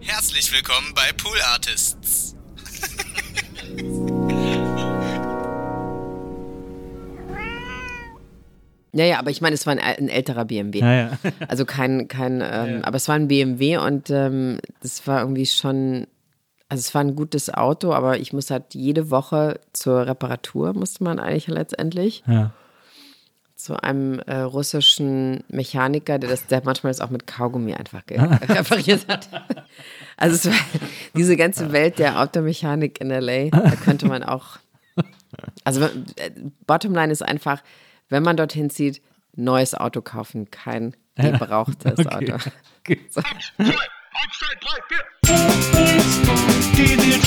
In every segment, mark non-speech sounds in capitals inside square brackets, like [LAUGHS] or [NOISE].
Herzlich willkommen bei Pool Artists. Ja, ja, aber ich meine, es war ein, ein älterer BMW. Ja, ja. [LAUGHS] Also kein, kein, ähm, Ja. aber es war ein BMW und ähm, das war irgendwie schon, also es war ein gutes Auto, aber ich muss halt jede Woche zur Reparatur, musste man eigentlich letztendlich, ja. Zu einem äh, russischen Mechaniker, der das, der manchmal das auch mit Kaugummi einfach repariert hat. Also es war diese ganze Welt der Automechanik in LA, da könnte man auch, also äh, Bottomline ist einfach, wenn man dorthin zieht, neues Auto kaufen, kein gebrauchtes Okay. Auto. Okay. Die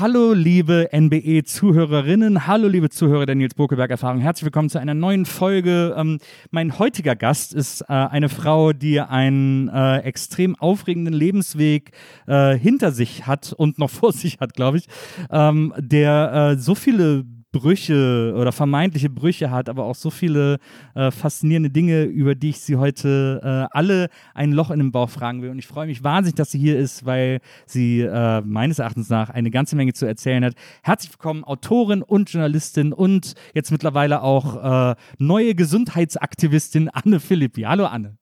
Hallo, liebe NBE-Zuhörerinnen, hallo, liebe Zuhörer der Nils Bokeberg-Erfahrung. Herzlich willkommen zu einer neuen Folge. Ähm, mein heutiger Gast ist äh, eine Frau, die einen äh, extrem aufregenden Lebensweg äh, hinter sich hat und noch [LAUGHS] vor sich hat, glaube ich, ähm, der äh, so viele Brüche oder vermeintliche Brüche hat, aber auch so viele äh, faszinierende Dinge, über die ich sie heute äh, alle ein Loch in den Bauch fragen will. Und ich freue mich wahnsinnig, dass sie hier ist, weil sie äh, meines Erachtens nach eine ganze Menge zu erzählen hat. Herzlich willkommen, Autorin und Journalistin und jetzt mittlerweile auch äh, neue Gesundheitsaktivistin Anne Philippi. Hallo Anne.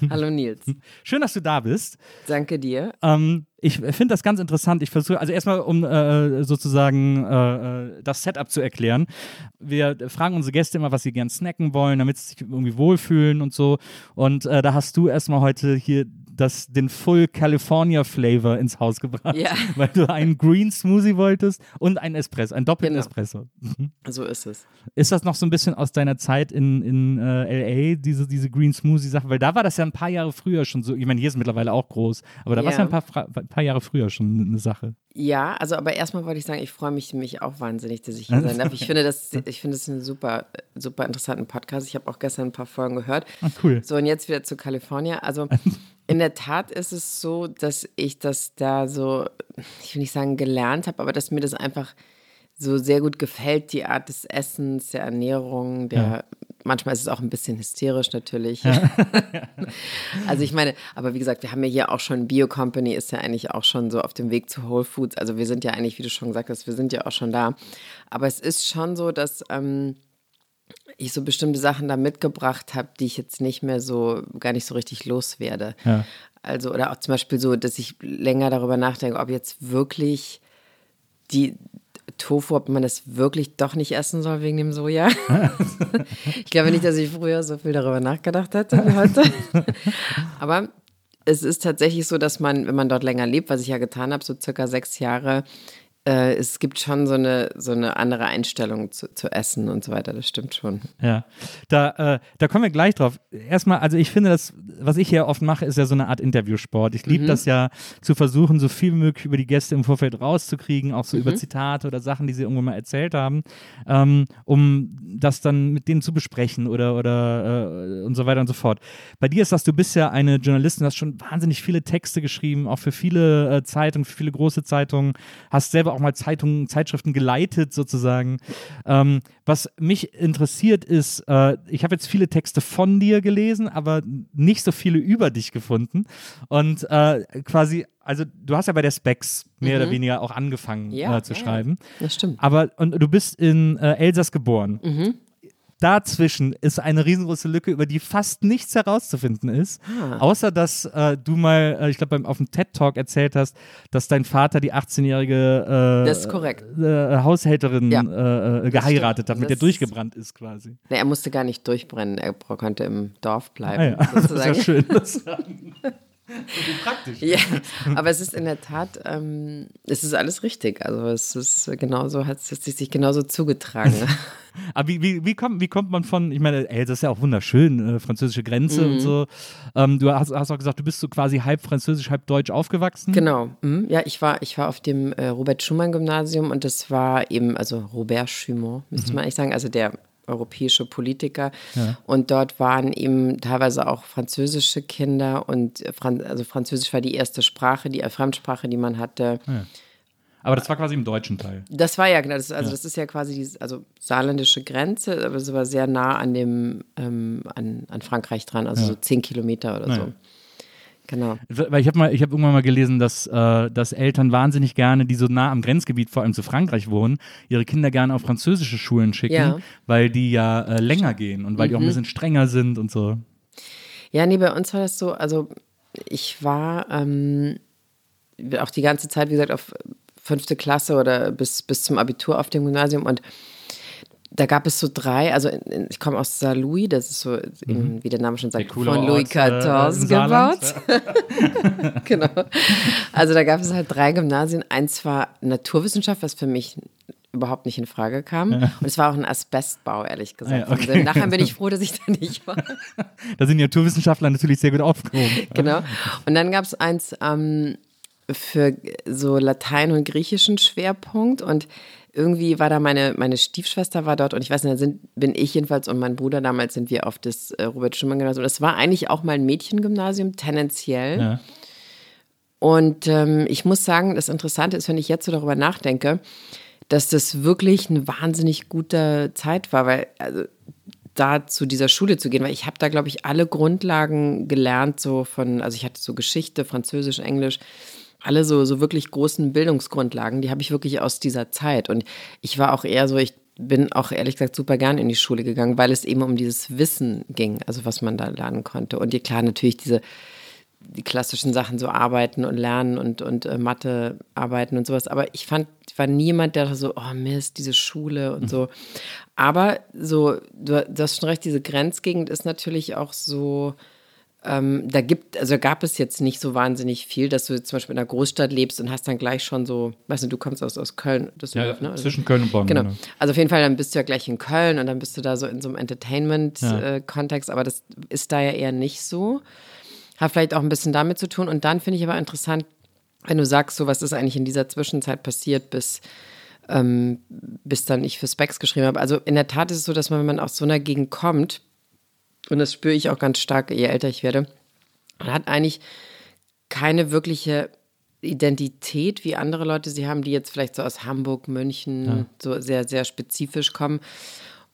[LAUGHS] Hallo Nils, Schön, dass du da bist. danke dir. Ähm, ich finde das ganz interessant. Ich versuche, also erstmal, um äh, sozusagen äh, äh, das Setup zu erklären. Wir fragen unsere Gäste immer, was sie gern snacken wollen, damit sie sich irgendwie wohlfühlen und so. Und äh, da hast du erstmal heute hier das, den Full California Flavor ins Haus gebracht, Ja. [LAUGHS] weil du einen Green Smoothie wolltest und einen Espresso, einen doppelten Genau. Espresso. So ist es. Ist das noch so ein bisschen aus deiner Zeit in, in äh, LA, diese, diese Green Smoothie-Sache? Weil da war das ja ein paar Jahre früher schon so. Ich meine, hier ist es mittlerweile auch groß, aber da war es Ja. ja ein paar, ein paar Jahre früher schon eine Sache. Ja, also aber erstmal wollte ich sagen, ich freue mich, mich auch wahnsinnig, dass ich hier [LAUGHS] sein darf. Ich finde das, ich finde das einen super, super interessanten Podcast. Ich habe auch gestern ein paar Folgen gehört. Ah, cool. So, und jetzt wieder zu California. Also [LAUGHS] in der Tat ist es so, dass ich das da so, ich will nicht sagen gelernt habe, aber dass mir das einfach so sehr gut gefällt, die Art des Essens, der Ernährung, der manchmal ist es auch ein bisschen hysterisch natürlich. [LAUGHS] also ich meine, aber wie gesagt, wir haben ja hier auch schon Bio Company ist ja eigentlich auch schon so auf dem Weg zu Whole Foods. Also wir sind ja eigentlich, wie du schon gesagt hast, wir sind ja auch schon da. Aber es ist schon so, dass ähm, ich so bestimmte Sachen da mitgebracht habe, die ich jetzt nicht mehr so, gar nicht so richtig loswerde. Ja. Also, oder auch zum Beispiel so, dass ich länger darüber nachdenke, ob jetzt wirklich die Tofu, ob man das wirklich doch nicht essen soll wegen dem Soja. [LAUGHS] ich glaube nicht, dass ich früher so viel darüber nachgedacht hätte wie heute. [LAUGHS] Aber es ist tatsächlich so, dass man, wenn man dort länger lebt, was ich ja getan habe, so circa sechs Jahre, äh, es gibt schon so eine, so eine andere Einstellung zu, zu Essen und so weiter. Das stimmt schon. Ja, da, äh, da kommen wir gleich drauf. Erstmal, also ich finde, das, was ich hier oft mache, ist ja so eine Art Interviewsport. Ich liebe das ja, zu versuchen, so viel wie möglich über die Gäste im Vorfeld rauszukriegen, auch so über Zitate oder Sachen, die sie irgendwann mal erzählt haben, ähm, um das dann mit denen zu besprechen oder, oder äh, und so weiter und so fort. Bei dir ist das, du bist ja eine Journalistin, hast schon wahnsinnig viele Texte geschrieben, auch für viele äh, Zeitungen, für viele große Zeitungen, hast selber auch mal Zeitungen, Zeitschriften geleitet sozusagen. Ähm, was mich interessiert ist, äh, ich habe jetzt viele Texte von dir gelesen, aber nicht so viele über dich gefunden. Und äh, quasi, also du hast ja bei der Specs mehr oder weniger auch angefangen Ja, äh, zu ja, ja. schreiben. Das stimmt. Aber und du bist in äh, Elsass geboren. Mhm. Dazwischen ist eine riesengroße Lücke, über die fast nichts herauszufinden ist. Ah. Außer, dass äh, du mal, äh, ich glaube, auf dem TED-Talk erzählt hast, dass dein Vater die 18-jährige äh, äh, Haushälterin Ja. äh, äh, geheiratet hat, mit der durchgebrannt ist quasi. Nee, er musste gar nicht durchbrennen, er konnte im Dorf bleiben. Ah, ja. [LAUGHS] Das ist ja schön. Das [LAUGHS] praktisch. Ja, aber es ist in der Tat, ähm, es ist alles richtig. Also es ist genauso, hat es sich genauso zugetragen. [LAUGHS] Aber wie, wie, wie, kommt, wie kommt man von, ich meine, ey, das ist ja auch wunderschön, äh, französische Grenze Mhm. und so. Ähm, du hast, hast auch gesagt, du bist so quasi halb französisch, halb deutsch aufgewachsen. genau. Mhm. Ja, ich war, ich war auf dem äh, Robert-Schumann-Gymnasium und das war eben, also Robert Schumann, müsste man eigentlich sagen, also der europäische Politiker. Und dort waren eben teilweise auch französische Kinder und äh, Fran also Französisch war die erste Sprache, die äh, Fremdsprache, die man hatte. Aber das war quasi im deutschen Teil. Das war ja, genau, das, also ja. das ist ja quasi die also saarländische Grenze, aber es war sehr nah an dem, ähm, an, an Frankreich dran, also ja. so zehn Kilometer oder naja. so. Genau. Weil ich habe mal, irgendwann mal gelesen, dass, äh, dass Eltern wahnsinnig gerne, die so nah am Grenzgebiet, vor allem zu Frankreich wohnen, ihre Kinder gerne auf französische Schulen schicken, ja. weil die ja äh, länger gehen und weil mhm. die auch ein mhm. bisschen strenger sind und so. Ja, nee, bei uns war das so, also ich war ähm, auch die ganze Zeit, wie gesagt, auf fünfte Klasse oder bis, bis zum Abitur auf dem Gymnasium und da gab es so drei, also ich komme aus Saint Louis, das ist so, mhm. wie der Name schon sagt, von Louis XIV äh, gebaut. [LAUGHS] genau. Also da gab es halt drei Gymnasien. Eins war Naturwissenschaft, was für mich überhaupt nicht in Frage kam. Ja. Und es war auch ein Asbestbau, ehrlich gesagt. Ah, ja, okay. Nachher bin ich froh, dass ich da nicht [LAUGHS] war. da sind die Naturwissenschaftler natürlich sehr gut aufgehoben. Genau. Und dann gab es eins ähm, für so Latein und griechischen Schwerpunkt und irgendwie war da meine, meine Stiefschwester war dort und ich weiß nicht, da sind, bin ich jedenfalls und mein Bruder damals sind wir auf das äh, Robert Schumann Gymnasium. Das war eigentlich auch mal ein Mädchengymnasium, tendenziell. Ja. Und ähm, ich muss sagen, das Interessante ist, wenn ich jetzt so darüber nachdenke, dass das wirklich eine wahnsinnig gute Zeit war, weil also, da zu dieser Schule zu gehen, weil ich habe da, glaube ich, alle Grundlagen gelernt, so von, also ich hatte so Geschichte, Französisch, Englisch, alle so, so wirklich großen Bildungsgrundlagen, die habe ich wirklich aus dieser Zeit. Und ich war auch eher so, ich bin auch ehrlich gesagt super gern in die Schule gegangen, weil es eben um dieses Wissen ging, also was man da lernen konnte. Und ja klar, natürlich diese die klassischen Sachen so arbeiten und lernen und, und äh, Mathe arbeiten und sowas. Aber ich fand, war niemand, der so, oh Mist, diese Schule und mhm. so. Aber so, du, du hast schon recht, diese Grenzgegend ist natürlich auch so, ähm, da gibt, also gab es jetzt nicht so wahnsinnig viel, dass du zum Beispiel in einer Großstadt lebst und hast dann gleich schon so, weißt du, du kommst aus, aus Köln. Das ja, ne? also, zwischen Köln und Bonn. Genau. genau. Also auf jeden Fall, dann bist du ja gleich in Köln und dann bist du da so in so einem Entertainment-Kontext, ja. äh, aber das ist da ja eher nicht so. Hat vielleicht auch ein bisschen damit zu tun. Und dann finde ich aber interessant, wenn du sagst, so was ist eigentlich in dieser Zwischenzeit passiert, bis, ähm, bis dann ich für Specs geschrieben habe. Also in der Tat ist es so, dass man, wenn man aus so einer Gegend kommt, und das spüre ich auch ganz stark, je älter ich werde, man hat eigentlich keine wirkliche Identität, wie andere Leute sie haben, die jetzt vielleicht so aus Hamburg, München, ja. so sehr, sehr spezifisch kommen.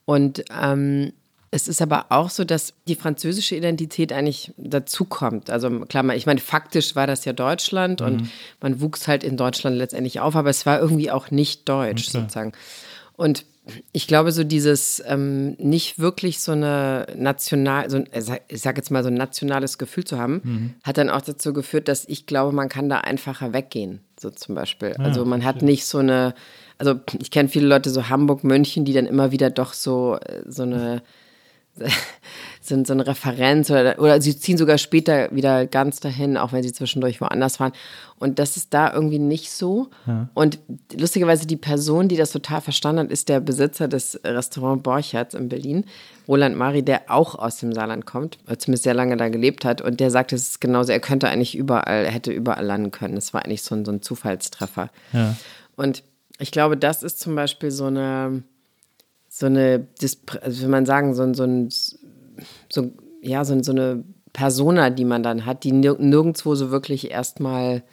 Und ähm, es ist aber auch so, dass die französische Identität eigentlich dazukommt. Also klar, ich meine, faktisch war das ja Deutschland mhm. und man wuchs halt in Deutschland letztendlich auf, aber es war irgendwie auch nicht deutsch okay. sozusagen. Und ich glaube, so dieses ähm, nicht wirklich so eine national, so, ich sag jetzt mal so ein nationales Gefühl zu haben, mhm. hat dann auch dazu geführt, dass ich glaube, man kann da einfacher weggehen, so zum Beispiel. Ja, also man hat nicht so eine, also ich kenne viele Leute so Hamburg, München, die dann immer wieder doch so äh, so eine sind so eine Referenz oder, oder sie ziehen sogar später wieder ganz dahin, auch wenn sie zwischendurch woanders waren. Und das ist da irgendwie nicht so. Ja. Und lustigerweise die Person, die das total verstanden hat, ist der Besitzer des Restaurant Borchertz in Berlin, Roland Mari, der auch aus dem Saarland kommt, zumindest sehr lange da gelebt hat. Und der sagt, es ist genauso, er könnte eigentlich überall, er hätte überall landen können. Es war eigentlich so ein, so ein Zufallstreffer. Ja. Und ich glaube, das ist zum Beispiel so eine so eine, also will man sagen, so, so, ein, so, ja, so, so eine Persona, die man dann hat, die nirgendwo so wirklich erstmal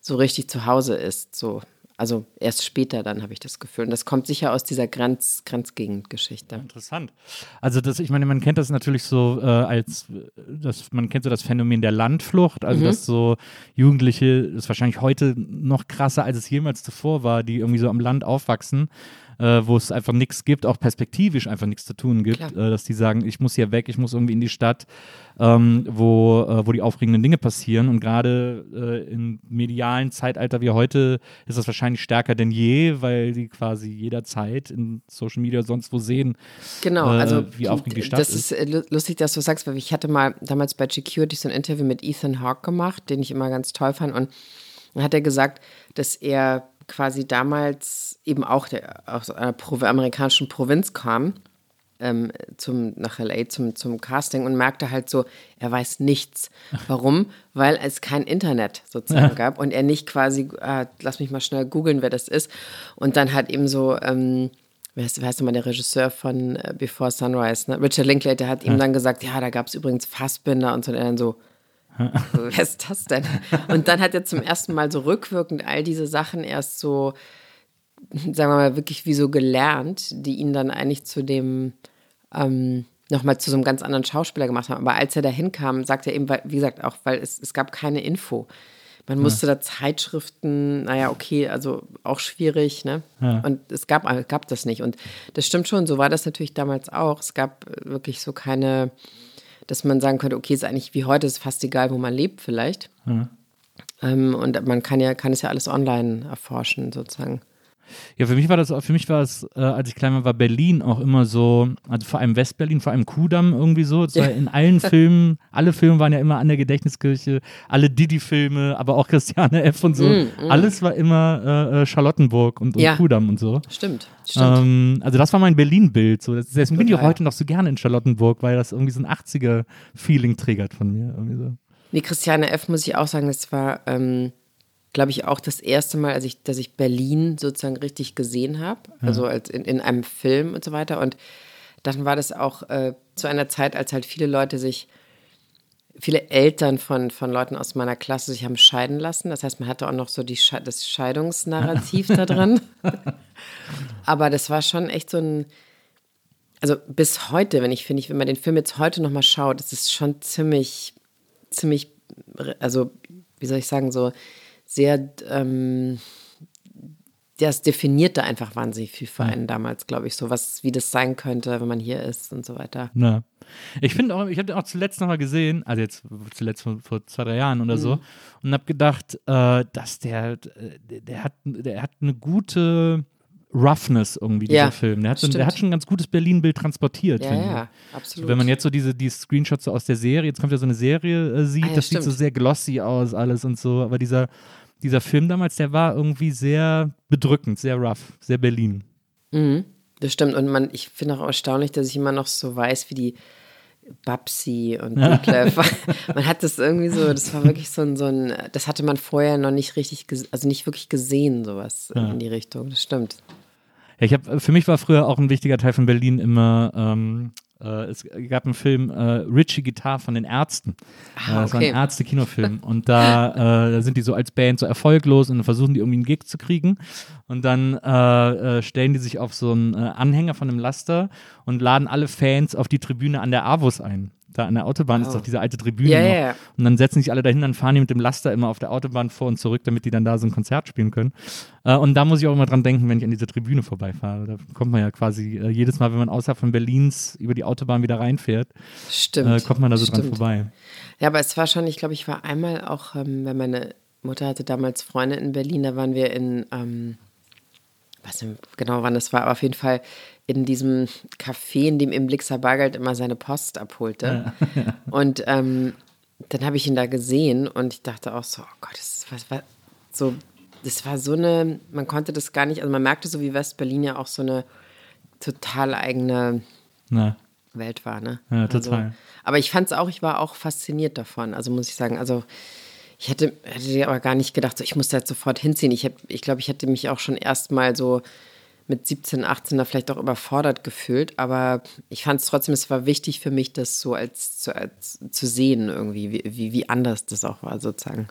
so richtig zu Hause ist. So. Also erst später dann habe ich das Gefühl. Und das kommt sicher aus dieser Grenz, Grenzgegend-Geschichte. Interessant. Also das, ich meine, man kennt das natürlich so äh, als, das, man kennt so das Phänomen der Landflucht, also mhm. dass so Jugendliche, das ist wahrscheinlich heute noch krasser, als es jemals zuvor war, die irgendwie so am Land aufwachsen äh, wo es einfach nichts gibt, auch perspektivisch einfach nichts zu tun gibt, äh, dass die sagen, ich muss hier weg, ich muss irgendwie in die Stadt, ähm, wo, äh, wo die aufregenden Dinge passieren. Und gerade äh, im medialen Zeitalter wie heute ist das wahrscheinlich stärker denn je, weil die quasi jederzeit in Social Media sonst wo sehen, genau, also, äh, wie aufregend die Stadt das ist. Das ist äh, lustig, dass du sagst, weil ich hatte mal damals bei GQ so ein Interview mit Ethan Hawke gemacht, den ich immer ganz toll fand. Und hat er gesagt, dass er quasi damals eben auch der, aus einer amerikanischen Provinz kam, ähm, zum, nach LA zum, zum Casting und merkte halt so, er weiß nichts. [LAUGHS] Warum? Weil es kein Internet sozusagen gab und er nicht quasi, äh, lass mich mal schnell googeln, wer das ist. Und dann hat eben so, ähm, wer heißt, wer heißt nochmal der Regisseur von äh, Before Sunrise, ne? Richard Linklater hat ihm dann gesagt, ja, da gab es übrigens Fassbinder und so. Und er dann so, Wer ist das denn? Und dann hat er zum ersten Mal so rückwirkend all diese Sachen erst so, sagen wir mal, wirklich wie so gelernt, die ihn dann eigentlich zu dem, ähm, nochmal zu so einem ganz anderen Schauspieler gemacht haben. Aber als er da hinkam, sagte er eben, weil, wie gesagt, auch weil es, es gab keine Info. Man musste ja. da Zeitschriften, naja, okay, also auch schwierig, ne? Ja. Und es gab, gab das nicht. Und das stimmt schon, so war das natürlich damals auch. Es gab wirklich so keine, dass man sagen könnte, okay, ist eigentlich wie heute, ist fast egal, wo man lebt, vielleicht. Ja. Ähm, und man kann ja, kann es ja alles online erforschen, sozusagen. Ja, für mich war das, für mich war es, äh, als ich klein war, war Berlin auch immer so, also vor allem Westberlin, vor allem Kudamm irgendwie so. Ja. in allen [LAUGHS] Filmen, alle Filme waren ja immer an der Gedächtniskirche, alle Didi-Filme, aber auch Christiane F. und so. Mm, mm. Alles war immer äh, äh Charlottenburg und, und ja. Kudamm und so. Stimmt, stimmt. Ähm, also das war mein Berlin-Bild. So. Deswegen bin ich auch heute noch so gerne in Charlottenburg, weil das irgendwie so ein 80er-Feeling triggert von mir. Irgendwie so. Nee, Christiane F. muss ich auch sagen, das war. Ähm glaube ich, auch das erste Mal, als ich, dass ich Berlin sozusagen richtig gesehen habe, ja. also als in, in einem Film und so weiter. Und dann war das auch äh, zu einer Zeit, als halt viele Leute sich, viele Eltern von, von Leuten aus meiner Klasse sich haben scheiden lassen. Das heißt, man hatte auch noch so die das Scheidungsnarrativ da drin. [LAUGHS] Aber das war schon echt so ein, also bis heute, wenn ich finde, wenn man den Film jetzt heute nochmal schaut, das ist schon ziemlich, ziemlich, also wie soll ich sagen, so sehr, ähm, das definierte einfach wahnsinnig viel für einen damals, glaube ich, so was, wie das sein könnte, wenn man hier ist und so weiter. Ja. Ich finde auch, ich habe den auch zuletzt nochmal gesehen, also jetzt zuletzt vor, vor, zwei, drei Jahren oder mhm. so, und habe gedacht, äh, dass der, äh, der hat, der hat eine gute Roughness irgendwie, dieser ja, Film. Der hat, der hat schon ein ganz gutes Berlin-Bild transportiert, ja, ja, absolut. wenn man jetzt so diese die Screenshots so aus der Serie, jetzt kommt ja so eine Serie, äh, sieht, ah, ja, das stimmt. sieht so sehr glossy aus, alles und so, aber dieser dieser Film damals, der war irgendwie sehr bedrückend, sehr rough, sehr Berlin. Mhm, das stimmt. Und man, ich finde auch erstaunlich, dass ich immer noch so weiß, wie die Babsi und Detlef. [LAUGHS] man hat das irgendwie so, das war wirklich so ein, so ein, das hatte man vorher noch nicht richtig, also nicht wirklich gesehen, sowas ja. in die Richtung. Das stimmt. Ja, ich habe, für mich war früher auch ein wichtiger Teil von Berlin immer ähm, äh, es gab einen Film äh, Richie Guitar von den Ärzten. Ah, das okay. war ein Ärzte-Kinofilm. [LAUGHS] Und da, äh, da, sind die so als Band so erfolglos und dann versuchen die irgendwie einen Gig zu kriegen. Und dann äh, äh, stellen die sich auf so einen äh, Anhänger von einem Laster und laden alle Fans auf die Tribüne an der Avus ein da an der Autobahn oh. ist doch diese alte Tribüne ja, ja, Und dann setzen sich alle dahin, dann fahren die mit dem Laster immer auf der Autobahn vor und zurück, damit die dann da so ein Konzert spielen können. Äh, und da muss ich auch immer dran denken, wenn ich an diese Tribüne vorbeifahre. Da kommt man ja quasi äh, jedes Mal, wenn man außerhalb von Berlins über die Autobahn wieder reinfährt, Stimmt. Äh, kommt man da so Stimmt. dran vorbei. Ja, aber es war schon, ich glaube, ich war einmal auch, ähm, wenn meine Mutter hatte damals Freunde in Berlin, da waren wir in, ähm, was genau wann das war, aber auf jeden Fall in diesem Café, in dem im Blixer Bargeld immer seine Post abholte. Ja. [LAUGHS] Und ähm, dann habe ich ihn da gesehen und ich dachte auch so, oh Gott, das war, war so, das war so eine, man konnte das gar nicht, also man merkte so wie West-Berlin ja auch so eine total eigene Na. Welt war, ne? Ja, total. Also, aber ich fand es auch, ich war auch fasziniert davon, also muss ich sagen, also ich hätte, hätte aber gar nicht gedacht, so, ich muss da jetzt sofort hinziehen. Ich, ich glaube, ich hätte mich auch schon erst mal so mit 17, 18 da vielleicht auch überfordert gefühlt, aber ich fand es trotzdem, es war wichtig für mich, das so als, zu, als, zu sehen irgendwie, wie, wie, wie anders das auch war sozusagen.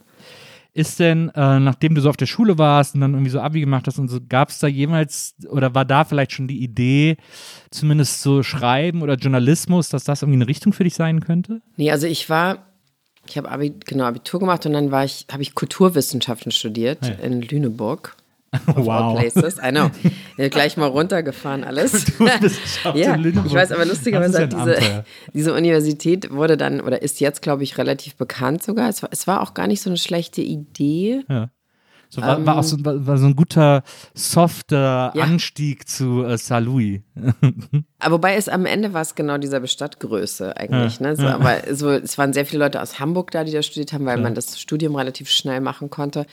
Ist denn, äh, nachdem du so auf der Schule warst und dann irgendwie so Abi gemacht hast und so, gab es da jemals oder war da vielleicht schon die Idee, zumindest so Schreiben oder Journalismus, dass das irgendwie eine Richtung für dich sein könnte? Nee, also ich war, ich habe Abi, genau Abitur gemacht und dann war ich, habe ich Kulturwissenschaften studiert hey. in Lüneburg. Wow. Places. I know. [LAUGHS] Ja, gleich mal runtergefahren alles. [LAUGHS] ja, ich weiß, aber lustigerweise diese, diese Universität wurde dann oder ist jetzt, glaube ich, relativ bekannt sogar. Es war, es war auch gar nicht so eine schlechte Idee. Ja. So war, ähm, war auch so, war, war, so ein guter, softer ja. Anstieg zu äh, [LAUGHS] aber wobei es am Ende war es genau dieselbe Stadtgröße eigentlich. Ja. Ne? So, aber so, es waren sehr viele Leute aus Hamburg da, die da studiert haben, weil man das Studium relativ schnell machen konnte.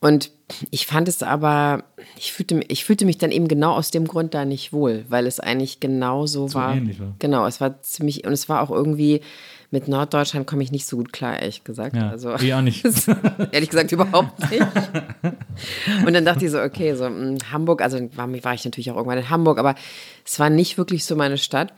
Und ich fand es aber, ich fühlte, ich fühlte mich dann eben genau aus dem Grund da nicht wohl, weil es eigentlich genau so, so war. Ähnlich war. Genau, es war ziemlich, und es war auch irgendwie, mit Norddeutschland komme ich nicht so gut klar, ehrlich gesagt. Ja, also, ich auch nicht. [LAUGHS] ehrlich gesagt überhaupt nicht. Und dann dachte ich so, okay, so mh, hm, Hamburg, also war, war, ich natürlich auch irgendwann in Hamburg, aber es war nicht wirklich so meine Stadt.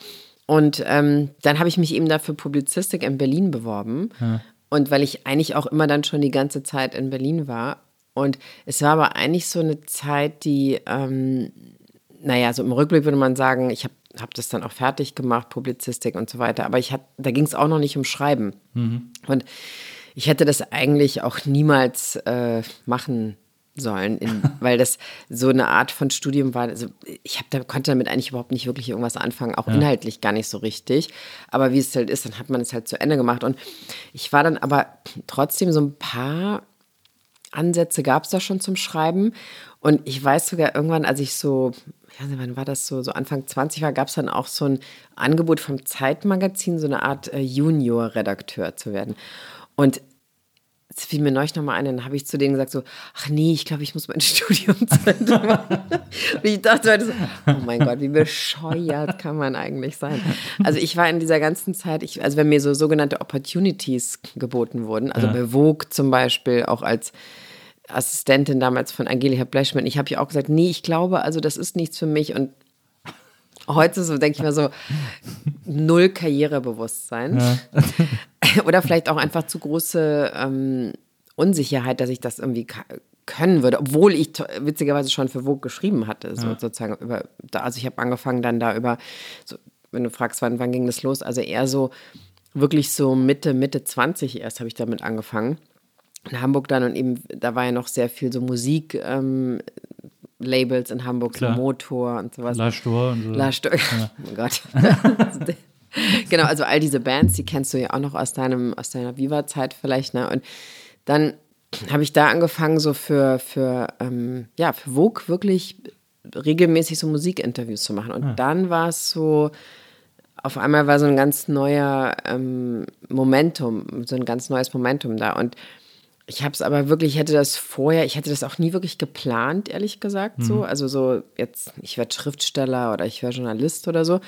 Und ähm, dann habe ich mich eben da für Publizistik in Berlin beworben. Ja. Und weil ich eigentlich auch immer dann schon die ganze Zeit in Berlin war. Und es war aber eigentlich so eine Zeit, die, ähm, naja, so im Rückblick würde man sagen, ich habe hab das dann auch fertig gemacht, Publizistik und so weiter. Aber ich hat, da ging es auch noch nicht um Schreiben. Mhm. Und ich hätte das eigentlich auch niemals äh, machen sollen, in, [LAUGHS] weil das so eine Art von Studium war. Also ich hab, da, konnte damit eigentlich überhaupt nicht wirklich irgendwas anfangen, auch ja. inhaltlich gar nicht so richtig. Aber wie es halt ist, dann hat man es halt zu Ende gemacht. Und ich war dann aber trotzdem so ein paar Ansätze gab es da schon zum Schreiben. Und ich weiß sogar irgendwann, als ich so, ja, wann war das so, so Anfang 20 war, gab es dann auch so ein Angebot vom Zeitmagazin, so eine Art äh, Junior-Redakteur zu werden. Und es fiel mir neulich nochmal ein, dann habe ich zu denen gesagt so, ach nee, ich glaube, ich muss mein [LAUGHS] Studium zu Ende machen. Und ich dachte heute so, oh mein Gott, wie bescheuert kann man eigentlich sein? Also ich war in dieser ganzen Zeit, ich, also wenn mir so sogenannte Opportunities geboten wurden, also ja. Vogue zum Beispiel auch als Assistentin damals von Angelika Bleschmann, ich habe ja auch gesagt, nee, ich glaube, also das ist nichts für mich und heute so denke ich mir so, null Karrierebewusstsein. Ja. [LAUGHS] Oder vielleicht auch einfach zu große ähm, Unsicherheit, dass ich das irgendwie können würde, obwohl ich witzigerweise schon für Vogue geschrieben hatte, so ja. sozusagen über, also ich habe angefangen dann da über, so, wenn du fragst, wann, wann ging das los, also eher so wirklich so Mitte, Mitte 20 erst habe ich damit angefangen. In Hamburg dann und eben, da war ja noch sehr viel so Musik, ähm, Labels in Hamburg, Klar. so Motor und sowas. La Stor und so. La Stor, ja. [LAUGHS] oh Gott. [LAUGHS] [LAUGHS] genau, also all diese Bands, die kennst du ja auch noch aus deinem, aus deiner Viva-Zeit vielleicht, ne? Und dann habe ich da angefangen, so für, für, ähm, ja, für Vogue wirklich regelmäßig so Musikinterviews zu machen. Und ah. dann war es so, auf einmal war so ein ganz neuer ähm, Momentum, so ein ganz neues Momentum da. Und ich habe es aber wirklich, ich hätte das vorher, ich hätte das auch nie wirklich geplant, ehrlich gesagt, mhm. so. Also so jetzt, ich werde Schriftsteller oder ich werde Journalist oder so.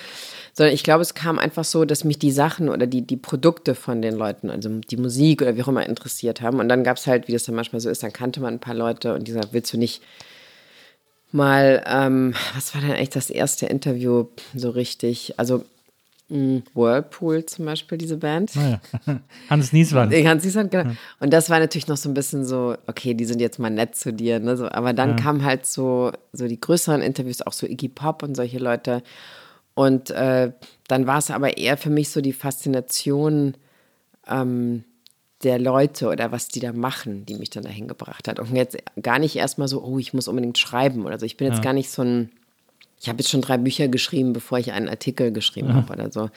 Sondern ich glaube, es kam einfach so, dass mich die Sachen oder die, die Produkte von den Leuten, also die Musik oder wie auch immer interessiert haben. Und dann gab es halt, wie das dann manchmal so ist, dann kannte man ein paar Leute und die gesagt, willst du nicht mal, ähm, was war denn eigentlich das erste Interview so richtig? Also Whirlpool zum Beispiel, diese Band. Naja. Ah [LAUGHS] Hans Nieswand. [LAUGHS] Hans Nieswand, genau. Ja. Und das war natürlich noch so ein bisschen so, okay, die sind jetzt mal nett zu dir. Ne? So, aber dann ja. kamen halt so, so die größeren Interviews, auch so Iggy Pop und solche Leute. Und äh, dann war es aber eher für mich so die Faszination ähm, der Leute oder was die da machen, die mich dann dahin gebracht hat. Und jetzt gar nicht erstmal so, oh, ich muss unbedingt schreiben oder so. Ich bin jetzt ja. gar nicht so ein ich habe jetzt schon drei Bücher geschrieben, bevor ich einen Artikel geschrieben mhm. habe oder so.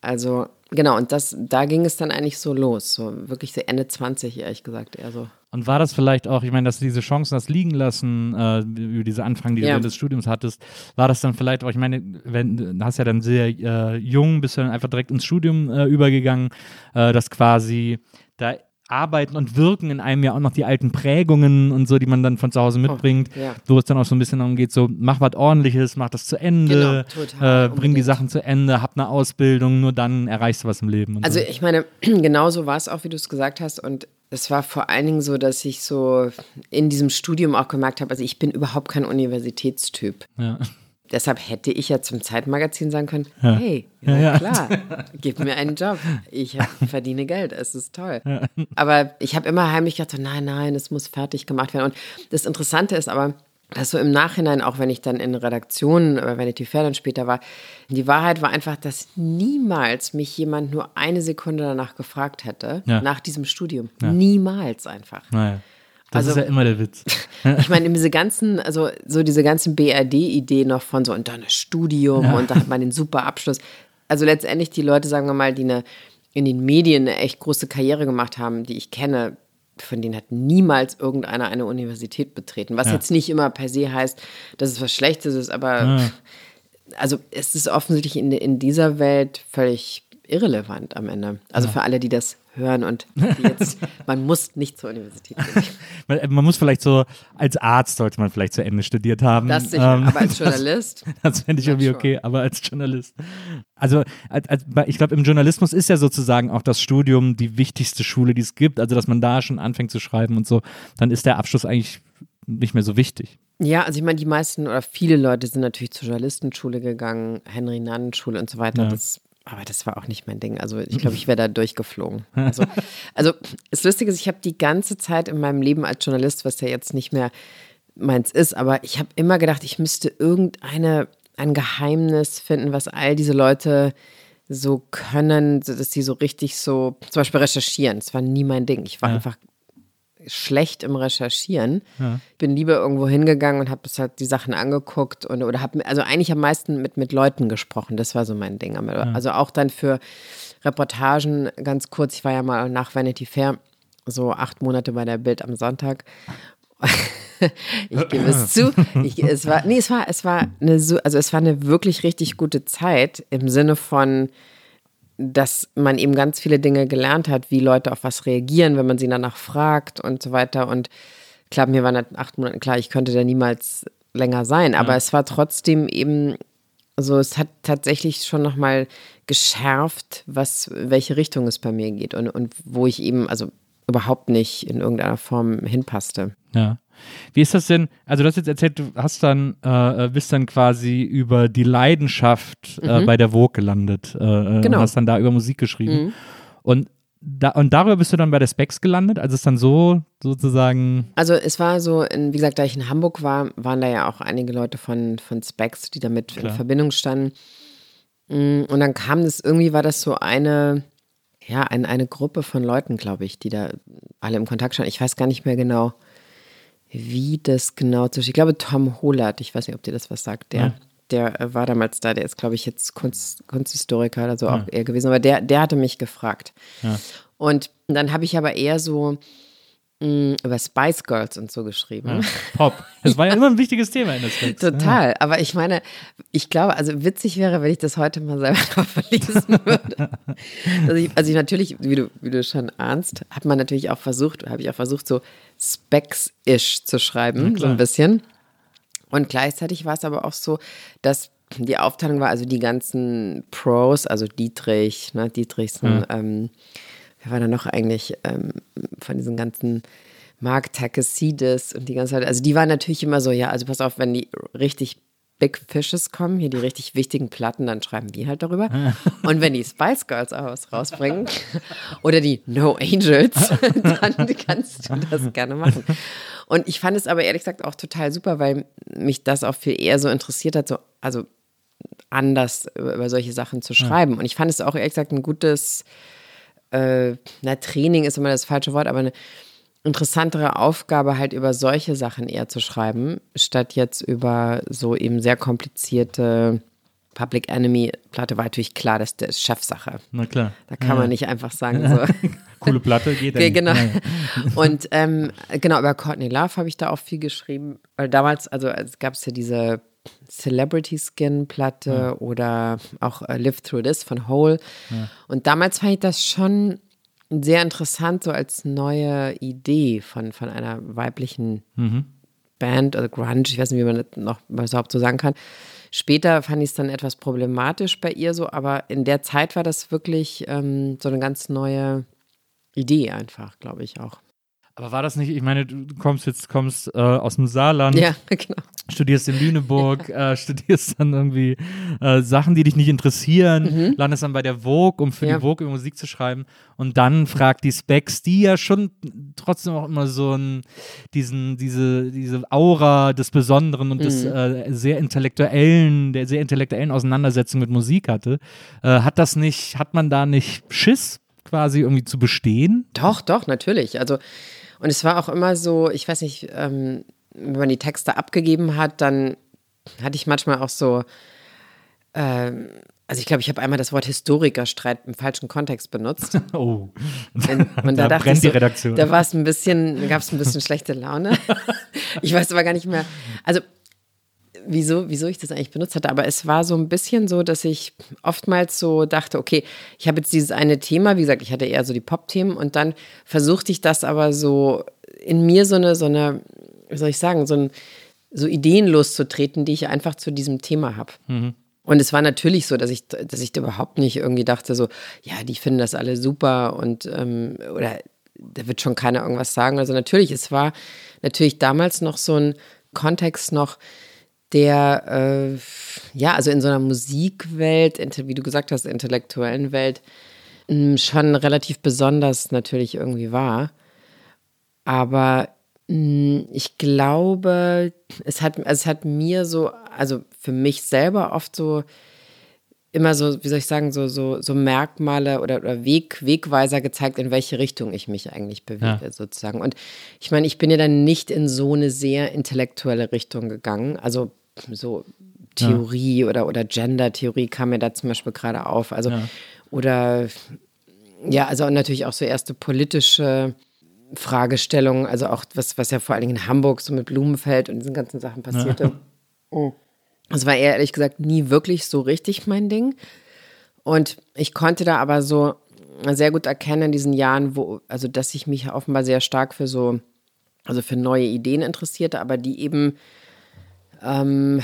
Also genau, und das, da ging es dann eigentlich so los, so wirklich so Ende 20, ehrlich gesagt, eher so. Und war das vielleicht auch, ich meine, dass du diese Chancen hast liegen lassen, äh, über diese Anfang, die ja. du während des Studiums hattest, war das dann vielleicht auch, ich meine, wenn, du hast ja dann sehr äh, jung, bist du dann einfach direkt ins Studium äh, übergegangen, äh, dass quasi da Arbeiten und Wirken in einem ja auch noch die alten Prägungen und so, die man dann von zu Hause oh, mitbringt, oh, ja. wo es dann auch so ein bisschen darum geht, so mach was ordentliches, mach das zu Ende, genau, total, äh, bring die Sachen zu Ende, hab eine Ausbildung, nur dann erreichst du was im Leben. also so. ich meine, [CLEARS THROAT] genauso war es auch, wie du es gesagt hast und es war vor allen Dingen so, dass ich so in diesem Studium auch gemerkt habe, also ich bin überhaupt kein Universitätstyp. Ja. Deshalb hätte ich ja zum Zeitmagazin sagen können, ja. hey, ja, ja, klar, [LAUGHS] gib mir einen Job. Ich verdiene Geld, es ist toll. Aber ich habe immer heimlich gedacht, nein, nein, es muss fertig gemacht werden. Und das Interessante ist aber, dass so im Nachhinein, auch wenn ich dann in Redaktionen oder Vanity Fair dann später war, die Wahrheit war einfach, dass niemals mich jemand nur eine Sekunde danach gefragt hätte, nach diesem Studium. Niemals einfach. Naja. Das also, ist ja immer der Witz. [LAUGHS] ich meine, diese ganzen, also so diese ganzen BRD-Ideen noch von so und dann das Studium ja. und da hat man den super Abschluss. Also letztendlich die Leute, sagen wir mal, die eine, in den Medien eine echt große Karriere gemacht haben, die ich kenne, von denen hat niemals irgendeiner eine Universität betreten. Was ja. jetzt nicht immer per se heißt, dass es was Schlechtes ist, aber ja. also es ist offensichtlich in, in dieser Welt völlig irrelevant am Ende. Also für alle, die das hören und jetzt, [LAUGHS] man muss nicht zur Universität gehen. [LAUGHS] man, man, muss vielleicht so, als Arzt sollte man vielleicht zu Ende studiert haben. Das sicher, ähm, aber als [LAUGHS] Journalist. das fände ich irgendwie okay, aber als Journalist. Also, als, als, ich glaube, im Journalismus ist ja sozusagen auch das Studium die wichtigste Schule, die es gibt. Also, dass man da schon anfängt zu schreiben und so, dann ist der Abschluss eigentlich nicht mehr so wichtig. Ja, also ich meine, die meisten oder viele Leute sind natürlich zur Journalistenschule gegangen, Henry Nannen Schule und so weiter. Ja. Das aber das war auch nicht mein Ding. Also ich glaube, [LAUGHS] ich wäre da durchgeflogen. Also, also das Lustige ist, ich habe die ganze Zeit in meinem Leben als Journalist, was ja jetzt nicht mehr meins ist, aber ich habe immer gedacht, ich müsste irgendeine ein Geheimnis finden, was all diese Leute so können, dass sie so richtig so, zum Beispiel recherchieren. Das war nie mein Ding. Ich war ja. einfach schlecht im Recherchieren. Ja. Bin lieber irgendwo hingegangen und habe halt die Sachen angeguckt und oder habe also eigentlich am meisten mit mit Leuten gesprochen. Das war so mein Ding. Also auch dann für Reportagen ganz kurz. Ich war ja mal nach Vanity Fair so acht Monate bei der Bild am Sonntag. [LAUGHS] ich gebe es zu. Ich, es war, nee, es war, es war eine, also es war eine wirklich richtig gute Zeit im Sinne von, dass man eben ganz viele Dinge gelernt hat, wie Leute auf was reagieren, wenn man sie danach fragt und so weiter. Und klar, mir waren acht Monate klar, ich könnte da niemals länger sein, aber ja. es war trotzdem eben so, es hat tatsächlich schon nochmal geschärft, was, welche Richtung es bei mir geht und, und wo ich eben, also überhaupt nicht in irgendeiner Form hinpasste. Ja. Wie ist das denn? Also du hast jetzt erzählt, du hast dann äh, äh bist dann quasi über die Leidenschaft äh, mhm. bei der Vogue gelandet äh, äh, genau. und hast dann da über Musik geschrieben. Mhm. Und da, und darüber bist du dann bei der Specs gelandet, als es dann so sozusagen. Also es war so, in, wie gesagt, da ich in Hamburg war, waren da ja auch einige Leute von, von Specs, die damit Klar. in Verbindung standen. Mm, und dann kam das, irgendwie war das so eine, ja, ein, eine Gruppe von Leuten, glaube ich, die da alle im Kontakt standen. Ich weiß gar nicht mehr genau wie das genau zu. Ich glaube, Tom Hollert, ich weiß nicht, ob dir das was sagt, der. Ja. Der äh, war damals da, der ist, glaube ich, jetzt Kunst, Kunsthistoriker oder so ja. auch eher gewesen, aber der, der hatte mich gefragt. Ja. Und dann habe ich aber eher so über Spice Girls und so geschrieben. Ja, Pop. Das war ja immer ein wichtiges Thema in der Text. Total. Ja. Aber ich meine, ich glaube, also witzig wäre, wenn ich das heute mal selber [LAUGHS] noch verlesen würde. also, ich, also ich natürlich, wie du, wie du schon ahnst, hat man natürlich auch versucht, habe ich auch versucht, so Specs-ish zu schreiben, so ein bisschen. Und gleichzeitig war es aber auch so, dass die Aufteilung war, also die ganzen Pros, also Dietrich, ne, Dietrichsen, ja. ähm, wer war da noch eigentlich ähm, von diesen ganzen Mark Takasides und die ganze Zeit, also die waren natürlich immer so, ja, also pass auf, wenn die richtig Big Fishes kommen, hier die richtig wichtigen Platten, dann schreiben die halt darüber. [LAUGHS] Und wenn die Spice Girls auch was rausbringen [LAUGHS] oder die No Angels, [LAUGHS] dann kannst du das gerne machen. Und ich fand es aber ehrlich gesagt auch total super, weil mich das auch viel eher so interessiert hat, so, also anders über solche Sachen zu schreiben. Und ich fand es auch ehrlich gesagt ein gutes, äh, na, Training ist immer das falsche Wort, aber eine interessantere Aufgabe, halt über solche Sachen eher zu schreiben, statt jetzt über so eben sehr komplizierte Public Enemy Platte war natürlich klar, das ist Chefsache. Na klar. Da kann ja. man nicht einfach sagen so. [LAUGHS] Coole Platte geht ja Genau. Ja. Und ähm, genau, über Courtney Love habe ich da auch viel geschrieben. Weil damals, also es gab es ja diese Celebrity Skin Platte ja. oder auch uh, Live Through This von Hole. Und damals fand ich das schon sehr interessant, so als neue Idee von, von einer weiblichen mhm. Band oder Grunge, ich weiß nicht, wie man das noch überhaupt so sagen kann. Später fand ich es dann etwas problematisch bei ihr so, aber in der Zeit war das wirklich ähm, so eine ganz neue Idee einfach, glaube ich auch. Aber war das nicht, ich meine, du kommst jetzt, kommst äh, aus dem Saarland, ja, [LAUGHS] genau. studierst in Lüneburg, ja. äh, studierst dann irgendwie äh, Sachen, die dich nicht interessieren, mhm. landest dann bei der Vogue, um für ja. die Vogue über Musik zu schreiben und dann fragt die Specs, die ja schon trotzdem auch immer so ein, diesen, diese, diese Aura des Besonderen und mhm. des äh, sehr intellektuellen, der sehr intellektuellen Auseinandersetzung mit Musik hatte, äh, hat das nicht, hat man da nicht Schiss quasi irgendwie zu bestehen? Doch, doch, natürlich. Also und es war auch immer so, ich weiß nicht, ähm, wenn man die Texte abgegeben hat, dann hatte ich manchmal auch so, ähm, also ich glaube, ich habe einmal das Wort Historikerstreit im falschen Kontext benutzt. [LAUGHS] Oh, und, [LAUGHS] da, da brennt so, die Redaktion. Da war es ein bisschen, gab es ein bisschen schlechte Laune. [LAUGHS] ich weiß aber gar nicht mehr. Also wieso, wieso ich das eigentlich benutzt hatte, aber es war so ein bisschen so, dass ich oftmals so dachte, okay, ich habe jetzt dieses eine Thema, wie gesagt, ich hatte eher so die Pop-Themen und dann versuchte ich das aber so in mir so eine, so eine, wie soll ich sagen, so, ein, so Ideen loszutreten, die ich einfach zu diesem Thema habe. Mhm. Und es war natürlich so, dass ich, dass ich da überhaupt nicht irgendwie dachte, so, ja, die finden das alle super und ähm, oder da wird schon keiner irgendwas sagen. Also natürlich, es war natürlich damals noch so ein Kontext noch, der, äh, ja, also in so einer Musikwelt, wie du gesagt hast, intellektuellen Welt, schon relativ besonders natürlich irgendwie war. Aber ich glaube, es hat, also es hat mir so, also für mich selber oft so immer so, wie soll ich sagen, so, so, so Merkmale oder, oder Weg, Wegweiser gezeigt, in welche Richtung ich mich eigentlich bewege, ja. sozusagen. Und ich meine, ich bin ja dann nicht in so eine sehr intellektuelle Richtung gegangen. Also so Theorie ja. oder, oder Gender-Theorie kam mir da zum Beispiel gerade auf. Also, ja. oder ja, also natürlich auch so erste politische Fragestellungen, also auch was, was ja vor allen Dingen in Hamburg so mit Blumenfeld und diesen ganzen Sachen passierte. [LAUGHS] Oh. Das war ehrlich gesagt nie wirklich so richtig mein Ding. Und ich konnte da aber so sehr gut erkennen in diesen Jahren, wo, also dass ich mich offenbar sehr stark für so, also für neue Ideen interessierte, aber die eben ähm,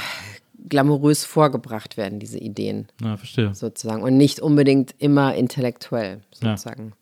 glamourös vorgebracht werden, diese Ideen. Ja, verstehe. Sozusagen. Und nicht unbedingt immer intellektuell, sozusagen. Ja.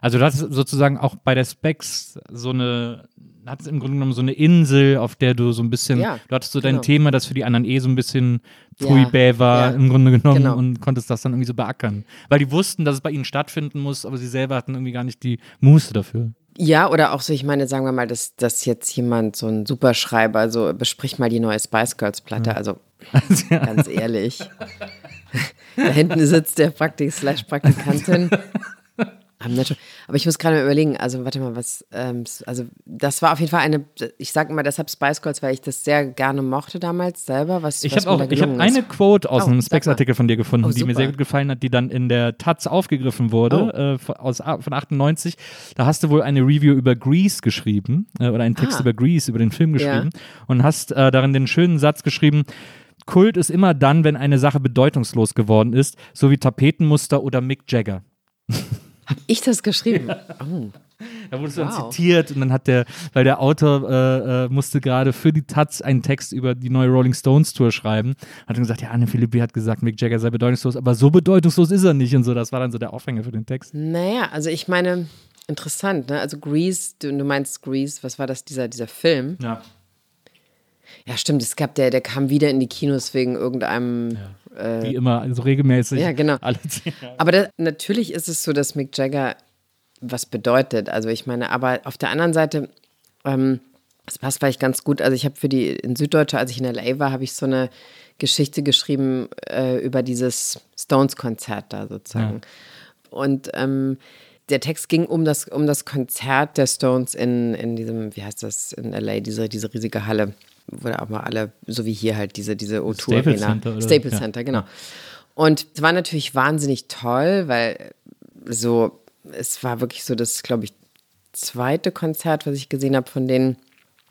Also das ist sozusagen auch bei der Specs so eine hat es im Grunde genommen so eine Insel, auf der du so ein bisschen, ja, du hattest so dein genau. Thema, das für die anderen eh so ein bisschen Pfui-Bäh ja, war ja. im Grunde genommen genau. und konntest das dann irgendwie so beackern. Weil die wussten, dass es bei ihnen stattfinden muss, aber sie selber hatten irgendwie gar nicht die Muße dafür. Ja, oder auch so, ich meine, sagen wir mal, dass, dass jetzt jemand, so ein Superschreiber, so bespricht mal die neue Spice Girls Platte, ja. also [LAUGHS] ganz ehrlich. [LAUGHS] da hinten sitzt der Praktik [LAUGHS] slash Praktikantin aber ich muss gerade mal überlegen, also warte mal, was, ähm, also das war auf jeden Fall eine, ich sage immer deshalb Spice Girls, weil ich das sehr gerne mochte damals selber. Was, ich habe auch, ich habe eine Quote aus oh, einem Specs-Artikel von dir gefunden, oh, die mir sehr gut gefallen hat, die dann in der Taz aufgegriffen wurde, oh. äh, aus, von 98. Da hast du wohl eine Review über Grease geschrieben, äh, oder einen Text ah. über Grease, über den Film geschrieben ja. und hast äh, darin den schönen Satz geschrieben, Kult ist immer dann, wenn eine Sache bedeutungslos geworden ist, so wie Tapetenmuster oder Mick Jagger. Hab ich das geschrieben? Oh. Da wurde es wow. dann zitiert und dann hat der, weil der Autor äh, äh, musste gerade für die Taz einen Text über die neue Rolling Stones Tour schreiben, hat dann gesagt, ja, Anne Philippi hat gesagt, Mick Jagger sei bedeutungslos, aber so bedeutungslos ist er nicht und so. Das war dann so der Aufhänger für den Text. Naja, also ich meine, interessant, ne? Also Grease, du, du meinst Grease, was war das, dieser, dieser Film? Ja. Ja, stimmt, es gab der, der kam wieder in die Kinos wegen irgendeinem. Ja äh, Wie immer, also regelmäßig. Ja, genau. aber das, natürlich ist es so, dass Mick Jagger was bedeutet. Also ich meine, aber auf der anderen Seite, ähm, das passt vielleicht ganz gut. Also ich habe für die in Süddeutsche, als ich in LA war, habe ich so eine Geschichte geschrieben äh, über dieses Stones-Konzert da sozusagen. Ja. Und ähm, der Text ging um das, um das Konzert der Stones in, in diesem, wie heißt das, in LA, diese, diese riesige Halle wo da auch mal alle, so wie hier halt diese, diese O2 Arena. Center, Staples ja. Center, genau. Und es war natürlich wahnsinnig toll, weil so, es war wirklich so das, glaube ich, zweite Konzert, was ich gesehen habe von denen.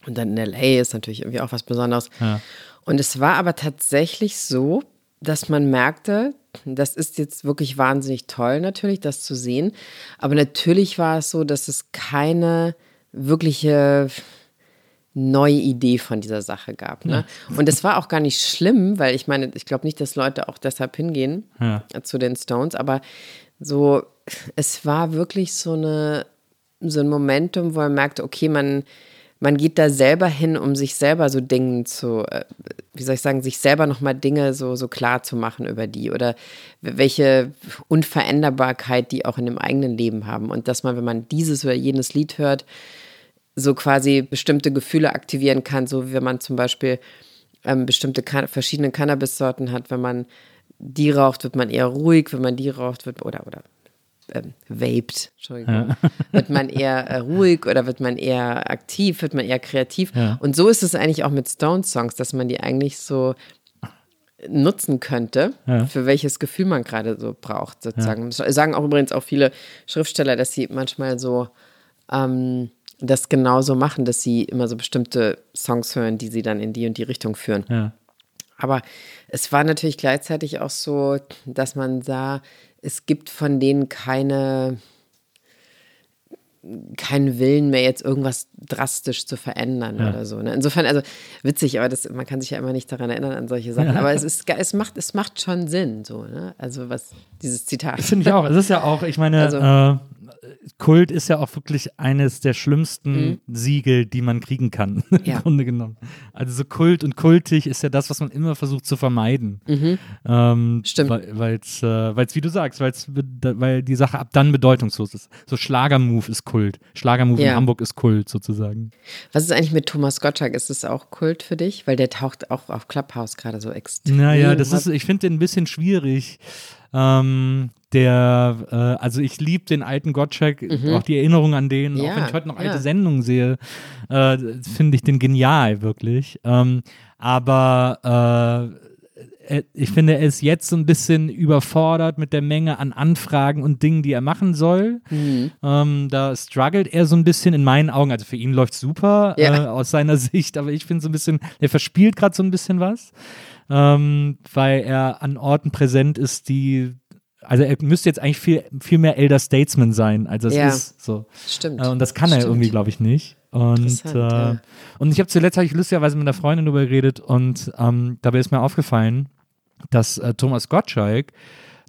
Und dann in LA ist natürlich irgendwie auch was Besonderes. Ja. Und es war aber tatsächlich so, dass man merkte, das ist jetzt wirklich wahnsinnig toll natürlich, das zu sehen. Aber natürlich war es so, dass es keine wirkliche neue Idee von dieser Sache gab. Ne? Ja. Und es war auch gar nicht schlimm, weil ich meine, ich glaube nicht, dass Leute auch deshalb hingehen ja. zu den Stones, aber so, es war wirklich so eine so ein Momentum, wo man merkte, okay, man, man geht da selber hin, um sich selber so Dinge zu, äh, wie soll ich sagen, sich selber nochmal Dinge so, so klar zu machen über die oder welche Unveränderbarkeit die auch in dem eigenen Leben haben. Und dass man, wenn man dieses oder jenes Lied hört, so quasi bestimmte Gefühle aktivieren kann, so wie wenn man zum Beispiel ähm, bestimmte kan verschiedene Cannabis-Sorten hat. Wenn man die raucht, wird man eher ruhig, wenn man die raucht, wird oder oder ähm, vaped, Entschuldigung, ja. [LAUGHS] wird man eher äh, ruhig oder wird man eher aktiv, wird man eher kreativ. Ja. Und so ist es eigentlich auch mit Stone-Songs, dass man die eigentlich so nutzen könnte, ja. für welches Gefühl man gerade so braucht, sozusagen. Sagen auch übrigens auch viele Schriftsteller, dass sie manchmal so ähm, das genauso machen, dass sie immer so bestimmte Songs hören, die sie dann in die und die Richtung führen. Ja. Aber es war natürlich gleichzeitig auch so, dass man sah, es gibt von denen keine, keinen Willen mehr, jetzt irgendwas drastisch zu verändern ja. oder so. Ne? Insofern, also witzig, aber das, man kann sich ja immer nicht daran erinnern an solche Sachen. Ja. Aber es ist, es macht, es macht schon Sinn, so, ne? Also was dieses Zitat. Finde ich auch. Es ist ja auch, ich meine, also, äh, Kult ist ja auch wirklich eines der schlimmsten mhm. Siegel, die man kriegen kann, [LAUGHS] ja. im Grunde genommen. Also so Kult und kultig ist ja das, was man immer versucht zu vermeiden. Mhm. Ähm, Stimmt. Weil es, äh, wie du sagst, weil's, weil die Sache ab dann bedeutungslos ist. So Schlagermove ist Kult. Schlagermove ja. in Hamburg ist Kult sozusagen. Was ist eigentlich mit Thomas Gottschalk? Ist es auch Kult für dich? Weil der taucht auch auf Clubhouse gerade so extrem. Naja, das ist, ich finde den ein bisschen schwierig. Ähm, der, äh, also ich liebe den alten Gottschalk, mhm. auch die Erinnerung an den, ja, auch wenn ich heute noch alte ja. Sendungen sehe, äh, finde ich den genial, wirklich. Ähm, aber äh, ich finde, er ist jetzt so ein bisschen überfordert mit der Menge an Anfragen und Dingen, die er machen soll. Mhm. Ähm, da struggelt er so ein bisschen in meinen Augen. Also für ihn läuft super ja. äh, aus seiner [LAUGHS] Sicht, aber ich finde so ein bisschen, er verspielt gerade so ein bisschen was, ähm, weil er an Orten präsent ist, die also er müsste jetzt eigentlich viel, viel mehr Elder Statesman sein, als es ja, ist. So. Stimmt. Äh, und das kann stimmt. er irgendwie, glaube ich, nicht. Und, äh, ja. und ich habe zuletzt hab ich lustigerweise mit einer Freundin darüber geredet und ähm, dabei ist mir aufgefallen, dass äh, Thomas Gottschalk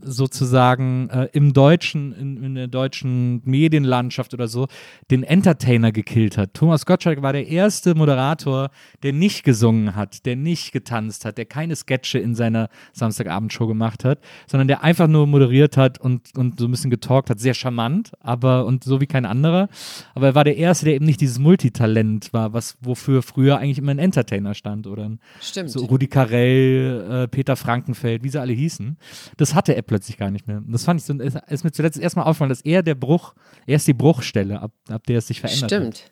sozusagen äh, im deutschen, in, in, der deutschen Medienlandschaft oder so, den Entertainer gekillt hat. Thomas Gottschalk war der erste Moderator, der nicht gesungen hat, der nicht getanzt hat, der keine Sketche in seiner Samstagabendshow gemacht hat, sondern der einfach nur moderiert hat und, und so ein bisschen getalkt hat. Sehr charmant, aber und so wie kein anderer. Aber er war der erste, der eben nicht dieses Multitalent war, was wofür früher eigentlich immer ein Entertainer stand oder ein, Stimmt. so Rudi Carell, äh, Peter Frankenfeld, wie sie alle hießen. Das hatte er plötzlich gar nicht mehr. Das fand ich so, ist, ist mir zuletzt erstmal aufgefallen, dass er der Bruch, er ist die Bruchstelle, ab, ab der es sich verändert Stimmt. Hat.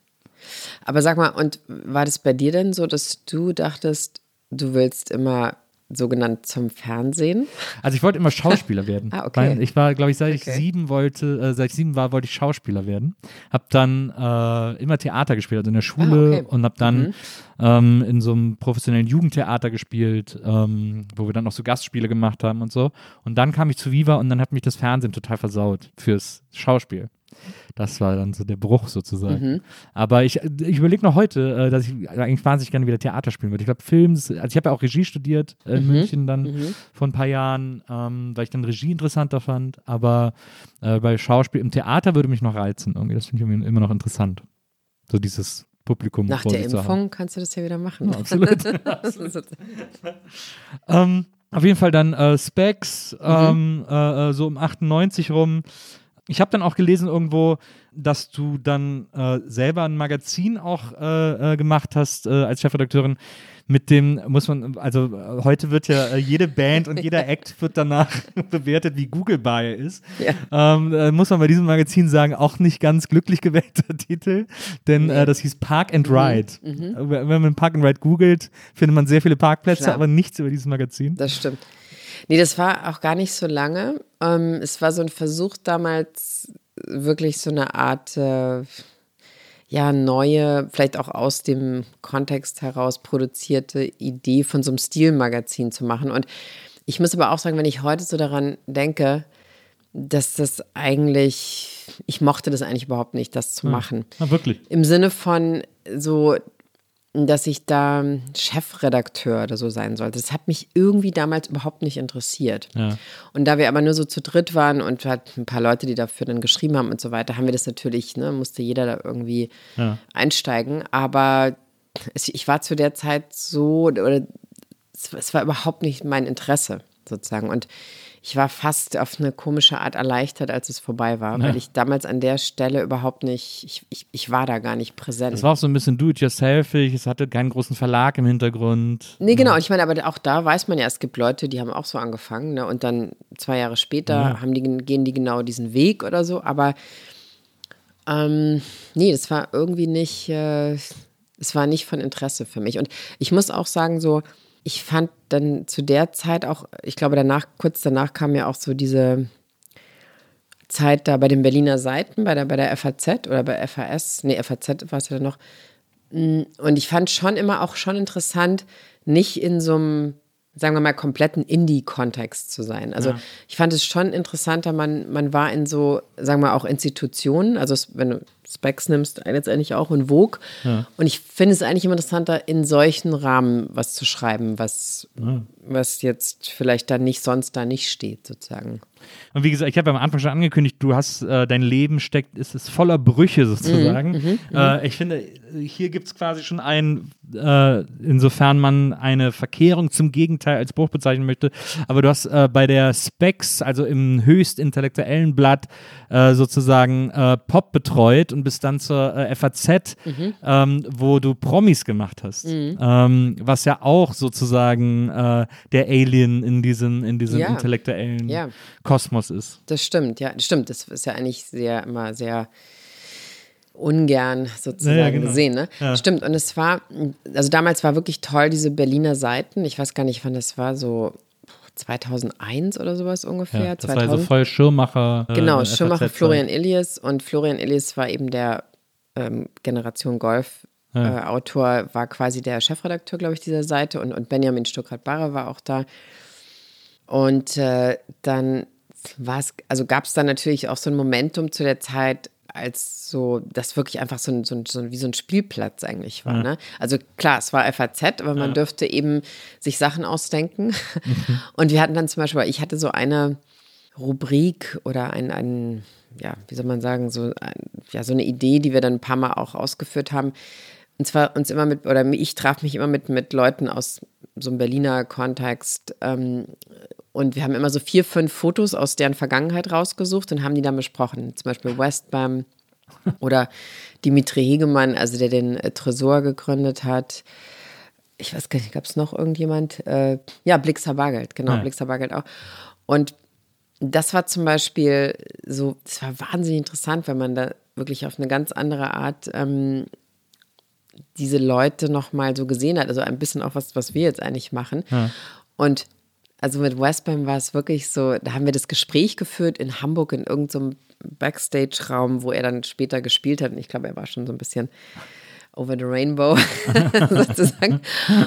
Aber sag mal, und war das bei dir denn so, dass du dachtest, du willst immer sogenannt zum Fernsehen? Also ich wollte immer Schauspieler [LAUGHS] werden. ah, okay. Ich war, glaube ich, seit okay. ich sieben wollte, äh, seit ich sieben war, wollte ich Schauspieler werden. Hab dann äh, immer Theater gespielt, also in der Schule ah, okay. und hab dann mhm. ähm, in so einem professionellen Jugendtheater gespielt, ähm, wo wir dann noch so Gastspiele gemacht haben und so. Und dann kam ich zu Viva und dann hat mich das Fernsehen total versaut fürs Schauspiel. Das war dann so der Bruch sozusagen. Mhm. Aber ich, ich überlege noch heute, äh, dass ich eigentlich wahnsinnig gerne wieder Theater spielen würde. Ich glaube, Films, also ich habe ja auch Regie studiert in Mhm. München dann Mhm. vor ein paar Jahren, ähm, weil ich dann Regie interessanter fand. Aber äh, bei Schauspiel im Theater würde mich noch reizen. Irgendwie, das finde ich immer noch interessant. So dieses Publikum. Nach der. Impfung kannst du das ja wieder machen. Ja, absolut. [LAUGHS] absolut. Ähm, auf jeden Fall dann äh, Specs, Mhm. ähm, äh, äh, so um 98 rum. Ich habe dann auch gelesen irgendwo, dass du dann äh, selber ein Magazin auch äh, äh, gemacht hast äh, als Chefredakteurin. Mit dem muss man, also äh, heute wird ja äh, jede Band und jeder Act wird danach [LAUGHS] bewertet, wie Googlebar er ist. Ja. Ähm, äh, muss man bei diesem Magazin sagen, auch nicht ganz glücklich gewählter [LAUGHS] Titel, denn Nee. äh, das hieß Park and Ride. Mhm. Wenn man Park and Ride googelt, findet man sehr viele Parkplätze, Klar. aber nichts über dieses Magazin. Das stimmt. Nee, das war auch gar nicht so lange. Ähm, es war so ein Versuch damals, wirklich so eine Art, äh, ja, neue, vielleicht auch aus dem Kontext heraus produzierte Idee von so einem Stilmagazin zu machen. Und ich muss aber auch sagen, wenn ich heute so daran denke, dass das eigentlich, ich mochte das eigentlich überhaupt nicht, das zu machen. Ah, wirklich. Im Sinne von so, dass ich da Chefredakteur oder so sein sollte. Das hat mich irgendwie damals überhaupt nicht interessiert. Ja. Und da wir aber nur so zu dritt waren und halt ein paar Leute, die dafür dann geschrieben haben und so weiter, haben wir das natürlich, ne, musste jeder da irgendwie Ja. einsteigen. Aber ich war zu der Zeit so, oder es, es war überhaupt nicht mein Interesse sozusagen. Und ich war fast auf eine komische Art erleichtert, als es vorbei war, Ja. weil ich damals an der Stelle überhaupt nicht, ich, ich, ich war da gar nicht präsent. Es war auch so ein bisschen do-it-yourselfig, es hatte keinen großen Verlag im Hintergrund. Nee, genau. Und ich meine, aber auch da weiß man ja, es gibt Leute, die haben auch so angefangen, ne? Und dann zwei Jahre später Ja. haben die, gehen die genau diesen Weg oder so. Aber ähm, nee, das war irgendwie nicht, äh, es war nicht von Interesse für mich. Und ich muss auch sagen, so, ich fand dann zu der Zeit auch, ich glaube, danach, kurz danach kam ja auch so diese Zeit da bei den Berliner Seiten, bei der, bei der FAZ oder bei FAS, nee, FAZ war es ja dann noch. Mm, Und ich fand schon immer auch schon interessant, nicht in so einem, sagen wir mal, kompletten Indie-Kontext zu sein. Also Ja. ich fand es schon interessanter, man, man war in so, sagen wir auch Institutionen, also es, wenn du Specs nimmst, letztendlich auch in Vogue. Ja. Und ich finde es eigentlich immer interessanter, in solchen Rahmen was zu schreiben, was, ja. was jetzt vielleicht dann nicht sonst da nicht steht, sozusagen. Und wie gesagt, ich habe am Anfang schon angekündigt, du hast äh, dein Leben steckt, ist es voller Brüche sozusagen. Mhm, mhm, mhm. äh, ich finde, hier gibt es quasi schon ein, äh, insofern man eine Verkehrung zum Gegenteil als Bruch bezeichnen möchte. Aber du hast äh, bei der Specs, also im höchst intellektuellen Blatt, äh, sozusagen äh, Pop betreut und bist dann zur FAZ, mhm. ähm, wo du Promis gemacht hast. Mhm. Ähm, was ja auch sozusagen der Alien in diesem, in diesem ja. intellektuellen ja. Kosmos ist. Das stimmt, ja, das stimmt. Das ist ja eigentlich sehr immer sehr ungern sozusagen ja, genau. gesehen. Ne? Ja. Stimmt. Und es war, also damals war wirklich toll, diese Berliner Seiten. Ich weiß gar nicht, wann das war, so 2001 oder sowas ungefähr. Ja, das 2000. war also voll Schirmacher. Äh, genau, Schirmacher Florian Illies. Und Florian Illies war eben der ähm, Generation Golf. Ja. Äh, Autor war quasi der Chefredakteur, glaube ich, dieser Seite und, und Benjamin Stuckrad-Barre war auch da. Und äh, dann war es, also gab es dann natürlich auch so ein Momentum zu der Zeit, als so, das wirklich einfach so ein, so ein, so ein wie so ein Spielplatz eigentlich war. Ja. Ne? Also klar, es war FAZ, aber man ja. dürfte eben sich Sachen ausdenken. Mhm. [LAUGHS] Und wir hatten dann zum Beispiel, ich hatte so eine Rubrik oder ein, ein ja, wie soll man sagen, so, ein, ja, so eine Idee, die wir dann ein paar Mal auch ausgeführt haben. Und zwar uns immer mit, oder ich traf mich immer mit, mit Leuten aus so einem Berliner Kontext ähm, und wir haben immer so vier, fünf Fotos aus deren Vergangenheit rausgesucht und haben die dann besprochen. Zum Beispiel Westbam oder Dimitri Hegemann, also der den äh, Tresor gegründet hat. Ich weiß gar nicht, gab es noch irgendjemand? Äh, ja, Blixer Bargeld, genau, ja. Blixer Bargeld auch. Und das war zum Beispiel so, das war wahnsinnig interessant, wenn man da wirklich auf eine ganz andere Art ähm, diese Leute nochmal so gesehen hat. Also ein bisschen auch was, was wir jetzt eigentlich machen. Ja. Und also mit Westbam war es wirklich so, da haben wir das Gespräch geführt in Hamburg in irgendeinem Backstage-Raum, wo er dann später gespielt hat. Und ich glaube, er war schon so ein bisschen over the rainbow [LAUGHS] sozusagen.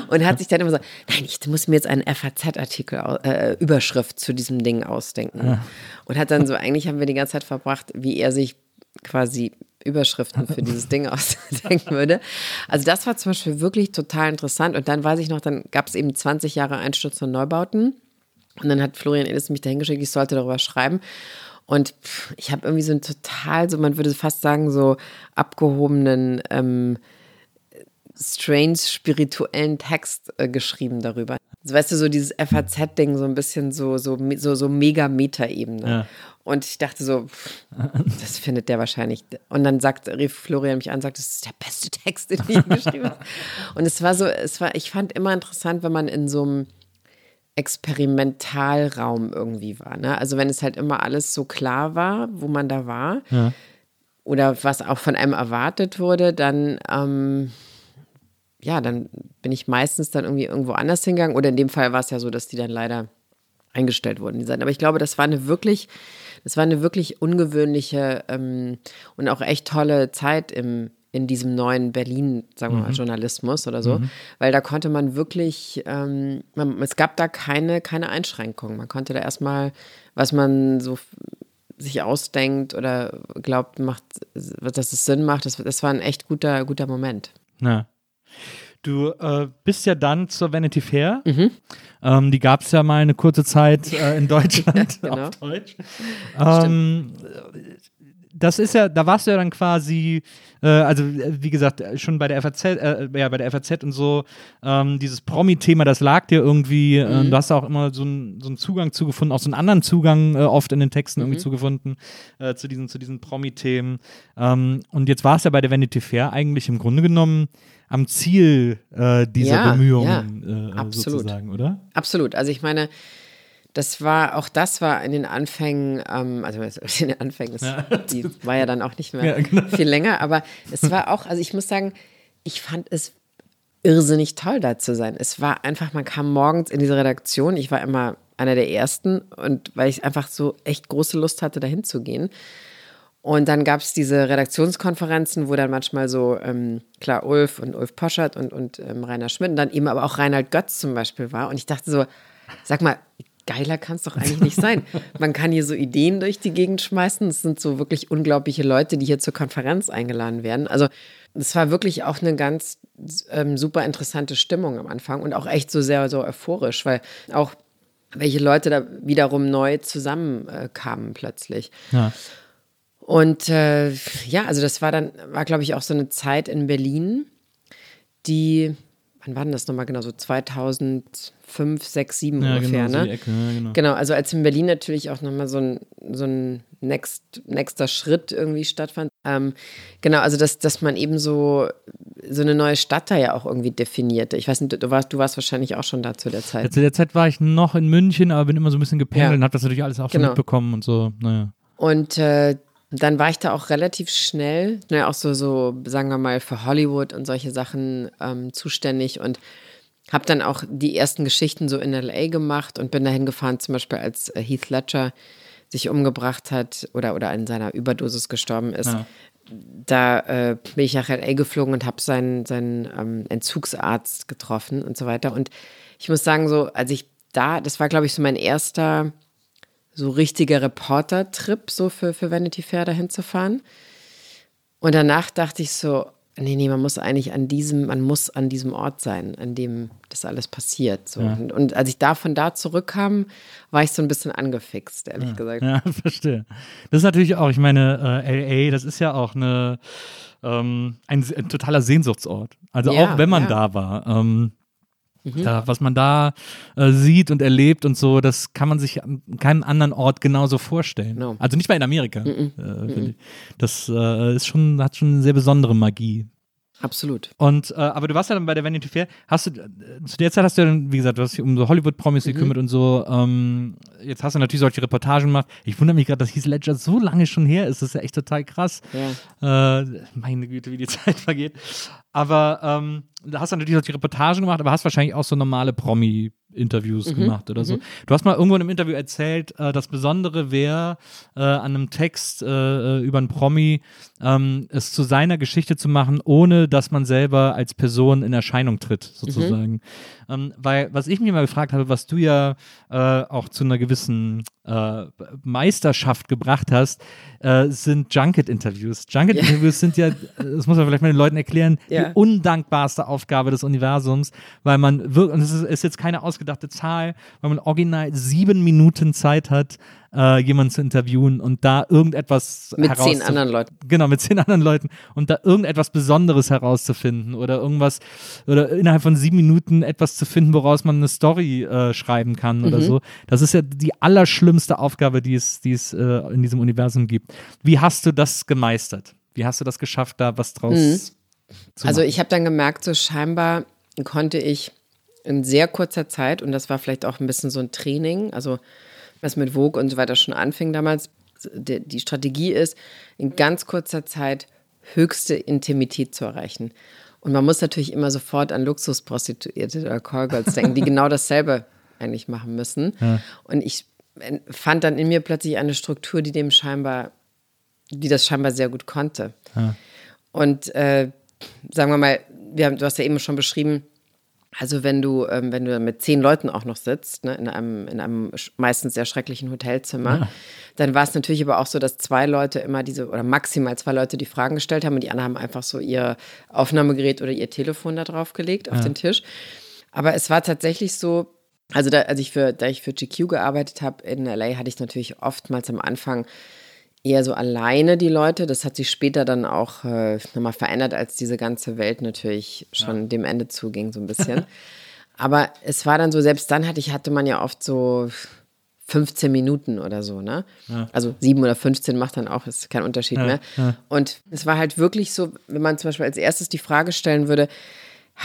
Und hat sich dann immer so, nein, ich muss mir jetzt einen FAZ-Artikel, äh, Überschrift zu diesem Ding ausdenken. Und hat dann so, eigentlich haben wir die ganze Zeit verbracht, wie er sich quasi Überschriften für dieses Ding [LAUGHS] ausdenken würde. Also das war zum Beispiel wirklich total interessant. Und dann weiß ich noch, dann gab es eben 20 Jahre Einsturz von Neubauten. Und dann hat Florian Edis mich dahin geschickt, ich sollte darüber schreiben. Und ich habe irgendwie so einen total, so man würde fast sagen, so abgehobenen, ähm, strange spirituellen Text äh, geschrieben darüber. Also, weißt du, so dieses FAZ-Ding, so ein bisschen so, so, so, so mega Meta-Ebene. Ja. Und ich dachte so, das findet der wahrscheinlich. Und dann sagt, rief Florian mich an, sagt, das ist der beste Text, den ich [LAUGHS] geschrieben habe. Und es war so, es war, ich fand immer interessant, wenn man in so einem Experimentalraum irgendwie war. Ne? Also wenn es halt immer alles so klar war, wo man da war, ja. oder was auch von einem erwartet wurde, dann ähm, ja, dann bin ich meistens dann irgendwie irgendwo anders hingegangen. Oder in dem Fall war es ja so, dass die dann leider eingestellt wurden, die. Aber ich glaube, das war eine wirklich, das war eine wirklich ungewöhnliche ähm, und auch echt tolle Zeit im, in diesem neuen Berlin, sagen wir mal, mhm. Journalismus oder so, mhm. weil da konnte man wirklich, ähm, man, es gab da keine, keine Einschränkungen. Man konnte da erstmal, was man so sich ausdenkt oder glaubt, macht, dass es Sinn macht, das, das war ein echt guter, guter Moment. Ja. Du äh, bist ja dann zur Vanity Fair. Mhm. Ähm, die gab es ja mal eine kurze Zeit äh, in [LAUGHS] Deutschland ja, genau. auf Deutsch. Ähm, das ist ja, da warst du ja dann quasi, äh, also wie gesagt, schon bei der FAZ, äh, ja, bei der FAZ und so, ähm, dieses Promi-Thema, das lag dir irgendwie, äh, mhm. du hast auch immer so, ein, so einen Zugang zugefunden, auch so einen anderen Zugang äh, oft in den Texten mhm. irgendwie zugefunden, äh, zu diesen, zu diesen Promi-Themen. Ähm, und jetzt war es ja bei der Vanity Fair eigentlich im Grunde genommen am Ziel äh, dieser ja, Bemühungen ja, sozusagen, oder? Absolut. Also ich meine, das war, auch das war in den Anfängen, ähm, also [LAUGHS] in den Anfängen, ja. [LAUGHS] die war ja dann auch nicht mehr ja, genau. viel länger, aber es war auch, also ich muss sagen, ich fand es irrsinnig toll, da zu sein. Es war einfach, man kam morgens in diese Redaktion, ich war immer einer der Ersten und weil ich einfach so echt große Lust hatte, dahin zu gehen. Und dann gab es diese Redaktionskonferenzen, wo dann manchmal so, ähm, klar, Ulf und Ulf Poschert und, und ähm, Rainer Schmidt und dann eben aber auch Reinhard Götz zum Beispiel war. Und ich dachte so, sag mal, geiler kann es doch eigentlich nicht sein. [LAUGHS] Man kann hier so Ideen durch die Gegend schmeißen. Es sind so wirklich unglaubliche Leute, die hier zur Konferenz eingeladen werden. Also es war wirklich auch eine ganz ähm, super interessante Stimmung am Anfang und auch echt so sehr so euphorisch, weil auch welche Leute da wiederum neu zusammenkamen äh, plötzlich. Ja. Und äh, ja, also das war dann, war glaube ich auch so eine Zeit in Berlin, die, wann war denn das nochmal genau, so 2005, 6, 7 ja, ungefähr, genau, ne? So Ecke, ja, genau. genau. also als in Berlin natürlich auch nochmal so ein, so ein next, nächster Schritt irgendwie stattfand. Ähm, genau, also dass, dass man eben so, so eine neue Stadt da ja auch irgendwie definierte. Ich weiß nicht, du warst, du warst wahrscheinlich auch schon da zu der Zeit. Ja, zu der Zeit war ich noch in München, aber bin immer so ein bisschen gependelt und habe das natürlich alles auch genau. schon mitbekommen und so, naja. Und äh, dann war ich da auch relativ schnell, ne, auch so, so, sagen wir mal, für Hollywood und solche Sachen ähm, zuständig und habe dann auch die ersten Geschichten so in LA gemacht und bin dahin gefahren, zum Beispiel als äh, Heath Ledger sich umgebracht hat oder, oder an seiner Überdosis gestorben ist. Ja. Da äh, bin ich nach LA geflogen und habe seinen, seinen ähm, Entzugsarzt getroffen und so weiter. Und ich muss sagen, so, als ich da, das war, glaube ich, so mein erster so richtiger Reporter-Trip, so für, für Vanity Fair dahin zu fahren. Und danach dachte ich so, nee, nee, man muss eigentlich an diesem, man muss an diesem Ort sein, an dem das alles passiert. So. Ja. Und, und, als ich da von da zurückkam, war ich so ein bisschen angefixt, ehrlich ja. gesagt. Ja, [LAUGHS] verstehe. Das ist natürlich auch, ich meine, äh, LA, das ist ja auch eine, ähm, ein, ein, totaler Sehnsuchtsort. Also ja, auch wenn man da war. Ähm, Mhm. Da, was man da äh, sieht und erlebt und so, das kann man sich an keinem anderen Ort genauso vorstellen. No. Also nicht mal in Amerika. Mhm. Äh, das äh, ist schon, hat schon eine sehr besondere Magie. Absolut. Und äh, aber du warst ja dann bei der Vanity Fair. Hast du äh, zu der Zeit hast du ja dann, wie gesagt, du hast dich um so Hollywood-Promis mhm. gekümmert und so. Ähm, jetzt hast du natürlich solche Reportagen gemacht. Ich wundere mich gerade, dass Heath Ledger so lange schon her ist. Das ist ja echt total krass. Ja. Äh, meine Güte, wie die [LAUGHS] Zeit vergeht. Aber ähm, da hast du natürlich solche Reportagen gemacht, aber hast wahrscheinlich auch so normale Promi- Interviews mhm. gemacht oder so. Mhm. Du hast mal irgendwo in einem Interview erzählt, äh, das Besondere wäre, äh, an einem Text äh, äh, über einen Promi ähm, es zu seiner Geschichte zu machen, ohne dass man selber als Person in Erscheinung tritt, sozusagen. Mhm. Ähm, weil, was ich mir mal gefragt habe, was du ja äh, auch zu einer gewissen äh, Meisterschaft gebracht hast, sind Junket-Interviews. Junket-Interviews ja. sind ja, [LAUGHS] das muss man vielleicht mal den Leuten erklären, ja. Die undankbarste Aufgabe des Universums, weil man wirklich, und das ist, ist jetzt keine ausgedachte Zahl, weil man original sieben Minuten Zeit hat, äh, jemanden zu interviewen und da irgendetwas mit zehn anderen Leuten. Genau, mit zehn [LAUGHS] anderen Leuten und da irgendetwas Besonderes herauszufinden oder irgendwas oder innerhalb von sieben Minuten etwas zu finden, woraus man eine Story äh, schreiben kann mhm. oder so. Das ist ja die allerschlimmste Aufgabe, die es, die es äh, in diesem Universum gibt. Wie hast du das gemeistert? Wie hast du das geschafft, da was draus mhm. Also ich habe dann gemerkt, so scheinbar konnte ich in sehr kurzer Zeit, und das war vielleicht auch ein bisschen so ein Training, also was mit Vogue und so weiter schon anfing damals, die, die Strategie ist, in ganz kurzer Zeit höchste Intimität zu erreichen. Und man muss natürlich immer sofort an Luxusprostituierte oder Callgirls denken, die genau dasselbe eigentlich machen müssen. Ja. Und ich äh, fand dann in mir plötzlich eine Struktur, die dem scheinbar, die das scheinbar sehr gut konnte. Ja. Und äh, sagen wir mal, wir haben, du hast ja eben schon beschrieben, also wenn du, ähm, wenn du mit zehn Leuten auch noch sitzt, ne, in, einem, in einem meistens sehr schrecklichen Hotelzimmer, ja. dann war es natürlich aber auch so, dass zwei Leute immer diese, oder maximal zwei Leute die Fragen gestellt haben und die anderen haben einfach so ihr Aufnahmegerät oder ihr Telefon da drauf gelegt auf ja. den Tisch. Aber es war tatsächlich so, also da, als ich für, da ich für GQ gearbeitet habe in LA, hatte ich natürlich oftmals am Anfang eher so alleine die Leute. Das hat sich später dann auch äh, nochmal verändert, als diese ganze Welt natürlich schon ja. dem Ende zuging, so ein bisschen. [LAUGHS] Aber es war dann so, selbst dann hatte ich, hatte man ja oft so 15 Minuten oder so, ne? Ja. Also sieben oder 15 macht dann auch, ist kein Unterschied ja, mehr. Ja. Und es war halt wirklich so, wenn man zum Beispiel als erstes die Frage stellen würde,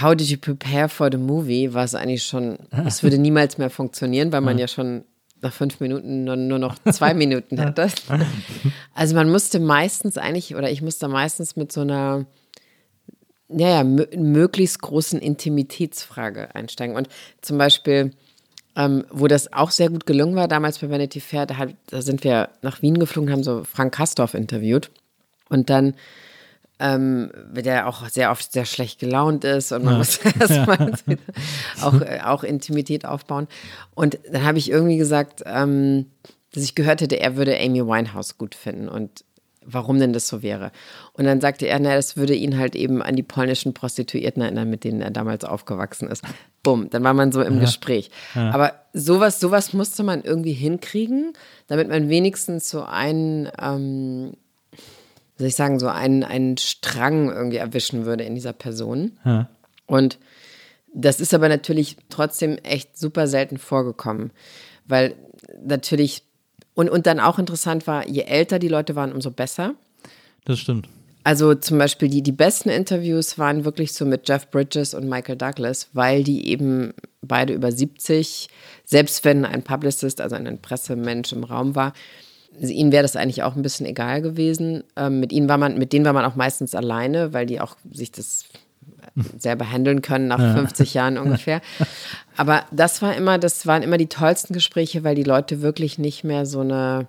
How did you prepare for the movie? War es eigentlich schon, es würde niemals mehr funktionieren, weil man ja schon nach fünf Minuten nur, nur noch zwei Minuten [LAUGHS] hätte. Also man musste meistens eigentlich, oder ich musste meistens mit so einer ja, möglichst großen Intimitätsfrage einsteigen. Und zum Beispiel, ähm, wo das auch sehr gut gelungen war, damals bei Vanity Fair, da, da sind wir nach Wien geflogen, haben so Frank Kastorf interviewt. Und dann ähm, der auch sehr oft sehr schlecht gelaunt ist und man ja. muss [LAUGHS] erstmal ja. [LAUGHS] auch, äh, auch Intimität aufbauen. Und dann habe ich irgendwie gesagt, ähm, dass ich gehört hätte, er würde Amy Winehouse gut finden und warum denn das so wäre. Und dann sagte er, naja, das würde ihn halt eben an die polnischen Prostituierten erinnern, mit denen er damals aufgewachsen ist. Bumm, dann war man so im ja. Gespräch. Ja. Aber sowas, sowas musste man irgendwie hinkriegen, damit man wenigstens so einen ähm, soll ich sagen, so einen, einen Strang irgendwie erwischen würde in dieser Person. Ja. Und das ist aber natürlich trotzdem echt super selten vorgekommen, weil natürlich, und, und dann auch interessant war, je älter die Leute waren, umso besser. Das stimmt. Also zum Beispiel die, die besten Interviews waren wirklich so mit Jeff Bridges und Michael Douglas, weil die eben beide über 70, selbst wenn ein Publicist, also ein Pressemensch im Raum war, ihnen wäre das eigentlich auch ein bisschen egal gewesen. Ähm, mit ihnen war man, mit denen war man auch meistens alleine, weil die auch sich das selber handeln können nach ja. 50 Jahren ungefähr. Aber das war immer, das waren immer die tollsten Gespräche, weil die Leute wirklich nicht mehr so eine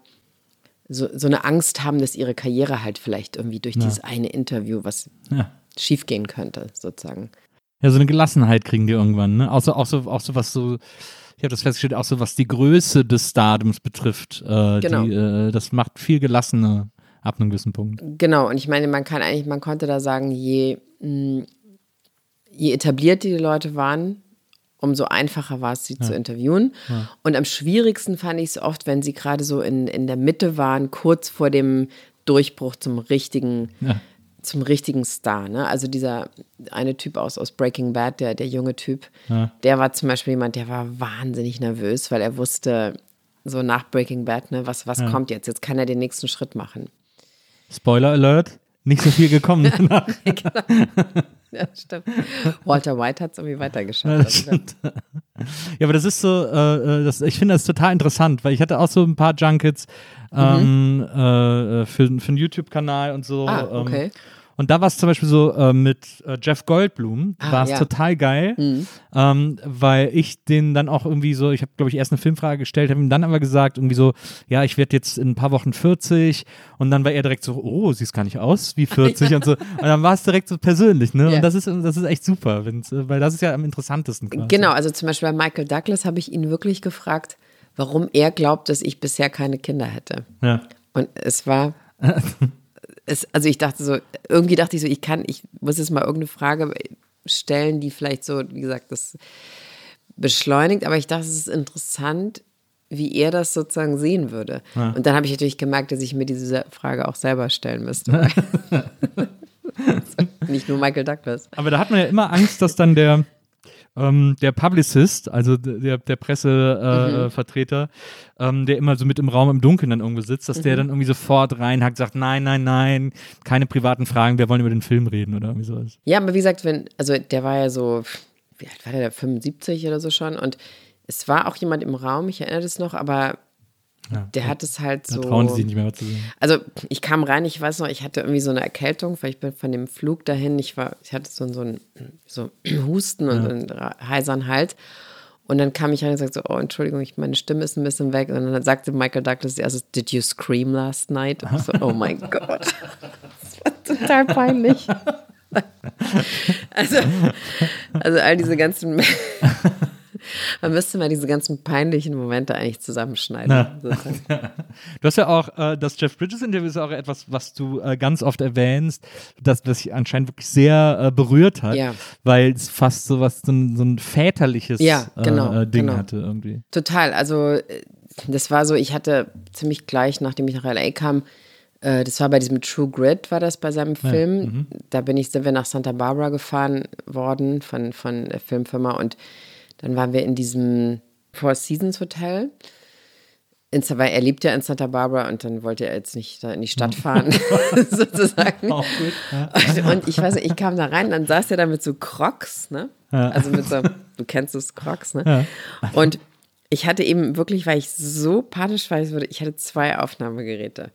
so, so eine Angst haben, dass ihre Karriere halt vielleicht irgendwie durch ja. dieses eine Interview was ja. schiefgehen könnte, sozusagen. Ja, so eine Gelassenheit kriegen die irgendwann, ne? Auch so, auch so, auch so was so ich habe das festgestellt, auch so was die Größe des Stadiums betrifft. Äh, genau. Die, äh, das macht viel gelassener ab einem gewissen Punkt. Genau, und ich meine, man kann eigentlich, man konnte da sagen, je, mh, mm, je etabliert die Leute waren, umso einfacher war es, sie ja. zu interviewen. Ja. Und am schwierigsten fand ich es oft, wenn sie gerade so in, in der Mitte waren, kurz vor dem Durchbruch zum richtigen ja zum richtigen Star. Ne? Also dieser eine Typ aus, aus Breaking Bad, der, der junge Typ, ja. der war zum Beispiel jemand, der war wahnsinnig nervös, weil er wusste, so nach Breaking Bad, ne, was, was ja. kommt jetzt? Jetzt kann er den nächsten Schritt machen. Spoiler Alert, nicht so viel gekommen [LAUGHS] genau. [LAUGHS] Ja, stimmt. Walter White hat es irgendwie weitergeschafft. Ja, ja, aber das ist so, äh, äh, das, ich finde das total interessant, weil ich hatte auch so ein paar Junkets ähm, mhm. äh, für, für einen YouTube-Kanal und so. Ah, ähm, okay. Ähm, und da war es zum Beispiel so äh, mit äh, Jeff Goldblum, ah, war es ja. total geil, mhm. ähm, weil ich den dann auch irgendwie so, ich habe glaube ich erst eine Filmfrage gestellt, habe ihm dann aber gesagt, irgendwie so, ja, ich werde jetzt in ein paar Wochen 40 und dann war er direkt so, oh, siehst gar nicht aus wie 40 ja. [LAUGHS] und so. Und dann war es direkt so persönlich, ne? Ja. Und das ist, das ist echt super, weil das ist ja am interessantesten. Quasi. Genau, also zum Beispiel bei Michael Douglas habe ich ihn wirklich gefragt, warum er glaubt, dass ich bisher keine Kinder hätte. Ja. Und es war [LAUGHS] es, also ich dachte so, irgendwie dachte ich so, ich kann, ich muss jetzt mal irgendeine Frage stellen, die vielleicht so, wie gesagt, das beschleunigt, aber ich dachte, es ist interessant, wie er das sozusagen sehen würde. Ja. Und dann habe ich natürlich gemerkt, dass ich mir diese Frage auch selber stellen müsste. [LAUGHS] [LAUGHS] Nicht nur Michael Douglas. Aber da hat man ja immer Angst, dass dann der ähm, der Publicist, also der, der Pressevertreter, äh, mhm. ähm, der immer so mit im Raum im Dunkeln dann irgendwo sitzt, dass mhm. der dann irgendwie sofort reinhackt, sagt, nein, nein, nein, keine privaten Fragen, wir wollen über den Film reden oder irgendwie sowas. Ja, aber wie gesagt, wenn, also der war ja so, wie alt war der, 75 oder so schon und es war auch jemand im Raum, ich erinnere das noch, aber ja, der hat es halt so. trauen sie sich nicht mehr zu sehen. Also ich kam rein, ich weiß noch, ich hatte irgendwie so eine Erkältung, weil ich bin von dem Flug dahin, ich war, ich hatte so, so einen so [CLEARS THROAT] Husten und ja. einen heiseren Hals. Und dann kam ich rein und sagte so, oh, Entschuldigung, ich, meine Stimme ist ein bisschen weg. Und dann sagte Michael Douglas also, did you scream last night? Und ich so, oh mein [LAUGHS] Gott. Das war total peinlich. [LAUGHS] Also, also all diese ganzen [LAUGHS] man müsste mal diese ganzen peinlichen Momente eigentlich zusammenschneiden. [LAUGHS] du hast ja auch äh, das Jeff Bridges-Interview ist auch etwas, was du äh, ganz oft erwähnst, das, das sich anscheinend wirklich sehr äh, berührt hat, ja. weil es fast so was, so ein, so ein väterliches ja, äh, genau, äh, Ding genau. hatte irgendwie. Total, also äh, das war so, ich hatte ziemlich gleich, nachdem ich nach LA kam, das war bei diesem True Grit, war das bei seinem Film. Ja, mhm. da bin ich, sind wir nach Santa Barbara gefahren worden von, von der Filmfirma und dann waren wir in diesem Four Seasons Hotel. In, weil er lebt ja in Santa Barbara und dann wollte er jetzt nicht da in die Stadt fahren, [LAUGHS] [LAUGHS] sozusagen. Auch gut, ja. und, und, ich weiß nicht, ich kam da rein, dann saß er da mit so Crocs, ne? Ja. Also mit so, du kennst das Crocs, ne? Ja. Und ich hatte eben wirklich, weil ich so panisch war, ich hatte zwei Aufnahmegeräte.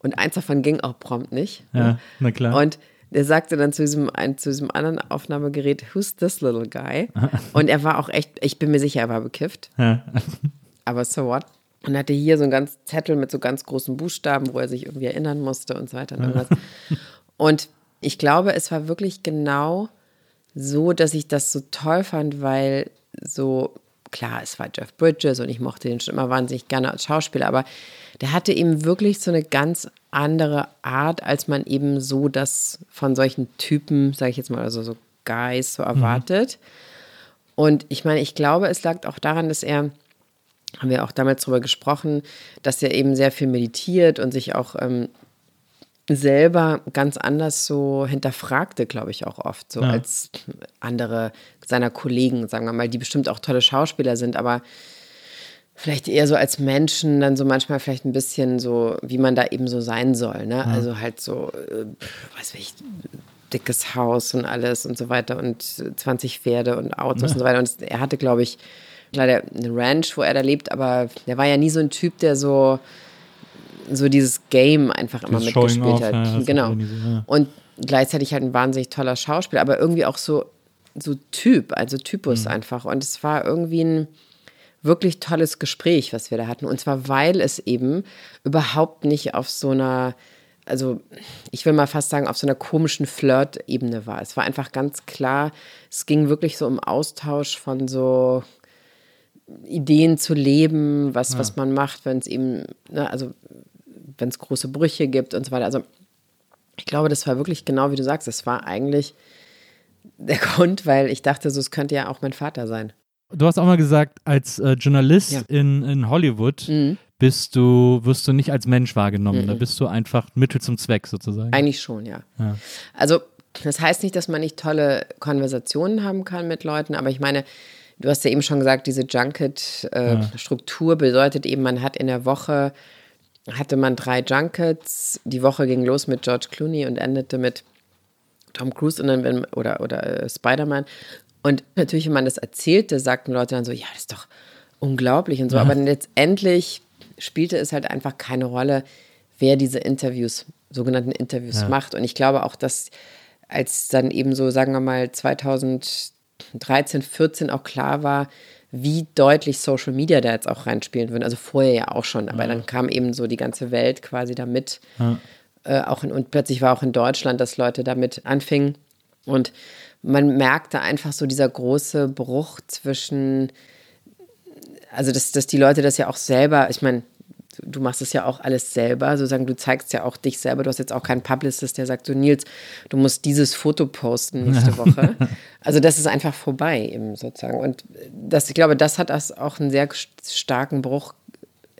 Und eins davon ging auch prompt nicht. Ja, ne? na klar. Und der sagte dann zu diesem, zu diesem anderen Aufnahmegerät, who's this little guy? Und er war auch echt, ich bin mir sicher, er war bekifft. Ja. Aber so what? Und hatte hier so einen ganz Zettel mit so ganz großen Buchstaben, wo er sich irgendwie erinnern musste und so weiter. Und, und Ich glaube, es war wirklich genau so, dass ich das so toll fand, weil so, klar, es war Jeff Bridges und ich mochte den schon immer wahnsinnig gerne als Schauspieler, aber der hatte eben wirklich so eine ganz andere Art, als man eben so das von solchen Typen, sage ich jetzt mal, also so Guys so erwartet. Mhm. Und ich meine, ich glaube, es lag auch daran, dass er, haben wir auch damals darüber gesprochen, dass er eben sehr viel meditiert und sich auch ähm, selber ganz anders so hinterfragte, glaube ich, auch oft, so ja. als andere seiner Kollegen, sagen wir mal, die bestimmt auch tolle Schauspieler sind, aber vielleicht eher so als Menschen dann so manchmal vielleicht ein bisschen so, wie man da eben so sein soll, ne? Ja. Also halt so, äh, weiß ich, dickes Haus und alles und so weiter und 20 Pferde und Autos ja. und so weiter. Und er hatte, glaube ich, leider eine Ranch, wo er da lebt, aber der war ja nie so ein Typ, der so so dieses Game einfach immer dieses mitgespielt hat. Ja, genau. Ja. Und gleichzeitig halt ein wahnsinnig toller Schauspieler, aber irgendwie auch so, so Typ, also Typus mhm. einfach. Und es war irgendwie ein wirklich tolles Gespräch, was wir da hatten. Und zwar, weil es eben überhaupt nicht auf so einer, also ich will mal fast sagen, auf so einer komischen Flirt-Ebene war. Es war einfach ganz klar, es ging wirklich so um Austausch von so Ideen zu leben, was, ja. was man macht, wenn es eben, ne, also wenn es große Brüche gibt und so weiter. Also ich glaube, das war wirklich genau wie du sagst. Das war eigentlich der [LAUGHS] Grund, weil ich dachte, so es könnte ja auch mein Vater sein. Du hast auch mal gesagt, als äh, Journalist ja. in, in Hollywood mhm. bist du, wirst du nicht als Mensch wahrgenommen. Mhm. Da bist du einfach Mittel zum Zweck sozusagen. Eigentlich schon, ja. ja. Also das heißt nicht, dass man nicht tolle Konversationen haben kann mit Leuten, aber ich meine, du hast ja eben schon gesagt, diese Junket-Struktur äh, ja. bedeutet eben, man hat in der Woche hatte man drei Junkets. Die Woche ging los mit George Clooney und endete mit Tom Cruise und dann, wenn, oder, oder äh, Spider-Man. Und natürlich, wenn man das erzählte, sagten Leute dann so, ja, das ist doch unglaublich und so. Ja. Aber letztendlich spielte es halt einfach keine Rolle, wer diese Interviews, sogenannten Interviews ja. macht. Und ich glaube auch, dass als dann eben so, sagen wir mal, 2013, 14 auch klar war, wie deutlich Social Media da jetzt auch reinspielen würden. Also vorher ja auch schon, aber ja. dann kam eben so die ganze Welt quasi damit. Ja. Äh, auch in, und plötzlich war auch in Deutschland, dass Leute damit anfingen. Und man merkte einfach so dieser große Bruch zwischen, also dass, dass die Leute das ja auch selber, ich meine, du machst es ja auch alles selber, sozusagen, du zeigst ja auch dich selber. Du hast jetzt auch keinen Publicist, der sagt so, Nils, du musst dieses Foto posten nächste [LAUGHS] Woche. also das ist einfach vorbei eben sozusagen. Und das, ich glaube, das hat auch einen sehr starken Bruch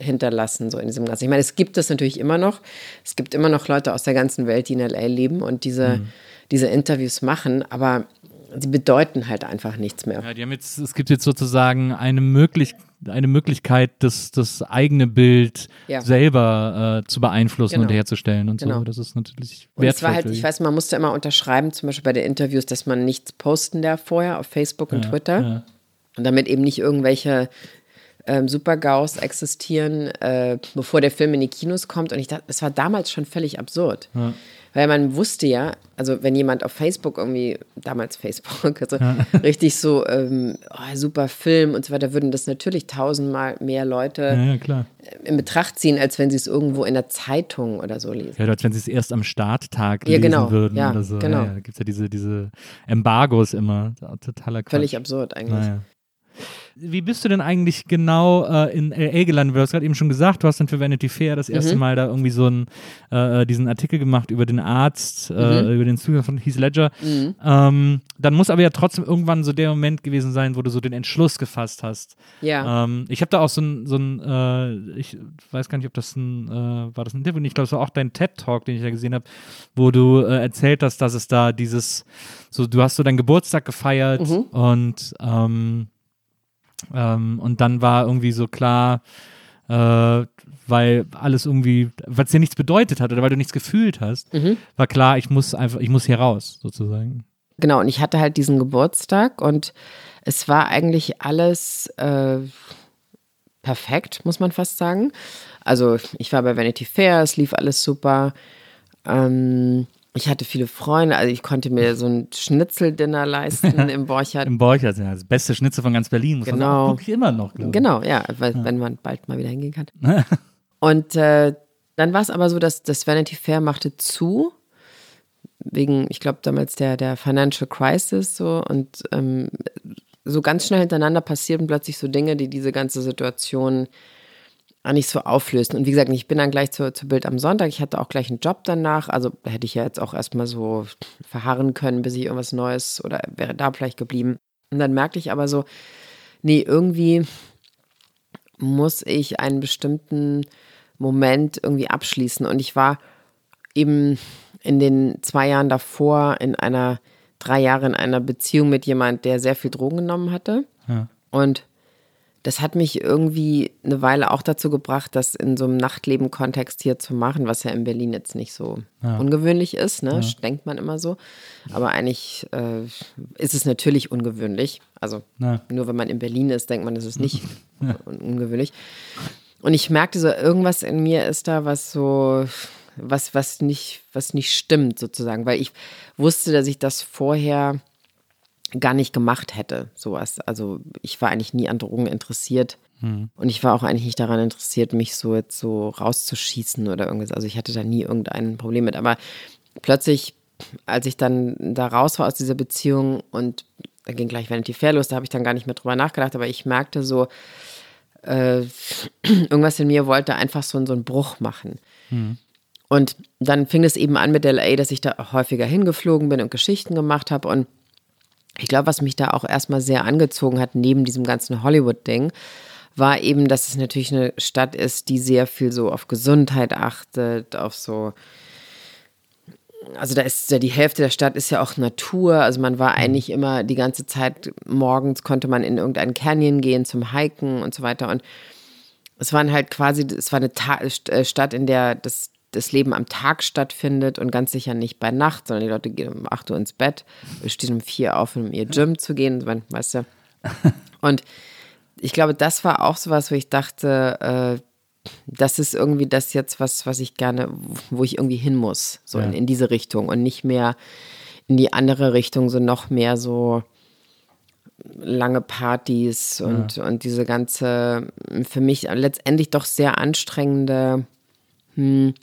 hinterlassen, so in diesem Ganzen. Ich meine, es gibt es natürlich immer noch. Es gibt immer noch Leute aus der ganzen Welt, die in L.A. leben und diese, mhm. diese Interviews machen, aber sie bedeuten halt einfach nichts mehr. Ja, die haben jetzt, es gibt jetzt sozusagen eine, möglich, eine Möglichkeit, das, das eigene Bild ja. selber äh, zu beeinflussen genau. und herzustellen und genau. so. Das ist natürlich und wertvoll. Es war halt, ich weiß, man musste immer unterschreiben, zum Beispiel bei den Interviews, dass man nichts posten darf vorher auf Facebook und ja, Twitter. Ja. Und damit eben nicht irgendwelche ähm, Super-GAUs existieren, äh, bevor der Film in die Kinos kommt. Und ich dachte, es war damals schon völlig absurd. Ja. Weil man wusste ja, also wenn jemand auf Facebook irgendwie, damals Facebook, also ja. [LAUGHS] richtig so ähm, oh, super Film und so weiter, würden das natürlich tausendmal mehr Leute ja, in Betracht ziehen, als wenn sie es irgendwo in der Zeitung oder so lesen. Ja, als wenn sie es erst am Starttag lesen genau. würden ja, oder so. Genau. Ja, da gibt es ja diese, diese Embargos immer. Totaler Quatsch. Völlig absurd eigentlich. Wie bist du denn eigentlich genau äh, in LA gelandet? Du hast gerade eben schon gesagt, du hast dann für Vanity Fair das erste mhm. Mal da irgendwie so einen, äh, diesen Artikel gemacht über den Arzt, äh, mhm. über den Zugang von Heath Ledger. Mhm. Ähm, dann muss aber ja trotzdem irgendwann so der Moment gewesen sein, wo du so den Entschluss gefasst hast. Ja. Ähm, ich habe da auch so ein, so ein äh, ich weiß gar nicht, ob das ein, äh, war das ein Interview? Ich glaube, es war auch dein TED-Talk, den ich ja gesehen habe, wo du äh, erzählt hast, dass es da dieses, so du hast so deinen Geburtstag gefeiert mhm. und ähm, ähm, und dann war irgendwie so klar, äh, weil alles irgendwie, weil es dir nichts bedeutet hat oder weil du nichts gefühlt hast, mhm. war klar, ich muss einfach, ich muss hier raus, sozusagen. Genau, und ich hatte halt diesen Geburtstag und es war eigentlich alles äh, perfekt, muss man fast sagen. Also ich war bei Vanity Fair, es lief alles super. Ähm, ich hatte viele Freunde, also ich konnte mir so ein Schnitzeldinner leisten [LAUGHS] im Borchert. Im Borchert, ja, das beste Schnitzel von ganz Berlin. Muss genau. man immer noch, glaube ich. Genau, ja, weil, ja. wenn man bald mal wieder hingehen kann. [LAUGHS] Und äh, dann war es aber so, dass das Vanity Fair machte zu wegen, ich glaube, damals der, der Financial Crisis so und ähm, so ganz schnell hintereinander passierten plötzlich so Dinge, die diese ganze Situation nicht so auflösen. Und wie gesagt, ich bin dann gleich zu, zu Bild am Sonntag. Ich hatte auch gleich einen Job danach. Also hätte ich ja jetzt auch erstmal so verharren können, bis ich irgendwas Neues oder wäre da vielleicht geblieben. Und dann merkte ich aber so, nee, irgendwie muss ich einen bestimmten Moment irgendwie abschließen. Und ich war eben in den zwei Jahren davor in einer, drei Jahre in einer Beziehung mit jemand, der sehr viel Drogen genommen hatte. Ja. Und das hat mich irgendwie eine Weile auch dazu gebracht, das in so einem Nachtleben-Kontext hier zu machen, was ja in Berlin jetzt nicht so ja. ungewöhnlich ist, ne? Ja. denkt man immer so. Aber eigentlich äh, ist es natürlich ungewöhnlich. Also ja. nur wenn man in Berlin ist, denkt man, es ist nicht [LAUGHS] ungewöhnlich. Und ich merkte so, irgendwas in mir ist da, was so, was, was nicht, was nicht stimmt, sozusagen, weil ich wusste, dass ich das vorher gar nicht gemacht hätte, sowas. Also ich war eigentlich nie an Drogen interessiert. Hm. Und ich war auch eigentlich nicht daran interessiert, mich so jetzt so rauszuschießen oder irgendwas. Also ich hatte da nie irgendein Problem mit. Aber plötzlich, als ich dann da raus war aus dieser Beziehung und da ging gleich Vanity Fair los, da habe ich dann gar nicht mehr drüber nachgedacht, aber ich merkte so, äh, [CLEARS THROAT] irgendwas in mir wollte einfach so, so einen Bruch machen. Hm. Und dann fing es eben an mit LA, dass ich da häufiger hingeflogen bin und Geschichten gemacht habe und ich glaube, was mich da auch erstmal sehr angezogen hat, neben diesem ganzen Hollywood-Ding, war eben, dass es natürlich eine Stadt ist, die sehr viel so auf Gesundheit achtet, auf so. Also da ist ja die Hälfte der Stadt ist ja auch Natur. Also man war eigentlich immer die ganze Zeit morgens konnte man in irgendeinen Canyon gehen zum Hiken und so weiter. Und es waren halt quasi, es war eine Ta äh, Stadt, in der das das Leben am Tag stattfindet und ganz sicher nicht bei Nacht, sondern die Leute gehen um 8 Uhr ins Bett, stehen um 4 auf, um ihr Gym zu gehen, weißt du. [LAUGHS] Und ich glaube, das war auch sowas, wo ich dachte, äh, das ist irgendwie das jetzt was, was ich gerne, wo ich irgendwie hin muss, so ja. in, in diese Richtung und nicht mehr in die andere Richtung, so noch mehr so lange Partys und, ja. und diese ganze, für mich letztendlich doch sehr anstrengende, hm,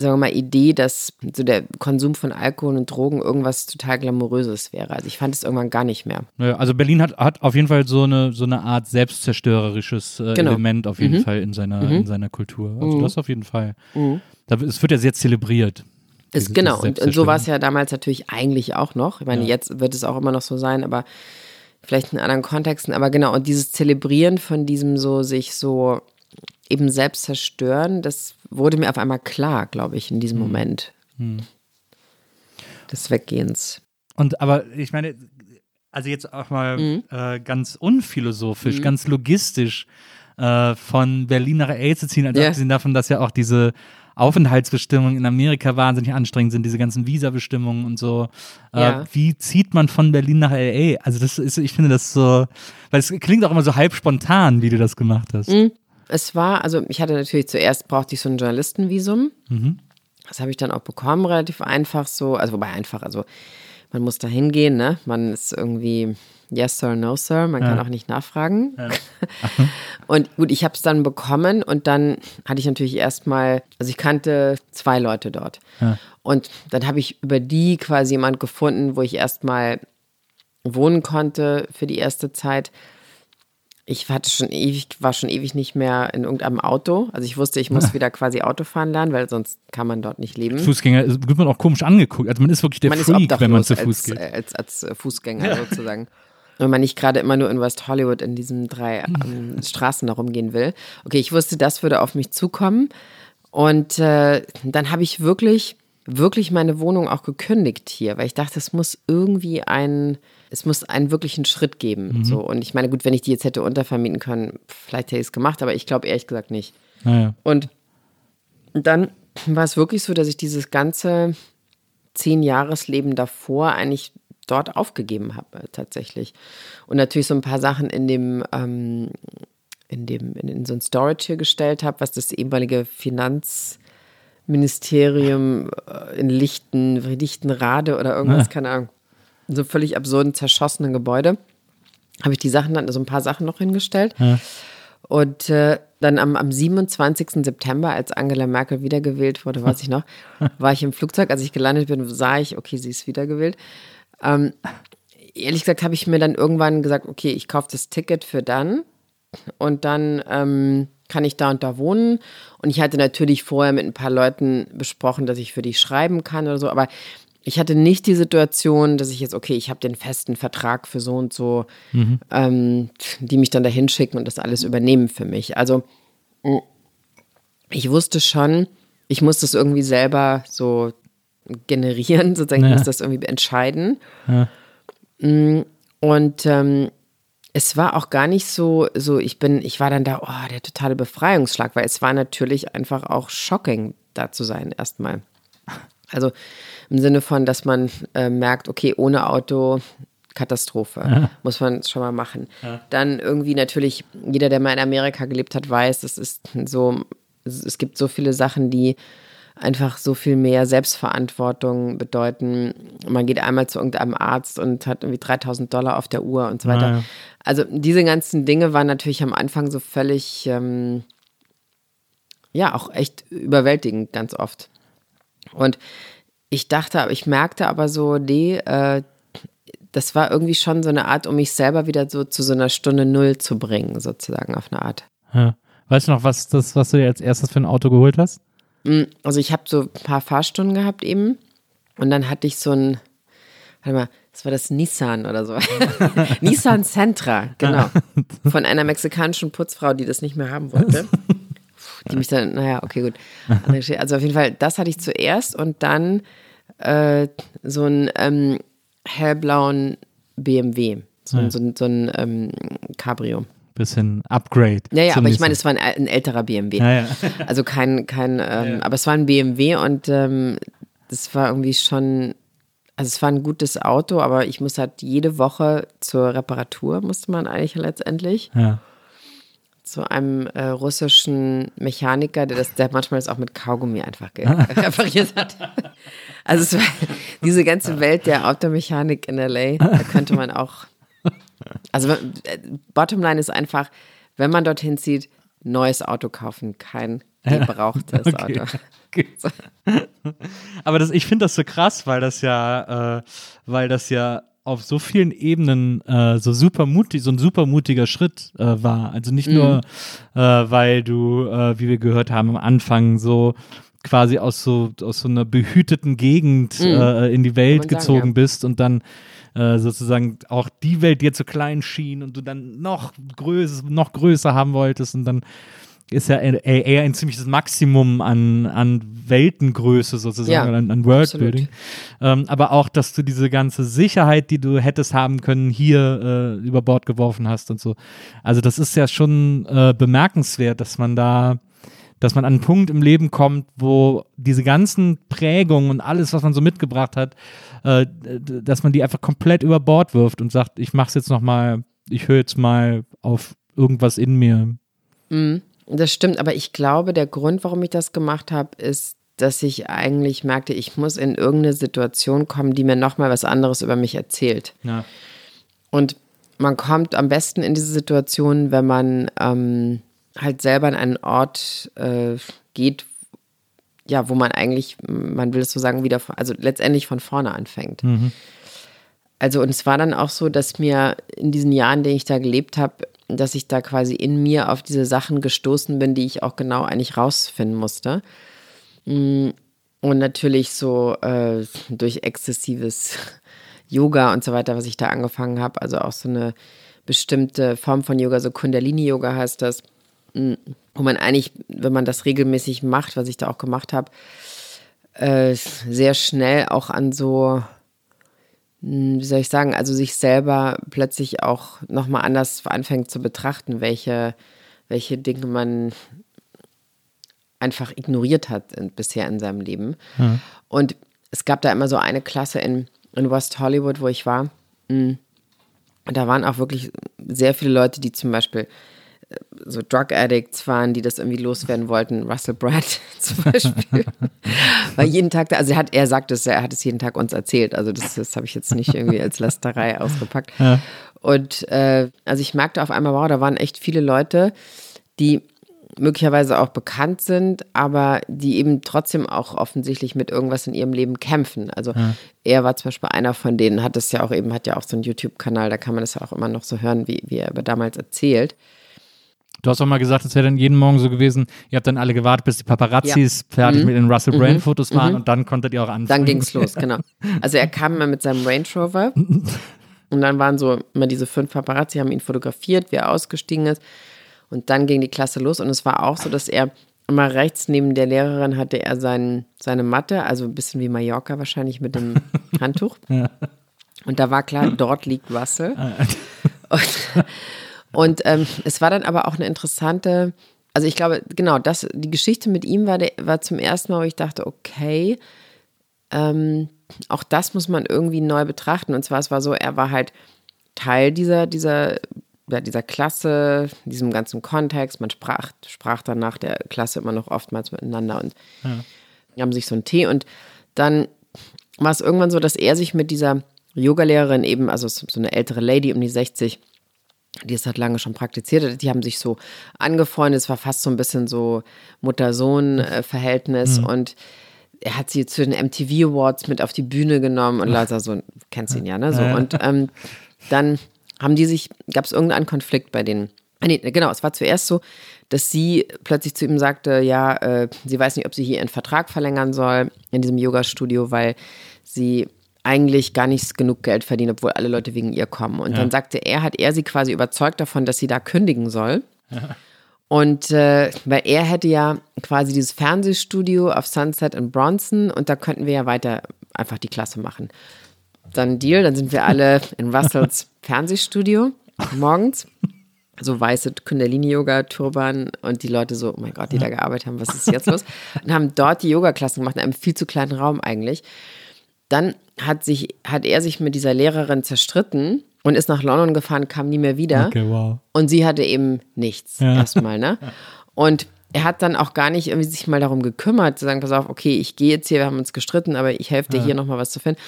sagen wir mal, Idee, dass so der Konsum von Alkohol und Drogen irgendwas total Glamouröses wäre. Also ich fand es irgendwann gar nicht mehr. Also Berlin hat, hat auf jeden Fall so eine, so eine Art selbstzerstörerisches äh, genau. Element auf jeden mhm. Fall in seiner, mhm. in seiner Kultur. Also mhm. das auf jeden Fall. Mhm. Es wird ja sehr zelebriert. Ist, genau, und, und, so war es ja damals natürlich eigentlich auch noch. Ich meine, ja. jetzt wird es auch immer noch so sein, aber vielleicht in anderen Kontexten. Aber genau, und dieses Zelebrieren von diesem so sich so eben selbst zerstören, das wurde mir auf einmal klar, glaube ich, in diesem hm. Moment hm. des Weggehens. Und aber ich meine, also jetzt auch mal mhm. äh, ganz unphilosophisch, mhm. ganz logistisch äh, von Berlin nach LA zu ziehen, also yeah. abgesehen davon, dass ja auch diese Aufenthaltsbestimmungen in Amerika wahnsinnig anstrengend sind, diese ganzen Visabestimmungen und so. Äh, ja. Wie zieht man von Berlin nach LA? Also das ist, ich finde das so, weil es klingt auch immer so halb spontan, wie du das gemacht hast. Mhm. Es war, also ich hatte natürlich zuerst brauchte ich so ein Journalistenvisum. Mhm. Das habe ich dann auch bekommen, relativ einfach so. Also wobei einfach, also man muss da hingehen, ne? Man ist irgendwie Yes, Sir, No, Sir. Man ja. kann auch nicht nachfragen. Ja. [LAUGHS] und gut, ich habe es dann bekommen und dann hatte ich natürlich erstmal, also ich kannte zwei Leute dort. Ja. Und dann habe ich über die quasi jemand gefunden, wo ich erstmal wohnen konnte für die erste Zeit ich hatte schon ewig, war schon ewig nicht mehr in irgendeinem Auto. Also ich wusste, ich muss wieder quasi Autofahren lernen, weil sonst kann man dort nicht leben. Fußgänger wird man auch komisch angeguckt. Also man ist wirklich der man Freak, wenn man zu Fuß geht. Als, als, als Fußgänger sozusagen. Wenn man nicht gerade immer nur in West Hollywood in diesen drei ähm, Straßen herumgehen will. Okay, ich wusste, das würde auf mich zukommen. Und äh, dann habe ich wirklich, wirklich meine Wohnung auch gekündigt hier, weil ich dachte, es muss irgendwie ein es muss einen wirklichen Schritt geben. Mhm. So. Und ich meine, gut, wenn ich die jetzt hätte untervermieten können, vielleicht hätte ich es gemacht, aber ich glaube ehrlich gesagt nicht. Naja. Und dann war es wirklich so, dass ich dieses ganze zehn Jahresleben davor eigentlich dort aufgegeben habe, tatsächlich. Und natürlich so ein paar Sachen in dem, ähm, in dem, in, in so ein Storage hier gestellt habe, was das ehemalige Finanzministerium äh, in Lichten, Lichtenrade oder irgendwas, ja. keine Ahnung, so völlig absurden, zerschossenen Gebäude, habe ich die Sachen dann, so also ein paar Sachen noch hingestellt. Ja. Und äh, dann am, am 27. September, als Angela Merkel wiedergewählt wurde, weiß ich noch, [LAUGHS] war ich im Flugzeug. Als ich gelandet bin, sah ich, okay, sie ist wiedergewählt. Ähm, ehrlich gesagt habe ich mir dann irgendwann gesagt, okay, ich kaufe das Ticket für dann und dann ähm, kann ich da und da wohnen. Und ich hatte natürlich vorher mit ein paar Leuten besprochen, dass ich für die schreiben kann oder so, aber ich hatte nicht die Situation, dass ich jetzt, okay, ich habe den festen Vertrag für so und so, mhm. ähm, die mich dann dahin schicken und das alles übernehmen für mich. Also ich wusste schon, ich muss das irgendwie selber so generieren, [LAUGHS] sozusagen, ja. ich muss das irgendwie entscheiden. Ja. Mm, und ähm, es war auch gar nicht so, so ich bin, ich war dann da, oh, der totale Befreiungsschlag, weil es war natürlich einfach auch shocking, da zu sein, erstmal. Also im Sinne von, dass man äh, merkt, okay, ohne Auto Katastrophe. Ja. Muss man schon mal machen. Ja. Dann irgendwie natürlich, jeder, der mal in Amerika gelebt hat, weiß, es ist so, es gibt so viele Sachen, die einfach so viel mehr Selbstverantwortung bedeuten. Man geht einmal zu irgendeinem Arzt und hat irgendwie 3000 Dollar auf der Uhr und so weiter. Ja. Also diese ganzen Dinge waren natürlich am Anfang so völlig, ähm, ja, auch echt überwältigend ganz oft. Und ich dachte, ich merkte aber so, nee, äh, das war irgendwie schon so eine Art, um mich selber wieder so zu so einer Stunde Null zu bringen, sozusagen auf eine Art. Ja. Weißt du noch, was das, was du dir als erstes für ein Auto geholt hast? Mm, also ich habe so ein paar Fahrstunden gehabt eben und dann hatte ich so ein, warte mal, das war das Nissan oder so. [LAUGHS] Nissan Sentra, genau. [LAUGHS] Von einer mexikanischen Putzfrau, die das nicht mehr haben wollte. [LAUGHS] Die mich dann, naja, okay, gut. Also auf jeden Fall, das hatte ich zuerst und dann äh, so ein ähm, hellblauen BMW. So, ja. so, so, so ein ähm, Cabrio bisschen Upgrade. Ja, ja, aber ich meine, es war ein, ein älterer BMW. Ja, ja. Also kein, kein, ähm, aber es war ein BMW und ähm, das war irgendwie schon, also es war ein gutes Auto, aber ich muss halt jede Woche zur Reparatur, musste man eigentlich letztendlich. Ja. Zu einem äh, russischen Mechaniker, der das, der manchmal das auch mit Kaugummi einfach repariert hat. Also es war [LAUGHS] diese ganze Welt der Automechanik in LA, da könnte man auch also äh, Bottomline ist einfach, wenn man dorthin zieht, neues Auto kaufen, kein gebrauchtes [LAUGHS] okay. Auto. Okay. [LAUGHS] Aber das, ich finde das so krass, weil das ja, äh, weil das ja auf so vielen Ebenen äh, so super mutig, so ein super mutiger Schritt äh, war. Also nicht nur, mm. weil du, äh, wie wir gehört haben am Anfang, so quasi aus so aus so einer behüteten Gegend mm. in die Welt gezogen sagen, ja. bist und dann äh, sozusagen auch die Welt dir zu klein schien und du dann noch größer, noch größer haben wolltest und dann ist ja eher ein ziemliches Maximum an, an Weltengröße sozusagen, ja, an, an Worldbuilding. Ähm, aber auch, dass du diese ganze Sicherheit, die du hättest haben können, hier äh, über Bord geworfen hast und so. Also das ist ja schon äh, bemerkenswert, dass man da dass man an einen Punkt im Leben kommt, wo diese ganzen Prägungen und alles, was man so mitgebracht hat, äh, dass man die einfach komplett über Bord wirft und sagt, ich mach's jetzt noch mal, ich höre jetzt mal auf irgendwas in mir. Mhm, das stimmt, aber ich glaube, der Grund, warum ich das gemacht habe, ist, dass ich eigentlich merkte, ich muss in irgendeine Situation kommen, die mir noch mal was anderes über mich erzählt. Ja. Und man kommt am besten in diese Situation, wenn man ähm, halt selber an einen Ort äh, geht, ja, wo man eigentlich, man will es so sagen, wieder, also letztendlich von vorne anfängt. Mhm. Also, und es war dann auch so, dass mir in diesen Jahren, in denen ich da gelebt habe, dass ich da quasi in mir auf diese Sachen gestoßen bin, die ich auch genau eigentlich rausfinden musste. Mm, und natürlich so äh, durch exzessives [LAUGHS] Yoga und so weiter, was ich da angefangen habe, also auch so eine bestimmte Form von Yoga, so Kundalini-Yoga heißt das, wo man eigentlich, wenn man das regelmäßig macht, was ich da auch gemacht habe, äh, sehr schnell auch an so, wie soll ich sagen, also sich selber plötzlich auch nochmal anders anfängt zu betrachten, welche, welche Dinge man einfach ignoriert hat in, bisher in seinem Leben. Mhm. Und es gab da immer so eine Klasse in, in West Hollywood, wo ich war. Hm. Und da waren auch wirklich sehr viele Leute, die zum Beispiel so Drug Addicts waren, die das irgendwie loswerden wollten. Russell Brand [LAUGHS] zum Beispiel. Weil jeden Tag, also er hat, er sagt es, er hat es jeden Tag uns erzählt. Also das, das habe ich jetzt nicht irgendwie als Lasterei [LAUGHS] ausgepackt. Ja. Und äh, also ich merkte auf einmal, wow, da waren echt viele Leute, die möglicherweise auch bekannt sind, aber die eben trotzdem auch offensichtlich mit irgendwas in ihrem Leben kämpfen. Also ja. er war zum Beispiel einer von denen, hat es ja auch eben, hat ja auch so einen YouTube-Kanal, da kann man das ja auch immer noch so hören, wie, wie er über damals erzählt. Du hast auch mal gesagt, es wäre dann jeden Morgen so gewesen, ihr habt dann alle gewartet, bis die Paparazzis ja. fertig mhm. mit den Russell Brand Fotos waren mhm. und dann konntet ihr auch anfangen. Dann ging es los, genau. Also er kam mal mit seinem Range Rover [LAUGHS] und dann waren so immer diese fünf Paparazzi, haben ihn fotografiert, wie er ausgestiegen ist und dann ging die Klasse los und es war auch so, dass er immer rechts neben der Lehrerin hatte er sein, seine Matte, also ein bisschen wie Mallorca wahrscheinlich mit dem [LAUGHS] Handtuch. Ja. Und da war klar, dort liegt Russell. Ah, und und ähm, es war dann aber auch eine interessante, also ich glaube, genau, das, die Geschichte mit ihm war, der, war zum ersten Mal, wo ich dachte, okay, ähm, auch das muss man irgendwie neu betrachten. Und zwar, es war so, er war halt Teil dieser, dieser, ja, dieser Klasse, diesem ganzen Kontext. Man sprach, sprach dann nach der Klasse immer noch oftmals miteinander und ja. haben sich so einen Tee. Und dann war es irgendwann so, dass er sich mit dieser Yogalehrerin eben, also so eine ältere Lady um die 60, die es halt lange schon praktiziert Die haben sich so angefreundet. Es war fast so ein bisschen so Mutter-Sohn-Verhältnis. Mhm. Und er hat sie zu den MTV Awards mit auf die Bühne genommen und lauter so, kennst ihn ja, ne? So. Und ähm, dann haben die sich, gab es irgendeinen Konflikt bei denen. Ah, nee, genau, es war zuerst so, dass sie plötzlich zu ihm sagte, ja, äh, sie weiß nicht, ob sie hier ihren Vertrag verlängern soll in diesem Yoga-Studio, weil sie eigentlich gar nicht genug Geld verdienen, obwohl alle Leute wegen ihr kommen. Und ja. dann sagte er, hat er sie quasi überzeugt davon, dass sie da kündigen soll. Ja. Und äh, weil er hätte ja quasi dieses Fernsehstudio auf Sunset in Bronson und da könnten wir ja weiter einfach die Klasse machen. Dann Deal, dann sind wir alle in [LAUGHS] Russells Fernsehstudio morgens. So weiße Kundalini-Yoga-Turban und die Leute so, oh mein Gott, die da [LAUGHS] gearbeitet haben, was ist jetzt los? Und haben dort die Yoga-Klassen gemacht in einem viel zu kleinen Raum eigentlich. Dann hat, sich, hat er sich mit dieser Lehrerin zerstritten und ist nach London gefahren, kam nie mehr wieder. Okay, wow. Und sie hatte eben nichts ja. erstmal, ne? Und er hat dann auch gar nicht irgendwie sich mal darum gekümmert, zu sagen, pass auf, okay, ich gehe jetzt hier, wir haben uns gestritten, aber ich helfe dir ja. hier nochmal was zu finden.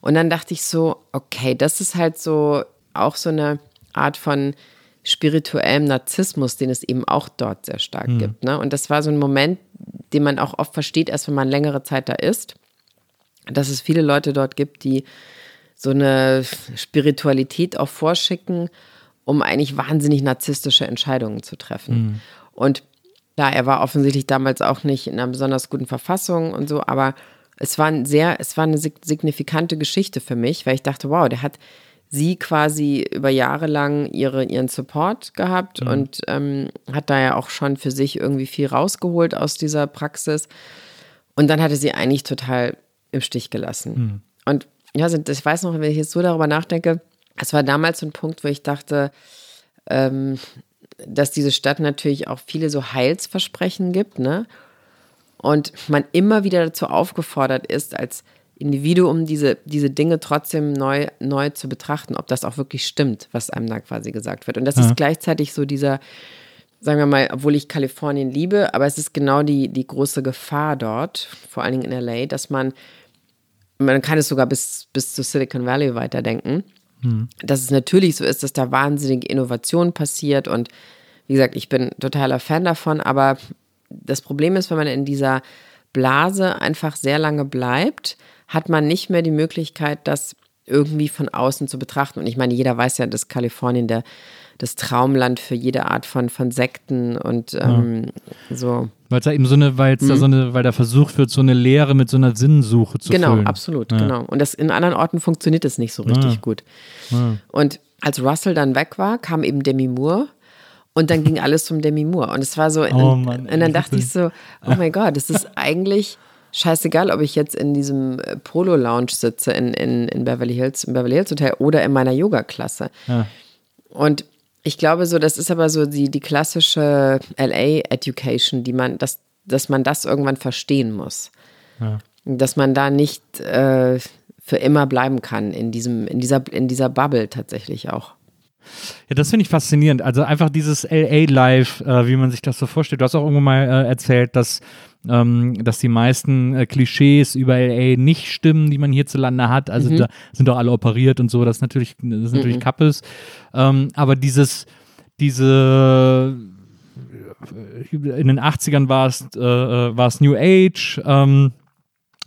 Und dann dachte ich so, okay, das ist halt so auch so eine Art von spirituellem Narzissmus, den es eben auch dort sehr stark mhm. gibt. Ne? Und das war so ein Moment, den man auch oft versteht, erst wenn man längere Zeit da ist dass es viele Leute dort gibt, die so eine Spiritualität auch vorschicken, um eigentlich wahnsinnig narzisstische Entscheidungen zu treffen. Mhm. Und klar, er war offensichtlich damals auch nicht in einer besonders guten Verfassung und so, aber es war ein sehr, es war eine signifikante Geschichte für mich, weil ich dachte, wow, der hat sie quasi über Jahre lang ihre, ihren Support gehabt mhm. und ähm, hat da ja auch schon für sich irgendwie viel rausgeholt aus dieser Praxis. Und dann hatte sie eigentlich total im Stich gelassen. Mhm. Und ja, ich weiß noch, wenn ich jetzt so darüber nachdenke, es war damals so ein Punkt, wo ich dachte, ähm, dass diese Stadt natürlich auch viele so Heilsversprechen gibt, ne? Und man immer wieder dazu aufgefordert ist, als Individuum diese, diese Dinge trotzdem neu, neu zu betrachten, ob das auch wirklich stimmt, was einem da quasi gesagt wird. Und das ja. ist gleichzeitig so dieser, sagen wir mal, obwohl ich Kalifornien liebe, aber es ist genau die, die große Gefahr dort, vor allen Dingen in LA, dass man man kann es sogar bis, bis zu Silicon Valley weiterdenken, mhm. dass es natürlich so ist, dass da wahnsinnige Innovation passiert und wie gesagt, ich bin totaler Fan davon, aber das Problem ist, wenn man in dieser Blase einfach sehr lange bleibt, hat man nicht mehr die Möglichkeit, das irgendwie von außen zu betrachten. Und ich meine, jeder weiß ja, dass Kalifornien der das Traumland für jede Art von, von Sekten und ähm, ja. so. Weil es da eben so eine, weil es mhm. da so eine, weil da versucht wird, so eine Lehre mit so einer Sinnsuche zu genau, füllen. Genau, absolut, ja. genau. Und das in anderen Orten funktioniert es nicht so richtig ja. gut. Und als Russell dann weg war, kam eben Demi Moore und dann ging [LAUGHS] alles zum Demi Moore. Und es war so, oh, Mann, und dann dachte ich so, oh mein [LAUGHS] Gott, es ist eigentlich scheißegal, ob ich jetzt in diesem äh, Polo-Lounge sitze in, in, in Beverly Hills, im Beverly Hills Hotel oder in meiner Yoga-Klasse. Ja. Und ich glaube so, das ist aber so die, die klassische LA-Education, die man, dass, dass man das irgendwann verstehen muss. Ja. Dass man da nicht äh, für immer bleiben kann in diesem, in dieser, in dieser Bubble tatsächlich auch. Ja, das finde ich faszinierend. Also einfach dieses LA-Life, äh, wie man sich das so vorstellt. Du hast auch irgendwo mal äh, erzählt, dass ähm, dass die meisten äh, Klischees über LA nicht stimmen, die man hierzulande hat. Also mhm. da sind doch alle operiert und so, das ist natürlich, das ist natürlich mhm. Kappes. Ähm, aber dieses, diese in den 80ern war es, äh, äh, New Age, ähm,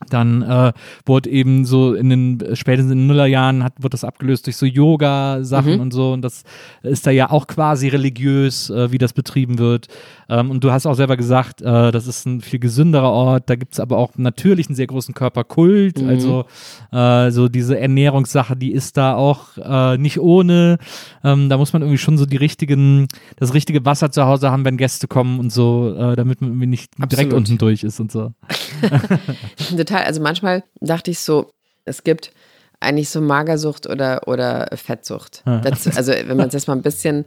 dann äh, wurde eben so in den spätestens in den Nullerjahren hat, wird das abgelöst durch so Yoga-Sachen Mhm. und so. Und das ist da ja auch quasi religiös, äh, wie das betrieben wird. Ähm, und du hast auch selber gesagt, äh, das ist ein viel gesünderer Ort. Da gibt es aber auch natürlich einen sehr großen Körperkult. Mhm. Also äh, so diese Ernährungssache, die ist da auch äh, nicht ohne. Ähm, da muss man irgendwie schon so die richtigen, das richtige Wasser zu Hause haben, wenn Gäste kommen und so, äh, damit man irgendwie nicht direkt Absolut. unten durch ist und so. [LAUGHS] Total. Also manchmal dachte ich so, es gibt eigentlich so Magersucht oder, oder Fettsucht. Dazu, also wenn man es jetzt mal ein bisschen,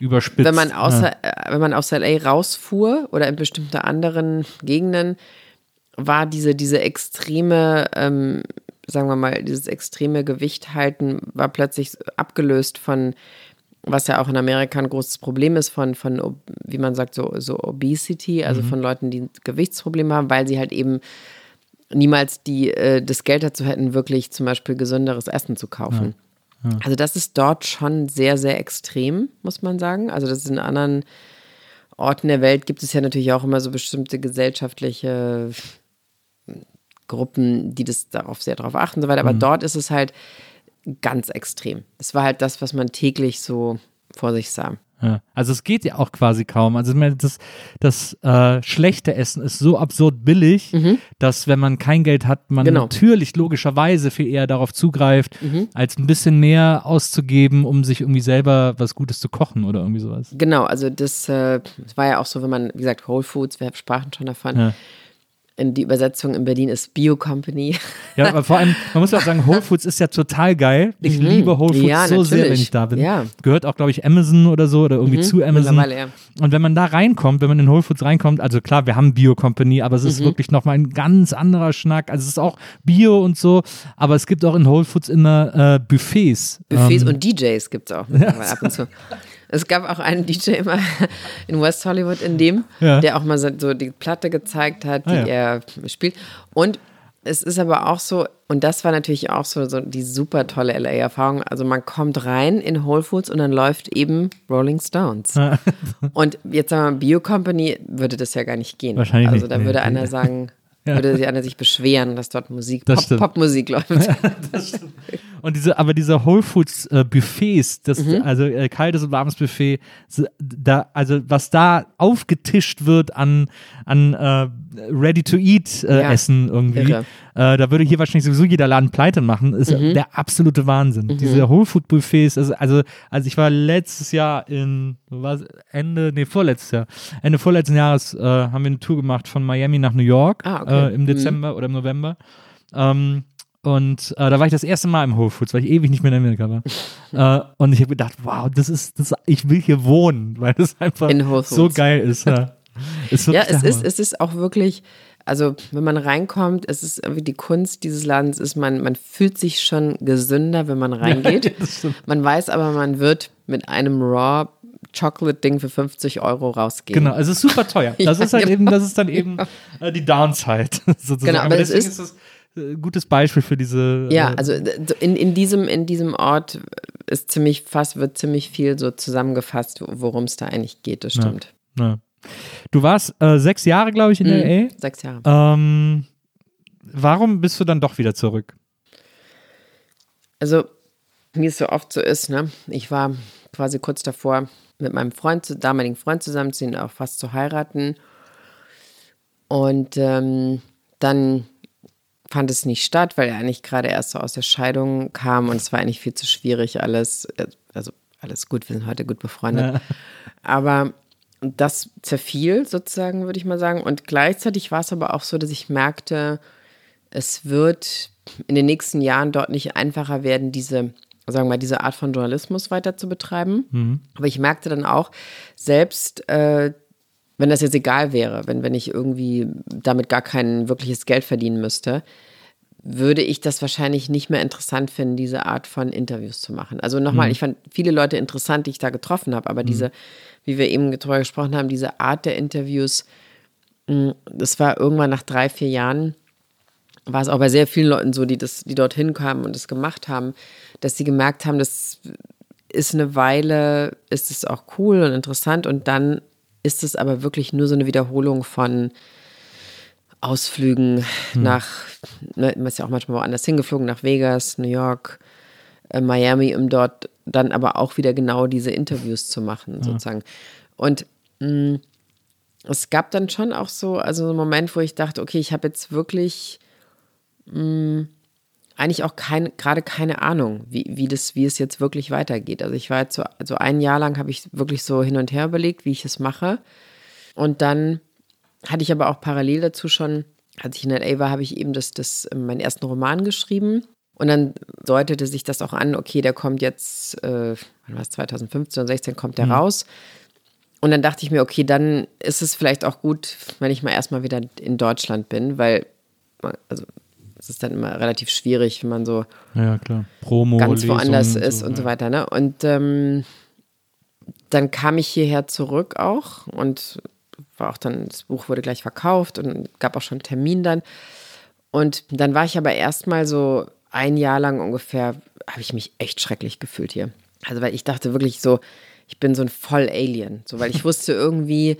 Überspitzt. wenn man ja. außer, äh, wenn man aus LA rausfuhr oder in bestimmte anderen Gegenden, war diese, diese extreme, ähm, sagen wir mal, dieses extreme Gewicht halten, war plötzlich abgelöst von, was ja auch in Amerika ein großes Problem ist, von, von wie man sagt, so, so Obesity, also von Leuten, die Gewichtsprobleme haben, weil sie halt eben niemals die, äh, das Geld dazu hätten, wirklich zum Beispiel gesünderes Essen zu kaufen. Also das ist dort schon sehr, sehr extrem, muss man sagen. Also das ist in anderen Orten der Welt gibt es ja natürlich auch immer so bestimmte gesellschaftliche Gruppen, die das darauf sehr darauf achten und so weiter. Aber dort ist es halt ganz extrem. Es war halt das, was man täglich so vor sich sah. Ja. Also es geht ja auch quasi kaum. Also ich meine, das, das äh, schlechte Essen ist so absurd billig, dass wenn man kein Geld hat, man Mhm. Genau. natürlich logischerweise viel eher darauf zugreift, Mhm. als ein bisschen mehr auszugeben, um sich irgendwie selber was Gutes zu kochen oder irgendwie sowas. Genau, also das, äh, das war ja auch so, wenn man, wie gesagt, Whole Foods, wir sprachen schon davon. Ja. In die Übersetzung in Berlin ist Bio Company. Ja, aber vor allem, man muss ja auch sagen, Whole [LAUGHS] Foods ist ja total geil. Ich liebe Whole Foods Mhm. Ja, so sehr, wenn natürlich. ich da bin. Ja. Mhm. Gehört auch, glaube ich, Amazon oder so oder irgendwie zu Amazon. Ja. Und wenn man da reinkommt, wenn man in Whole Foods reinkommt, also klar, wir haben Bio Company, aber es ist Mhm. wirklich nochmal ein ganz anderer Schnack. Also es ist auch Bio und so, aber es gibt auch in Whole Foods immer äh, Buffets. Buffets Ähm, und DJs gibt es auch [LAUGHS] mittlerweile ab und zu. Es gab auch einen DJ immer [LAUGHS] in West Hollywood in dem, Ja. der auch mal so, die Platte gezeigt hat, die Ah, ja. er spielt. Und es ist aber auch so, und das war natürlich auch so, so die super tolle LA-Erfahrung. Also man kommt rein in Whole Foods und dann läuft eben Rolling Stones. und jetzt sagen wir mal, Bio Company würde das ja gar nicht gehen. Wahrscheinlich Also da würde einer sagen, würde sich einer sich beschweren, dass dort Musik, Das Pop. Popmusik [LAUGHS] läuft. Und diese, aber diese Whole Foods äh, Buffets, das, Mhm. also äh, kaltes und warmes Buffet, da, also was da aufgetischt wird an, an äh, Ready-to-Eat äh, Ja, Essen irgendwie, äh, da würde hier wahrscheinlich sowieso jeder Laden pleite machen, ist Mhm. der absolute Wahnsinn. Diese Whole Food Buffets, also, also, also ich war letztes Jahr in, was, Ende, nee, vorletztes Jahr, Ende vorletzten Jahres äh, haben wir eine Tour gemacht von Miami nach New York Ah, okay. äh, im Dezember oder im November. Ähm, und äh, da war ich das erste Mal im Whole Foods, weil ich ewig nicht mehr in Amerika war. [LAUGHS] äh, und ich habe gedacht, wow, das ist, das, ich will hier wohnen, weil das einfach so geil ist. Ja, [LAUGHS] ist Ja, es ist, es ist auch wirklich, also wenn man reinkommt, es ist irgendwie die Kunst dieses Ladens ist, man, man fühlt sich schon gesünder, wenn man reingeht. [LAUGHS] Ja, man weiß aber, man wird mit einem Raw Chocolate Ding für 50 Euro rausgehen. Genau, es ist super teuer. [LAUGHS] Das Ja, ist halt genau. eben, das ist dann eben äh, die Downside sozusagen. Genau, aber es deswegen ist- ist das äh, ein gutes Beispiel für diese. Ja, äh, also d- in, in, diesem, in diesem Ort ist ziemlich fast, wird ziemlich viel so zusammengefasst, worum es da eigentlich geht, das stimmt. ja. Du warst äh, sechs Jahre, glaube ich, in Mhm. LA. Sechs Jahre. Ähm, warum bist du dann doch wieder zurück? Also, wie es so oft so ist, ne? Ich war quasi kurz davor, mit meinem Freund, damaligen Freund zusammenzuziehen, auch fast zu heiraten. Und ähm, dann fand es nicht statt, weil er eigentlich gerade erst so aus der Scheidung kam und es war eigentlich viel zu schwierig alles. Also alles gut, wir sind heute gut befreundet. Aber das zerfiel sozusagen, würde ich mal sagen. Und gleichzeitig war es aber auch so, dass ich merkte, es wird in den nächsten Jahren dort nicht einfacher werden, diese, sagen wir mal, diese Art von Journalismus weiter zu betreiben. Aber ich merkte dann auch, selbst äh, wenn das jetzt egal wäre, wenn, wenn ich irgendwie damit gar kein wirkliches Geld verdienen müsste, würde ich das wahrscheinlich nicht mehr interessant finden, diese Art von Interviews zu machen. Also nochmal, ich fand viele Leute interessant, die ich da getroffen habe, aber diese, wie wir eben drüber gesprochen haben, diese Art der Interviews, mh, das war irgendwann nach drei, vier Jahren, war es auch bei sehr vielen Leuten so, die das, die dorthin kamen und das gemacht haben, dass sie gemerkt haben, das ist eine Weile, ist es auch cool und interessant und dann ist es aber wirklich nur so eine Wiederholung von Ausflügen hm. nach, ne, man ist ja auch manchmal woanders hingeflogen, nach Vegas, New York, äh, Miami, um dort dann aber auch wieder genau diese Interviews zu machen, ja. sozusagen. Und mh, mm, es gab dann schon auch so, also einen Moment, wo ich dachte, okay, ich habe jetzt wirklich mh, mm, eigentlich auch keine, gerade keine Ahnung, wie, wie, das, wie es jetzt wirklich weitergeht. Also ich war jetzt so, also ein Jahr lang habe ich wirklich so hin und her überlegt, wie ich es mache. Und dann hatte ich aber auch parallel dazu schon, als ich in LA war, habe ich eben das, das, äh, meinen ersten Roman geschrieben. Und dann deutete sich das auch an, okay, der kommt jetzt, äh, wann war es, 2015 oder 16 kommt der mhm. raus. Und dann dachte ich mir, okay, dann ist es vielleicht auch gut, wenn ich mal erstmal wieder in Deutschland bin, weil, also es ist dann immer relativ schwierig, wenn man so ja, klar. Promo, ganz woanders ist und so, und so weiter. Ne? Und ähm, dann kam ich hierher zurück auch und war auch dann, das Buch wurde gleich verkauft und gab auch schon einen Termin dann. Und dann war ich aber erstmal so ein Jahr lang ungefähr, habe ich mich echt schrecklich gefühlt hier. Also, weil ich dachte wirklich so, ich bin so ein Voll-Alien. So, weil ich [LAUGHS] wusste irgendwie,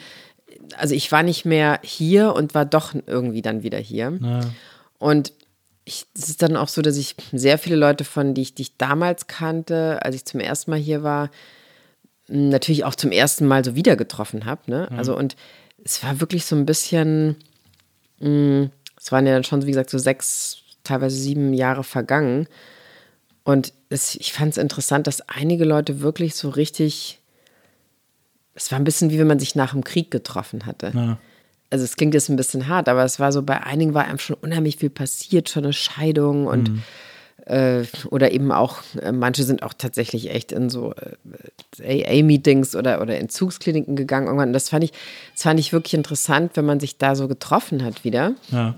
also ich war nicht mehr hier und war doch irgendwie dann wieder hier. Ja. Und es ist dann auch so, dass ich sehr viele Leute von, die ich, die ich damals kannte, als ich zum ersten Mal hier war, natürlich auch zum ersten Mal so wieder getroffen habe. Ne? Mhm. Also und es war wirklich so ein bisschen, mh, es waren ja dann schon, wie gesagt, so sechs, teilweise sieben Jahre vergangen. Und es, ich fand es interessant, dass einige Leute wirklich so richtig, es war ein bisschen wie wenn man sich nach dem Krieg getroffen hatte. Ja. Also es klingt jetzt ein bisschen hart, aber es war so, bei einigen war einem schon unheimlich viel passiert, schon eine Scheidung und mhm oder eben auch, äh, manche sind auch tatsächlich echt in so äh, AA-Meetings oder, oder Entzugskliniken gegangen irgendwann. Das fand ich, das fand ich wirklich interessant, wenn man sich da so getroffen hat wieder. Ja.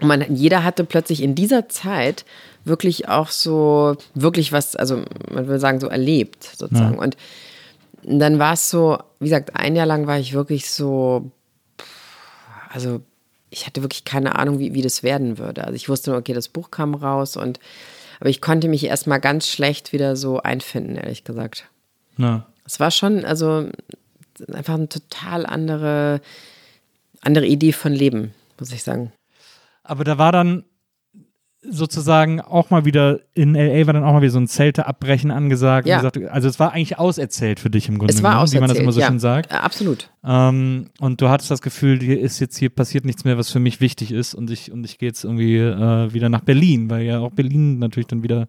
Und man, jeder hatte plötzlich in dieser Zeit wirklich auch so, wirklich was, also man würde sagen, so erlebt sozusagen. Ja. Und dann war es so, wie gesagt, ein Jahr lang war ich wirklich so, also ich hatte wirklich keine Ahnung, wie, wie das werden würde. Also ich wusste nur, okay, das Buch kam raus und aber ich konnte mich erstmal ganz schlecht wieder so einfinden, ehrlich gesagt. Na. Es war schon, also einfach eine total andere, andere Idee von Leben, muss ich sagen. Aber da war dann sozusagen auch mal wieder in LA war dann auch mal wieder so ein Zelte abbrechen angesagt. Ja. Gesagt, also es war eigentlich auserzählt für dich im Grunde, es war genommen, wie man das immer so ja. schön sagt. Ja, absolut. Ähm, und du hattest das Gefühl, hier ist jetzt hier passiert nichts mehr, was für mich wichtig ist und ich und ich gehe jetzt irgendwie äh, wieder nach Berlin, weil ja auch Berlin natürlich dann wieder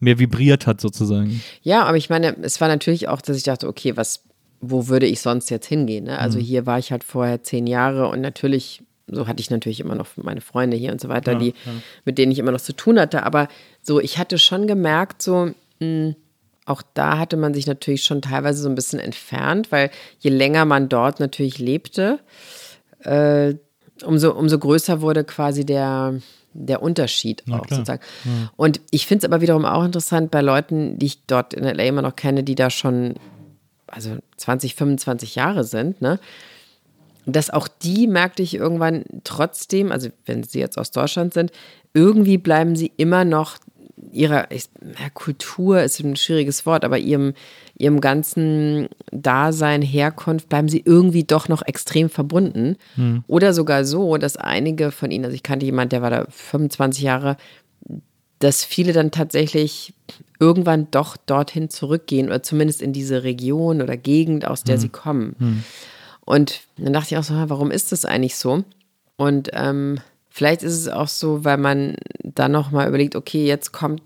mehr vibriert hat sozusagen. Ja, aber ich meine, es war natürlich auch, dass ich dachte, okay, was wo würde ich sonst jetzt hingehen? Ne? Also mhm. hier war ich halt vorher zehn Jahre und natürlich so hatte ich natürlich immer noch meine Freunde hier und so weiter, ja, die, ja. mit denen ich immer noch zu tun hatte. Aber so, ich hatte schon gemerkt, so, mh, hm, auch da hatte man sich natürlich schon teilweise so ein bisschen entfernt, weil je länger man dort natürlich lebte, äh, umso, umso größer wurde quasi der, der Unterschied Na, auch klar. sozusagen. Ja. Und ich finde es aber wiederum auch interessant bei Leuten, die ich dort in LA immer noch kenne, die da schon also 20, 25 Jahre sind, ne? Dass auch die merkte ich irgendwann trotzdem, also wenn sie jetzt aus Deutschland sind, irgendwie bleiben sie immer noch ihrer ich, ja, Kultur ist ein schwieriges Wort, aber ihrem, ihrem ganzen Dasein, Herkunft bleiben sie irgendwie doch noch extrem verbunden. Hm. Oder sogar so, dass einige von ihnen, also ich kannte jemanden, der war da 25 Jahre, dass viele dann tatsächlich irgendwann doch dorthin zurückgehen oder zumindest in diese Region oder Gegend, aus der hm. sie kommen. Hm. Und dann dachte ich auch so, warum ist das eigentlich so? Und ähm, vielleicht ist es auch so, weil man dann nochmal überlegt, okay, jetzt kommt,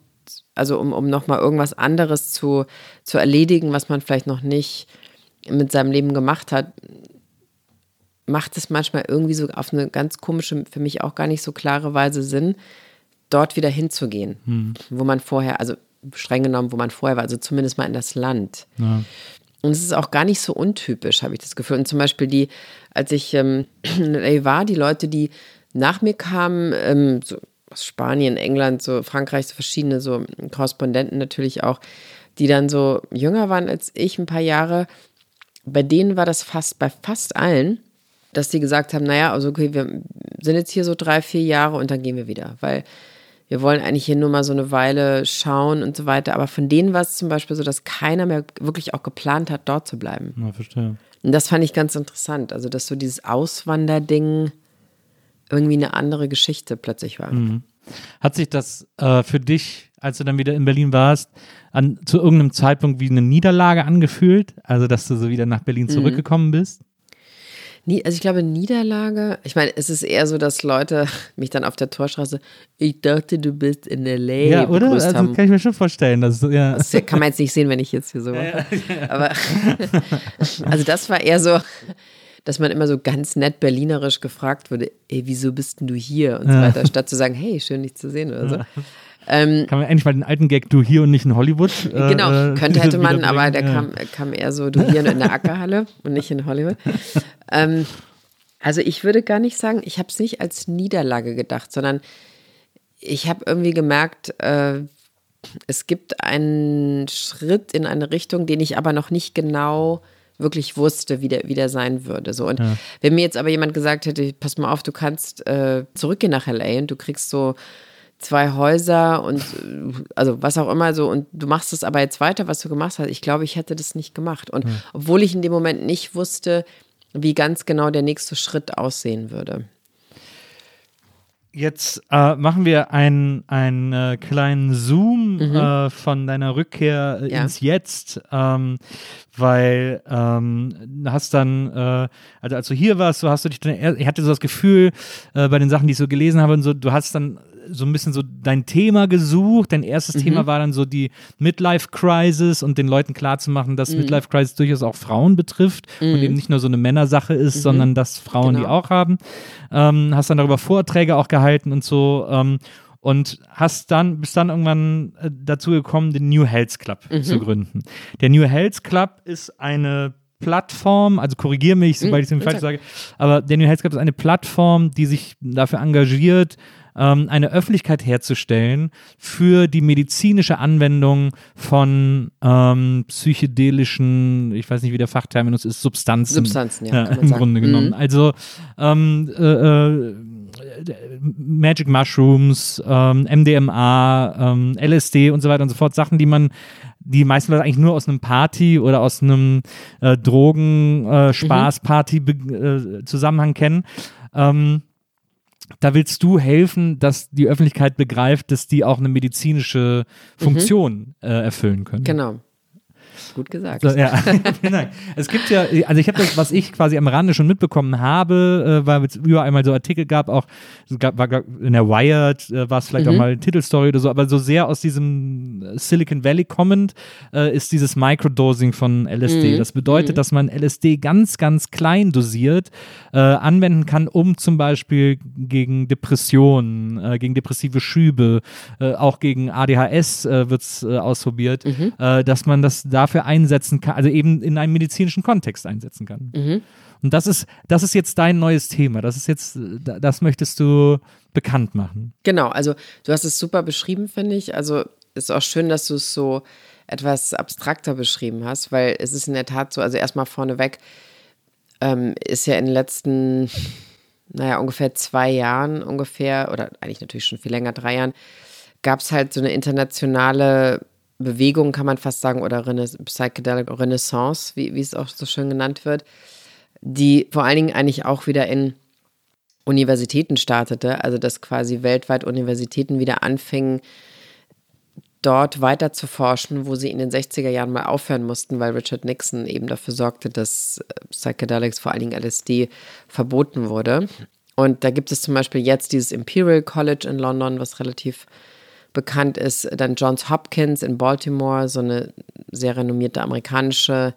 also um, um nochmal irgendwas anderes zu, zu erledigen, was man vielleicht noch nicht mit seinem Leben gemacht hat, macht es manchmal irgendwie so auf eine ganz komische, für mich auch gar nicht so klare Weise Sinn, dort wieder hinzugehen, hm. wo man vorher, also streng genommen, wo man vorher war, also zumindest mal in das Land. Ja. Und es ist auch gar nicht so untypisch, habe ich das Gefühl. Und zum Beispiel die, als ich ähm, [CLEARS THROAT] in LA war, die Leute, die nach mir kamen, ähm, so aus Spanien, England, so Frankreich, so verschiedene so Korrespondenten natürlich auch, die dann so jünger waren als ich, ein paar Jahre, bei denen war das fast, bei fast allen, dass die gesagt haben, naja, also okay, wir sind jetzt hier so drei, vier Jahre und dann gehen wir wieder, weil wir wollen eigentlich hier nur mal so eine Weile schauen und so weiter. Aber von denen war es zum Beispiel so, dass keiner mehr wirklich auch geplant hat, dort zu bleiben. Ja, verstehe. Und das fand ich ganz interessant. Also, dass so dieses Auswanderding irgendwie eine andere Geschichte plötzlich war. Mhm. Hat sich das äh, für dich, als du dann wieder in Berlin warst, an, zu irgendeinem Zeitpunkt wie eine Niederlage angefühlt? Also, dass du so wieder nach Berlin mhm. zurückgekommen bist? Also ich glaube, Niederlage, ich meine, es ist eher so, dass Leute [LAUGHS] mich dann auf der Torstraße, ich dachte, du bist in L.A. Ja, oder? Also haben. kann ich mir schon vorstellen. Dass, ja. Das kann man jetzt nicht sehen, wenn ich jetzt hier so mache. Ja, ja. Aber, [LAUGHS] also das war eher so, dass man immer so ganz nett berlinerisch gefragt wurde, ey, wieso bist denn du hier? Und so weiter, statt zu sagen, hey, schön dich zu sehen oder so. Ähm, Kann man endlich mal den alten Gag Du hier und nicht in Hollywood? Äh, genau, äh, könnte hätte man, aber der ja. kam, kam eher so Du hier in der Ackerhalle und nicht in Hollywood. [LAUGHS] ähm, also ich würde gar nicht sagen, ich habe es nicht als Niederlage gedacht, sondern ich habe irgendwie gemerkt, äh, es gibt einen Schritt in eine Richtung, den ich aber noch nicht genau wirklich wusste, wie der, wie der sein würde. So. Und ja. wenn mir jetzt aber jemand gesagt hätte, pass mal auf, du kannst äh, zurückgehen nach LA und du kriegst so zwei Häuser und also was auch immer so und du machst es aber jetzt weiter, was du gemacht hast. Ich glaube, ich hätte das nicht gemacht. Und mhm. obwohl ich in dem Moment nicht wusste, wie ganz genau der nächste Schritt aussehen würde. Jetzt äh, machen wir einen, einen äh, kleinen Zoom mhm. äh, von deiner Rückkehr äh, ja. ins Jetzt, ähm, weil ähm, hast dann, äh, also als du hier warst, so hast du dich dann, ich hatte so das Gefühl äh, bei den Sachen, die ich so gelesen habe und so, du hast dann so ein bisschen so dein Thema gesucht. Dein erstes mhm. Thema war dann so die Midlife Crisis und den Leuten klarzumachen, dass mhm. Midlife Crisis durchaus auch Frauen betrifft mhm. und eben nicht nur so eine Männersache ist, mhm. sondern dass Frauen genau. die auch haben. Ähm, hast dann darüber Vorträge auch gehalten und so. Ähm, und hast dann, bist dann irgendwann äh, dazu gekommen, den New Health Club mhm. zu gründen. Der New Health Club ist eine Plattform, also korrigiere mich, sobald ich es falsch sage, aber der New Health Club ist eine Plattform, die sich dafür engagiert, ähm, eine Öffentlichkeit herzustellen für die medizinische Anwendung von ähm, psychedelischen, ich weiß nicht, wie der Fachterminus ist, Substanzen. Substanzen, ja. ja Im sagen. Grunde genommen. Mhm. Also ähm, äh, äh, Magic Mushrooms, ähm, MDMA, ähm, LSD und so weiter und so fort, Sachen, die man die meisten Leute eigentlich nur aus einem Party oder aus einem äh, Drogen-Spaß-Party-Zusammenhang äh, äh, kennen. Ähm, da willst du helfen, dass die Öffentlichkeit begreift, dass die auch eine medizinische Funktion mhm. äh, erfüllen können. Genau. Gut gesagt. So, ja, [LAUGHS] vielen Dank. Es gibt ja, also ich habe das, was ich quasi am Rande schon mitbekommen habe, äh, weil es überall mal so Artikel gab, auch gab, war in der Wired äh, war es vielleicht mhm. auch mal Titelstory oder so, aber so sehr aus diesem Silicon Valley kommend äh, ist dieses Microdosing von LSD. Mhm. Das bedeutet, mhm. dass man LSD ganz, ganz klein dosiert äh, anwenden kann, um zum Beispiel gegen Depressionen, äh, gegen depressive Schübe, äh, auch gegen ADHS äh, wird es ausprobiert, mhm. dass man das dafür einsetzen kann, also eben in einem medizinischen Kontext einsetzen kann. Mhm. Und das ist, das ist jetzt dein neues Thema. Das ist jetzt, das möchtest du bekannt machen. Genau, also du hast es super beschrieben, finde ich. Also ist auch schön, dass du es so etwas abstrakter beschrieben hast, weil es ist in der Tat so, also erstmal vorneweg, ähm, ist ja in den letzten, naja, ungefähr zwei Jahren ungefähr, oder eigentlich natürlich schon viel länger, drei Jahren, gab es halt so eine internationale Bewegung, kann man fast sagen, oder Rena Psychedelic Renaissance, wie, wie es auch so schön genannt wird, die vor allen Dingen eigentlich auch wieder in Universitäten startete, also dass quasi weltweit Universitäten wieder anfingen, dort weiter zu forschen, wo sie in den 60er Jahren mal aufhören mussten, weil Richard Nixon eben dafür sorgte, dass äh, Psychedelics, vor allen Dingen LSD, verboten wurde. Und da gibt es zum Beispiel jetzt dieses Imperial College in London, was relativ bekannt ist dann Johns Hopkins in Baltimore, so eine sehr renommierte amerikanische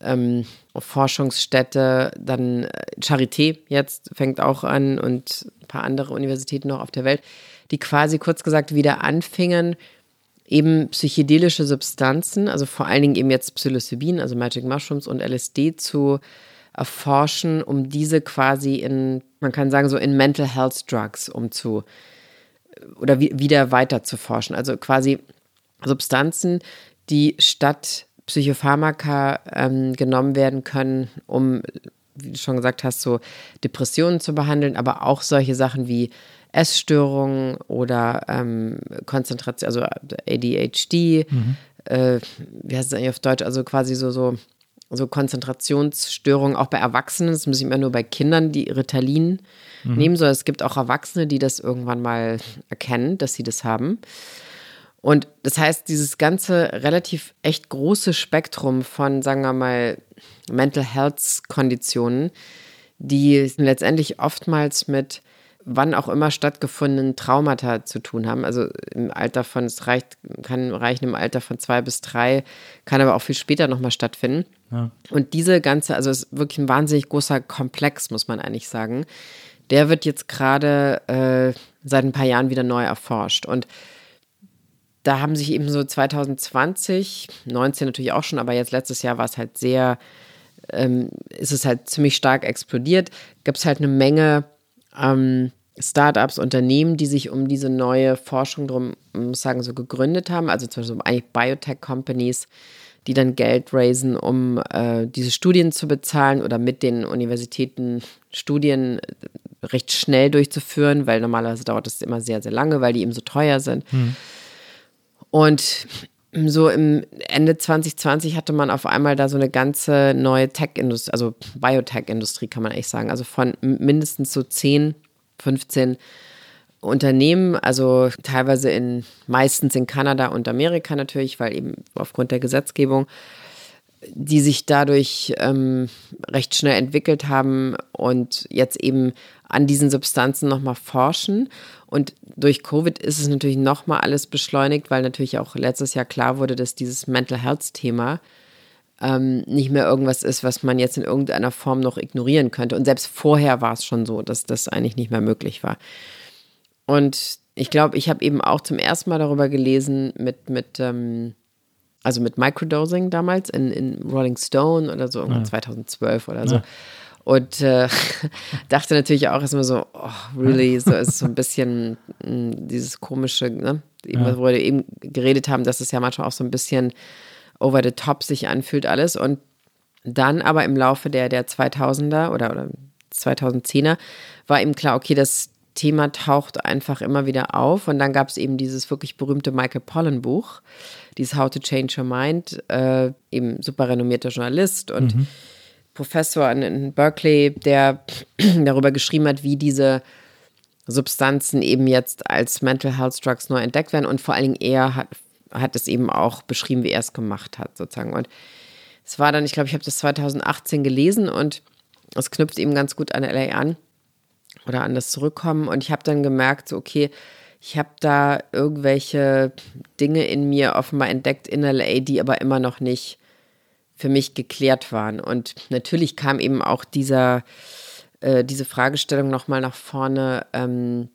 ähm, Forschungsstätte. Dann äh, Charité jetzt fängt auch an und ein paar andere Universitäten noch auf der Welt, die quasi kurz gesagt wieder anfingen, eben psychedelische Substanzen, also vor allen Dingen eben jetzt Psilocybin, also Magic Mushrooms und LSD zu erforschen, um diese quasi in, man kann sagen, so in Mental Health Drugs umzu oder wieder weiter zu forschen. Also quasi Substanzen, die statt Psychopharmaka ähm, genommen werden können, um, wie du schon gesagt hast, so Depressionen zu behandeln, aber auch solche Sachen wie Essstörungen oder ähm, Konzentration, also ADHD, mhm. äh, wie heißt es eigentlich auf Deutsch, also quasi so, so so Konzentrationsstörungen auch bei Erwachsenen. Das müssen immer nur bei Kindern, die Ritalin mhm. nehmen, sondern es gibt auch Erwachsene, die das irgendwann mal erkennen, dass sie das haben. Und das heißt, dieses ganze relativ echt große Spektrum von, sagen wir mal, Mental Health Konditionen, die letztendlich oftmals mit wann auch immer stattgefundenen Traumata zu tun haben. Also im Alter von, es reicht, kann reichen im Alter von zwei bis drei, kann aber auch viel später nochmal stattfinden. Und diese ganze, also es ist wirklich ein wahnsinnig großer Komplex, muss man eigentlich sagen. Der wird jetzt gerade äh, seit ein paar Jahren wieder neu erforscht. Und da haben sich eben so 2020, 19 natürlich auch schon, aber jetzt letztes Jahr war es halt sehr, ähm, ist es halt ziemlich stark explodiert. Gibt es halt eine Menge ähm, Startups, Unternehmen, die sich um diese neue Forschung drum, muss sagen, so gegründet haben. Also zum Beispiel eigentlich Biotech-Companies, die dann Geld raisen, um äh, diese Studien zu bezahlen oder mit den Universitäten Studien recht schnell durchzuführen, weil normalerweise dauert das immer sehr, sehr lange, weil die eben so teuer sind. Hm. Und so im Ende 2020 hatte man auf einmal da so eine ganze neue Tech-Industrie, also Biotech-Industrie kann man eigentlich sagen. Also von mindestens so 10, 15 Unternehmen, also teilweise in, meistens in Kanada und Amerika natürlich, weil eben aufgrund der Gesetzgebung, die sich dadurch ähm, recht schnell entwickelt haben und jetzt eben an diesen Substanzen nochmal forschen. Und durch Covid ist es natürlich nochmal alles beschleunigt, weil natürlich auch letztes Jahr klar wurde, dass dieses Mental Health-Thema ähm, nicht mehr irgendwas ist, was man jetzt in irgendeiner Form noch ignorieren könnte. Und selbst vorher war es schon so, dass das eigentlich nicht mehr möglich war. Und ich glaube, ich habe eben auch zum ersten Mal darüber gelesen mit, mit ähm, also mit Microdosing damals in, in Rolling Stone oder so, ja. 2012 oder so. Ja. Und äh, [LAUGHS] dachte natürlich auch erstmal so, oh, really, so ist so ein bisschen mh, hm, dieses komische, ne? Ja. wo wir eben geredet haben, dass es ja manchmal auch so ein bisschen over the top sich anfühlt alles. Und dann aber im Laufe der, der 2000er oder, oder 2010er war eben klar, okay, das Thema taucht einfach immer wieder auf. Und dann gab es eben dieses wirklich berühmte Michael Pollan Buch, dieses How to Change Your Mind, äh, eben super renommierter Journalist und mhm Professor in Berkeley, der [CLEARS THROAT] darüber geschrieben hat, wie diese Substanzen eben jetzt als Mental Health Drugs neu entdeckt werden und vor allen Dingen er hat, hat es eben auch beschrieben, wie er es gemacht hat sozusagen. Und es war dann, ich glaube, ich habe das 2018 gelesen und es knüpft eben ganz gut an LA an oder an das Zurückkommen und ich habe dann gemerkt, so okay, ich habe da irgendwelche Dinge in mir offenbar entdeckt in LA, die aber immer noch nicht für mich geklärt waren. Und natürlich kam eben auch dieser, äh, diese Fragestellung nochmal nach vorne, ähm,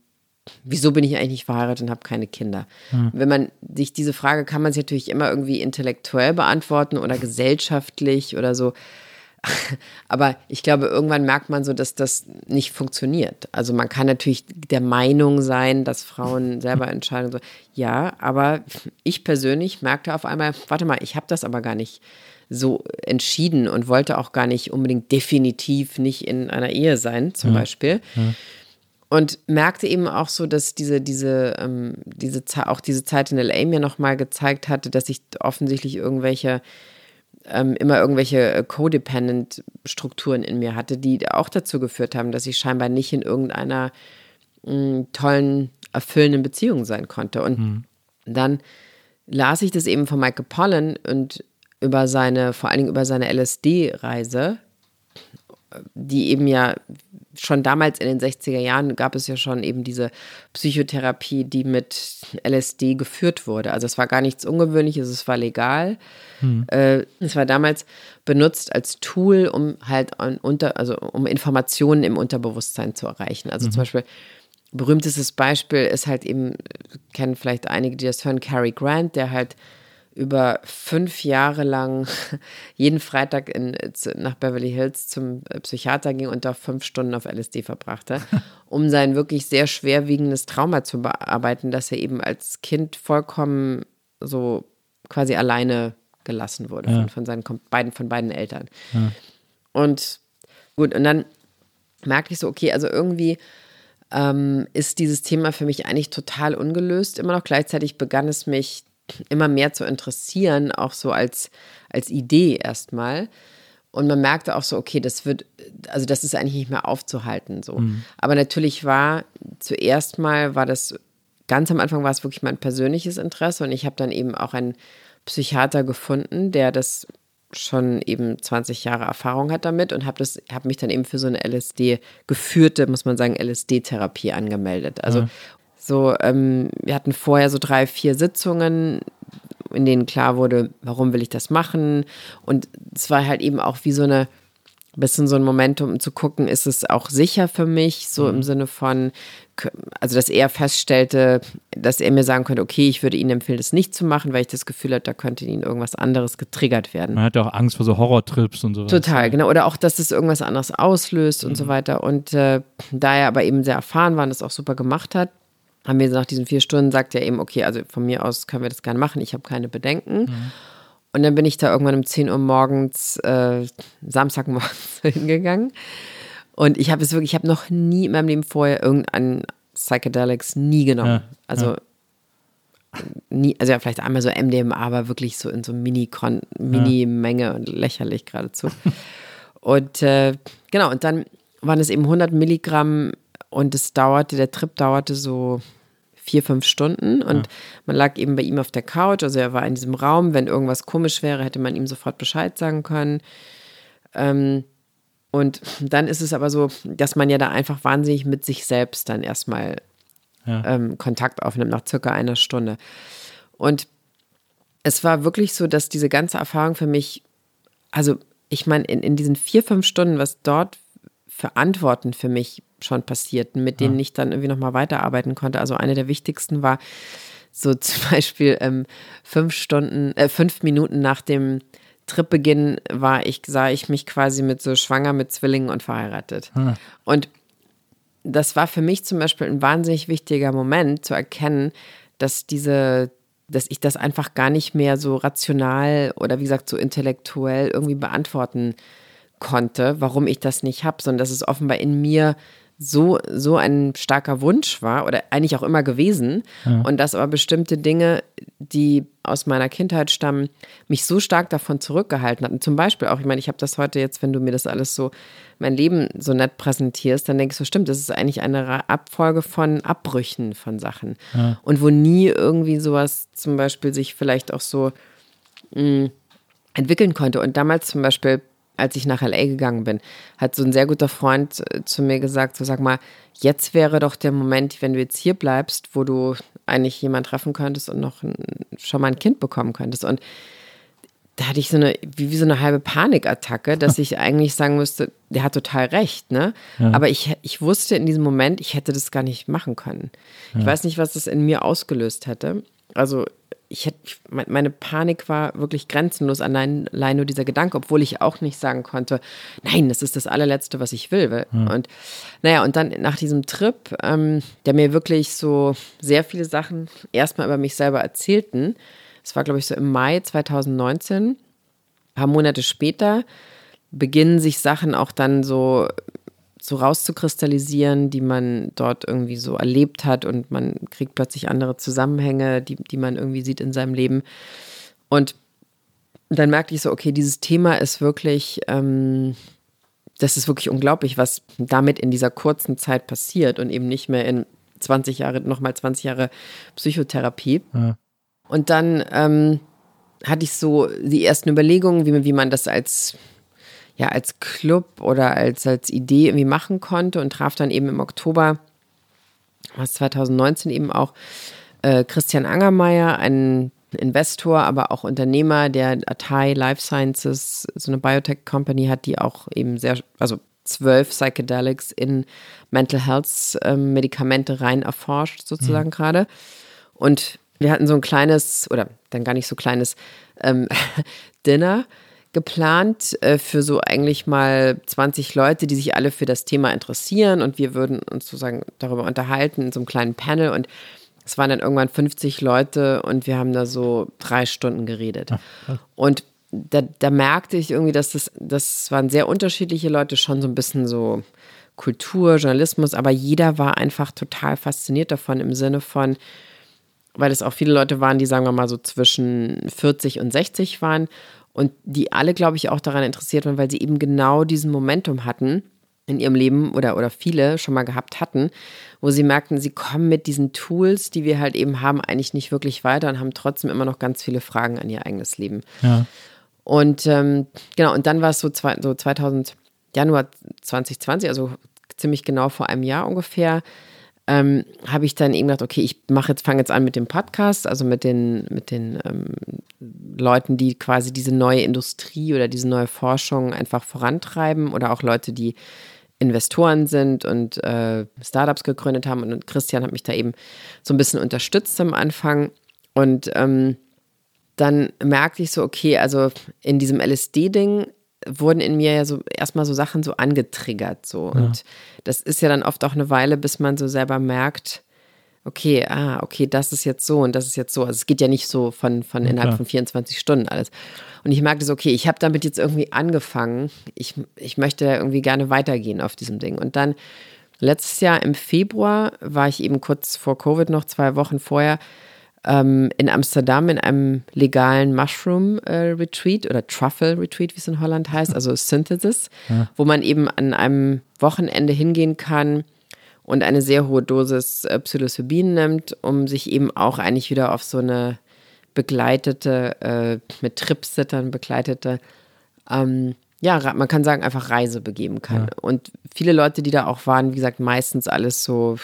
wieso bin ich eigentlich nicht verheiratet und habe keine Kinder? Hm. Wenn man sich diese Frage kann man sich natürlich immer irgendwie intellektuell beantworten oder gesellschaftlich oder so. [LAUGHS] Aber ich glaube, irgendwann merkt man so, dass das nicht funktioniert. Also man kann natürlich der Meinung sein, dass Frauen [LAUGHS] selber entscheiden. So. Ja, aber ich persönlich merkte auf einmal, warte mal, ich habe das aber gar nicht so entschieden und wollte auch gar nicht unbedingt definitiv nicht in einer Ehe sein, zum ja. Beispiel. Ja. Und merkte eben auch so, dass diese, diese, ähm, diese, auch diese Zeit in LA mir nochmal gezeigt hatte, dass ich offensichtlich irgendwelche, ähm, immer irgendwelche äh, Codependent-Strukturen in mir hatte, die auch dazu geführt haben, dass ich scheinbar nicht in irgendeiner mh, mm, tollen, erfüllenden Beziehung sein konnte. Und mhm. dann las ich das eben von Michael Pollan und über seine, vor allen Dingen über seine LSD-Reise, die eben ja schon damals in den 60er Jahren gab es ja schon eben diese Psychotherapie, die mit LSD geführt wurde. Also es war gar nichts Ungewöhnliches, es war legal. Hm. Äh, es war damals benutzt als Tool, um halt unter, also um Informationen im Unterbewusstsein zu erreichen. Also mhm. zum Beispiel berühmtestes Beispiel ist halt eben, kennen vielleicht einige, die das hören, Cary Grant, der halt über fünf Jahre lang [LAUGHS] jeden Freitag in, nach Beverly Hills zum äh, Psychiater ging und da fünf Stunden auf LSD verbrachte, [LAUGHS] um sein wirklich sehr schwerwiegendes Trauma zu bearbeiten, dass er eben als Kind vollkommen so quasi alleine gelassen wurde ja. von, von, seinen beiden, von beiden Eltern. Ja. Und gut, und dann merkte ich so, okay, also irgendwie ähm, ist dieses Thema für mich eigentlich total ungelöst. Immer noch gleichzeitig begann es mich immer mehr zu interessieren, auch so als, als Idee erstmal. Und man merkte auch so, okay, das wird, also das ist eigentlich nicht mehr aufzuhalten so. Mhm. Aber natürlich war zuerst mal, war das, ganz am Anfang war es wirklich mein persönliches Interesse und ich habe dann eben auch einen Psychiater gefunden, der das schon eben 20 Jahre Erfahrung hat damit und habe das habe mich dann eben für so eine LSD geführte, muss man sagen, LSD-Therapie angemeldet. Also ja. So, ähm, wir hatten vorher so drei, vier Sitzungen, in denen klar wurde, warum will ich das machen? Und es war halt eben auch wie so eine bisschen so ein Momentum, um zu gucken, ist es auch sicher für mich, so mhm. im Sinne von, also dass er feststellte, dass er mir sagen könnte, okay, ich würde Ihnen empfehlen, das nicht zu machen, weil ich das Gefühl hatte, da könnte Ihnen irgendwas anderes getriggert werden. Man hat ja auch Angst vor so Horrortrips und sowas. Total, genau. Oder auch, dass es irgendwas anderes auslöst mhm. und so mhm. weiter. Und äh, da er aber eben sehr erfahren war und das auch super gemacht hat, haben wir nach diesen vier Stunden sagt er eben, okay, also von mir aus können wir das gerne machen, ich habe keine Bedenken. Mhm. Und dann bin ich da irgendwann um 10 Uhr morgens, äh, Samstagmorgens [LAUGHS] hingegangen. Und ich habe es wirklich, ich habe noch nie in meinem Leben vorher irgendeinen Psychedelics nie genommen. Ja, also ja. nie, also ja, vielleicht einmal so MDMA, aber wirklich so in so Mini-Menge ja. und lächerlich geradezu. und äh, genau, und dann waren es eben 100 Milligramm und es dauerte, der Trip dauerte so vier, fünf Stunden und ja. man lag eben bei ihm auf der Couch, also er war in diesem Raum, wenn irgendwas komisch wäre, hätte man ihm sofort Bescheid sagen können. Ähm, und dann ist es aber so, dass man ja da einfach wahnsinnig mit sich selbst dann erstmal ja. ähm, Kontakt aufnimmt, nach circa einer Stunde. Und es war wirklich so, dass diese ganze Erfahrung für mich, also ich meine, in, in diesen vier, fünf Stunden, was dort für Antworten für mich schon passierten, mit denen ja. ich dann irgendwie nochmal weiterarbeiten konnte. Also eine der wichtigsten war so [LAUGHS] zum Beispiel ähm, fünf Stunden, äh, fünf Minuten nach dem Tripbeginn war ich, sah ich mich quasi mit so schwanger mit Zwillingen und verheiratet. Ja. Und das war für mich zum Beispiel ein wahnsinnig wichtiger Moment zu erkennen, dass diese, dass ich das einfach gar nicht mehr so rational oder wie gesagt so intellektuell irgendwie beantworten konnte, warum ich das nicht habe, sondern dass es offenbar in mir so, so ein starker Wunsch war oder eigentlich auch immer gewesen. Ja. Und dass aber bestimmte Dinge, die aus meiner Kindheit stammen, mich so stark davon zurückgehalten hatten. Zum Beispiel auch, ich meine, ich habe das heute jetzt, wenn du mir das alles so, mein Leben so nett präsentierst, dann denke ich so, stimmt, das ist eigentlich eine Abfolge von Abbrüchen von Sachen. Ja. Und wo nie irgendwie sowas zum Beispiel sich vielleicht auch so mh, mm, entwickeln konnte. Und damals zum Beispiel als ich nach LA gegangen bin, hat so ein sehr guter Freund äh, zu mir gesagt, so sag mal, jetzt wäre doch der Moment, wenn du jetzt hier bleibst, wo du eigentlich jemanden treffen könntest und noch ein, schon mal ein Kind bekommen könntest. Und da hatte ich so eine, wie, wie so eine halbe Panikattacke, dass [LAUGHS] ich eigentlich sagen müsste, der hat total recht, ne? Ja. Aber ich, ich wusste in diesem Moment, ich hätte das gar nicht machen können. Ja. Ich weiß nicht, was das in mir ausgelöst hätte. Also ich hätte, meine Panik war wirklich grenzenlos, allein, allein nur dieser Gedanke, obwohl ich auch nicht sagen konnte, nein, das ist das allerletzte, was ich will. Mhm. Und naja, und dann nach diesem Trip, ähm, der mir wirklich so sehr viele Sachen erstmal über mich selber erzählten, es war, glaube ich, so im Mai 2019, ein paar Monate später, beginnen sich Sachen auch dann so so rauszukristallisieren, die man dort irgendwie so erlebt hat und man kriegt plötzlich andere Zusammenhänge, die, die man irgendwie sieht in seinem Leben. Und dann merkte ich so, okay, dieses Thema ist wirklich, ähm, das ist wirklich unglaublich, was damit in dieser kurzen Zeit passiert und eben nicht mehr in 20 Jahre, nochmal 20 Jahre Psychotherapie. Ja. Und dann ähm, hatte ich so die ersten Überlegungen, wie, wie man das als ja als Club oder als, als Idee irgendwie machen konnte und traf dann eben im Oktober, was 2019 eben auch äh, Christian Angermeier, ein Investor, aber auch Unternehmer, der Atai Life Sciences, so eine Biotech-Company hat, die auch eben sehr, also zwölf Psychedelics in Mental Health ähm, Medikamente rein erforscht, sozusagen mhm. gerade. Und wir hatten so ein kleines, oder dann gar nicht so kleines ähm, [LAUGHS] Dinner geplant äh, für so eigentlich mal 20 Leute, die sich alle für das Thema interessieren und wir würden uns sozusagen darüber unterhalten in so einem kleinen Panel und es waren dann irgendwann 50 Leute und wir haben da so drei Stunden geredet. Und da, da merkte ich irgendwie, dass das, das waren sehr unterschiedliche Leute, schon so ein bisschen so Kultur, Journalismus, aber jeder war einfach total fasziniert davon im Sinne von, weil es auch viele Leute waren, die sagen wir mal so zwischen 40 und 60 waren Und die alle, glaube ich, auch daran interessiert waren, weil sie eben genau diesen Momentum hatten in ihrem Leben oder, oder viele schon mal gehabt hatten, wo sie merkten, sie kommen mit diesen Tools, die wir halt eben haben, eigentlich nicht wirklich weiter und haben trotzdem immer noch ganz viele Fragen an ihr eigenes Leben. Ja. Und ähm, genau, und dann war es so, zwei, so 2000, Januar 2020, also ziemlich genau vor einem Jahr ungefähr, ähm, habe ich dann eben gedacht, okay, ich mache jetzt, fange jetzt an mit dem Podcast, also mit den, mit den ähm, Leuten, die quasi diese neue Industrie oder diese neue Forschung einfach vorantreiben oder auch Leute, die Investoren sind und äh, Startups gegründet haben. Und Christian hat mich da eben so ein bisschen unterstützt am Anfang. Und ähm, dann merkte ich so, okay, also in diesem LSD-Ding wurden in mir ja so erstmal so Sachen so angetriggert. So. Ja. Und das ist ja dann oft auch eine Weile, bis man so selber merkt, okay, ah, okay, das ist jetzt so und das ist jetzt so. Also es geht ja nicht so von, von ja, innerhalb klar. von 24 Stunden alles. Und ich merkte so, okay, ich habe damit jetzt irgendwie angefangen. Ich, ich möchte irgendwie gerne weitergehen auf diesem Ding. Und dann letztes Jahr im Februar war ich eben kurz vor Covid noch, zwei Wochen vorher, ähm, in Amsterdam in einem legalen Mushroom äh, Retreat oder Truffle Retreat, wie es in Holland heißt, also [LAUGHS] Synthesis, ja. wo man eben an einem Wochenende hingehen kann und eine sehr hohe Dosis äh, Psilocybin nimmt, um sich eben auch eigentlich wieder auf so eine begleitete, äh, mit Tripsittern begleitete, ähm, ja, man kann sagen, einfach Reise begeben kann. Ja. Und viele Leute, die da auch waren, wie gesagt, meistens alles so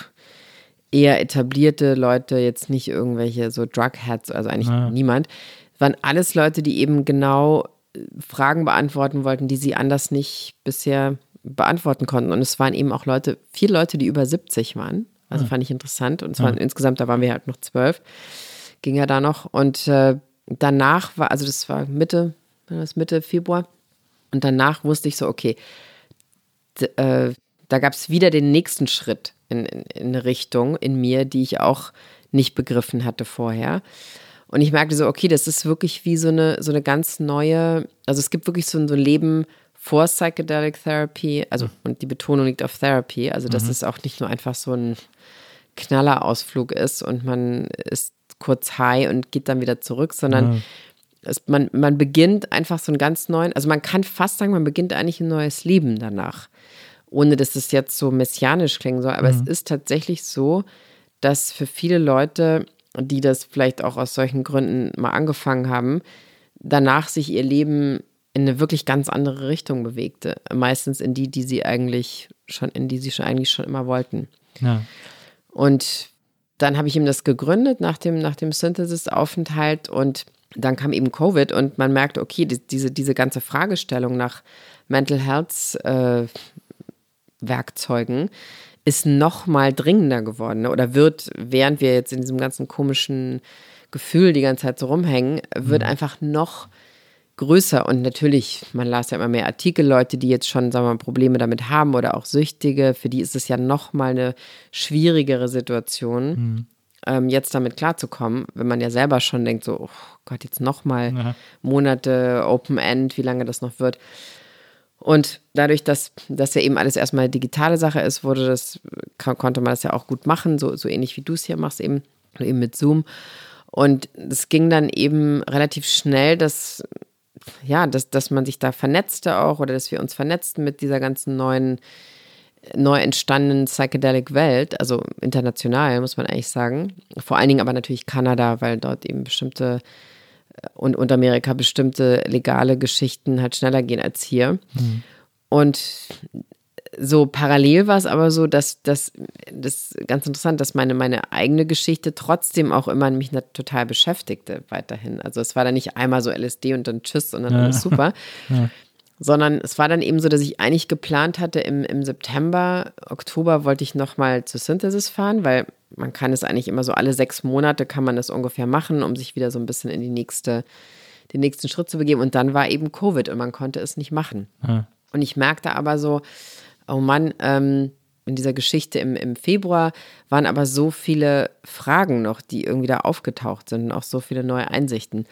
eher etablierte Leute, jetzt nicht irgendwelche so Drugheads, also eigentlich ja. niemand, waren alles Leute, die eben genau äh, Fragen beantworten wollten, die sie anders nicht bisher beantworten konnten. Und es waren eben auch Leute, viele Leute, die über 70 waren. Also ja. fand ich interessant. Und es waren insgesamt, da waren wir halt noch zwölf, ging ja da noch. Und äh, danach war, also das war Mitte, das Mitte Februar. Und danach wusste ich so, okay, äh, da gab es wieder den nächsten Schritt in, in, in eine Richtung in mir, die ich auch nicht begriffen hatte vorher. Und ich merkte so, okay, das ist wirklich wie so eine, so eine ganz neue, also es gibt wirklich so ein, so ein Leben vor Psychedelic Therapy, also mhm. und die Betonung liegt auf Therapy, also dass mhm. es auch nicht nur einfach so ein Knallerausflug ist und man ist kurz high und geht dann wieder zurück, sondern mhm. es, man, man beginnt einfach so einen ganz neuen, also man kann fast sagen, man beginnt eigentlich ein neues Leben danach. Ohne dass es jetzt so messianisch klingen soll, aber es mhm. ist tatsächlich so, dass für viele Leute, die das vielleicht auch aus solchen Gründen mal angefangen haben, danach sich ihr Leben in eine wirklich ganz andere Richtung bewegte. Meistens in die, die sie eigentlich schon, in die sie schon eigentlich schon immer wollten. Ja. Und dann habe ich ihm das gegründet nach dem, nach dem Synthesis-Aufenthalt und dann kam eben Covid und man merkte, okay, die, diese, diese ganze Fragestellung nach Mental Health äh, Werkzeugen ist noch mal dringender geworden oder wird, während wir jetzt in diesem ganzen komischen Gefühl die ganze Zeit so rumhängen, wird mhm. einfach noch größer und natürlich, man las ja immer mehr Artikel, Leute, die jetzt schon, sagen wir mal, Probleme damit haben oder auch Süchtige, für die ist es ja nochmal eine schwierigere Situation, mhm. ähm, jetzt damit klarzukommen, wenn man ja selber schon denkt, so, oh Gott, jetzt nochmal ja. Monate Open End, wie lange das noch wird. Und dadurch, dass das ja eben alles erstmal digitale Sache ist, wurde das, konnte man das ja auch gut machen, so, so ähnlich wie du es hier machst, eben, eben mit Zoom. Und es ging dann eben relativ schnell, dass ja, dass, dass man sich da vernetzte auch oder dass wir uns vernetzten mit dieser ganzen neuen, neu entstandenen Psychedelic Welt, also international, muss man eigentlich sagen. Vor allen Dingen aber natürlich Kanada, weil dort eben bestimmte und, und Amerika bestimmte legale Geschichten halt schneller gehen als hier. Mhm. Und so parallel war es aber so, dass das, das ganz interessant, dass meine, meine eigene Geschichte trotzdem auch immer mich total beschäftigte weiterhin. Also es war dann nicht einmal so LSD und dann Tschüss und dann ja. alles super. [LAUGHS] Ja. Sondern es war dann eben so, dass ich eigentlich geplant hatte, im, im September, Oktober wollte ich nochmal zur Synthesis fahren, weil man kann es eigentlich immer so alle sechs Monate kann man das ungefähr machen, um sich wieder so ein bisschen in die nächste, den nächsten Schritt zu begeben. Und dann war eben Covid und man konnte es nicht machen. Ja. Und ich merkte aber so, oh Mann, ähm, in dieser Geschichte im, im Februar waren aber so viele Fragen noch, die irgendwie da aufgetaucht sind und auch so viele neue Einsichten.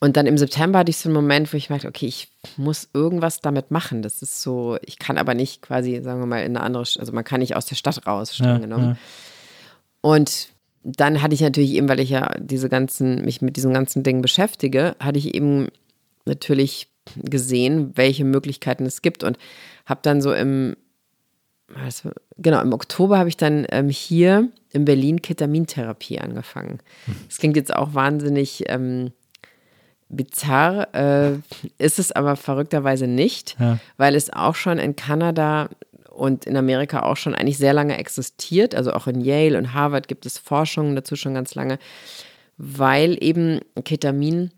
Und dann im September hatte ich so einen Moment, wo ich merkte, okay, ich muss irgendwas damit machen. Das ist so, ich kann aber nicht quasi, sagen wir mal, in eine andere, also man kann nicht aus der Stadt raus, streng ja, genommen. Ja. Und dann hatte ich natürlich eben, weil ich ja diese ganzen, mich mit diesen ganzen Dingen beschäftige, hatte ich eben natürlich gesehen, welche Möglichkeiten es gibt und habe dann so im, also, genau, im Oktober habe ich dann ähm, hier in Berlin Ketamintherapie angefangen. Das klingt jetzt auch wahnsinnig ähm, bizarr, äh, ist es aber verrückterweise nicht, ja. weil es auch schon in Kanada und in Amerika auch schon eigentlich sehr lange existiert. Also auch in Yale und Harvard gibt es Forschungen dazu schon ganz lange, weil eben Ketamin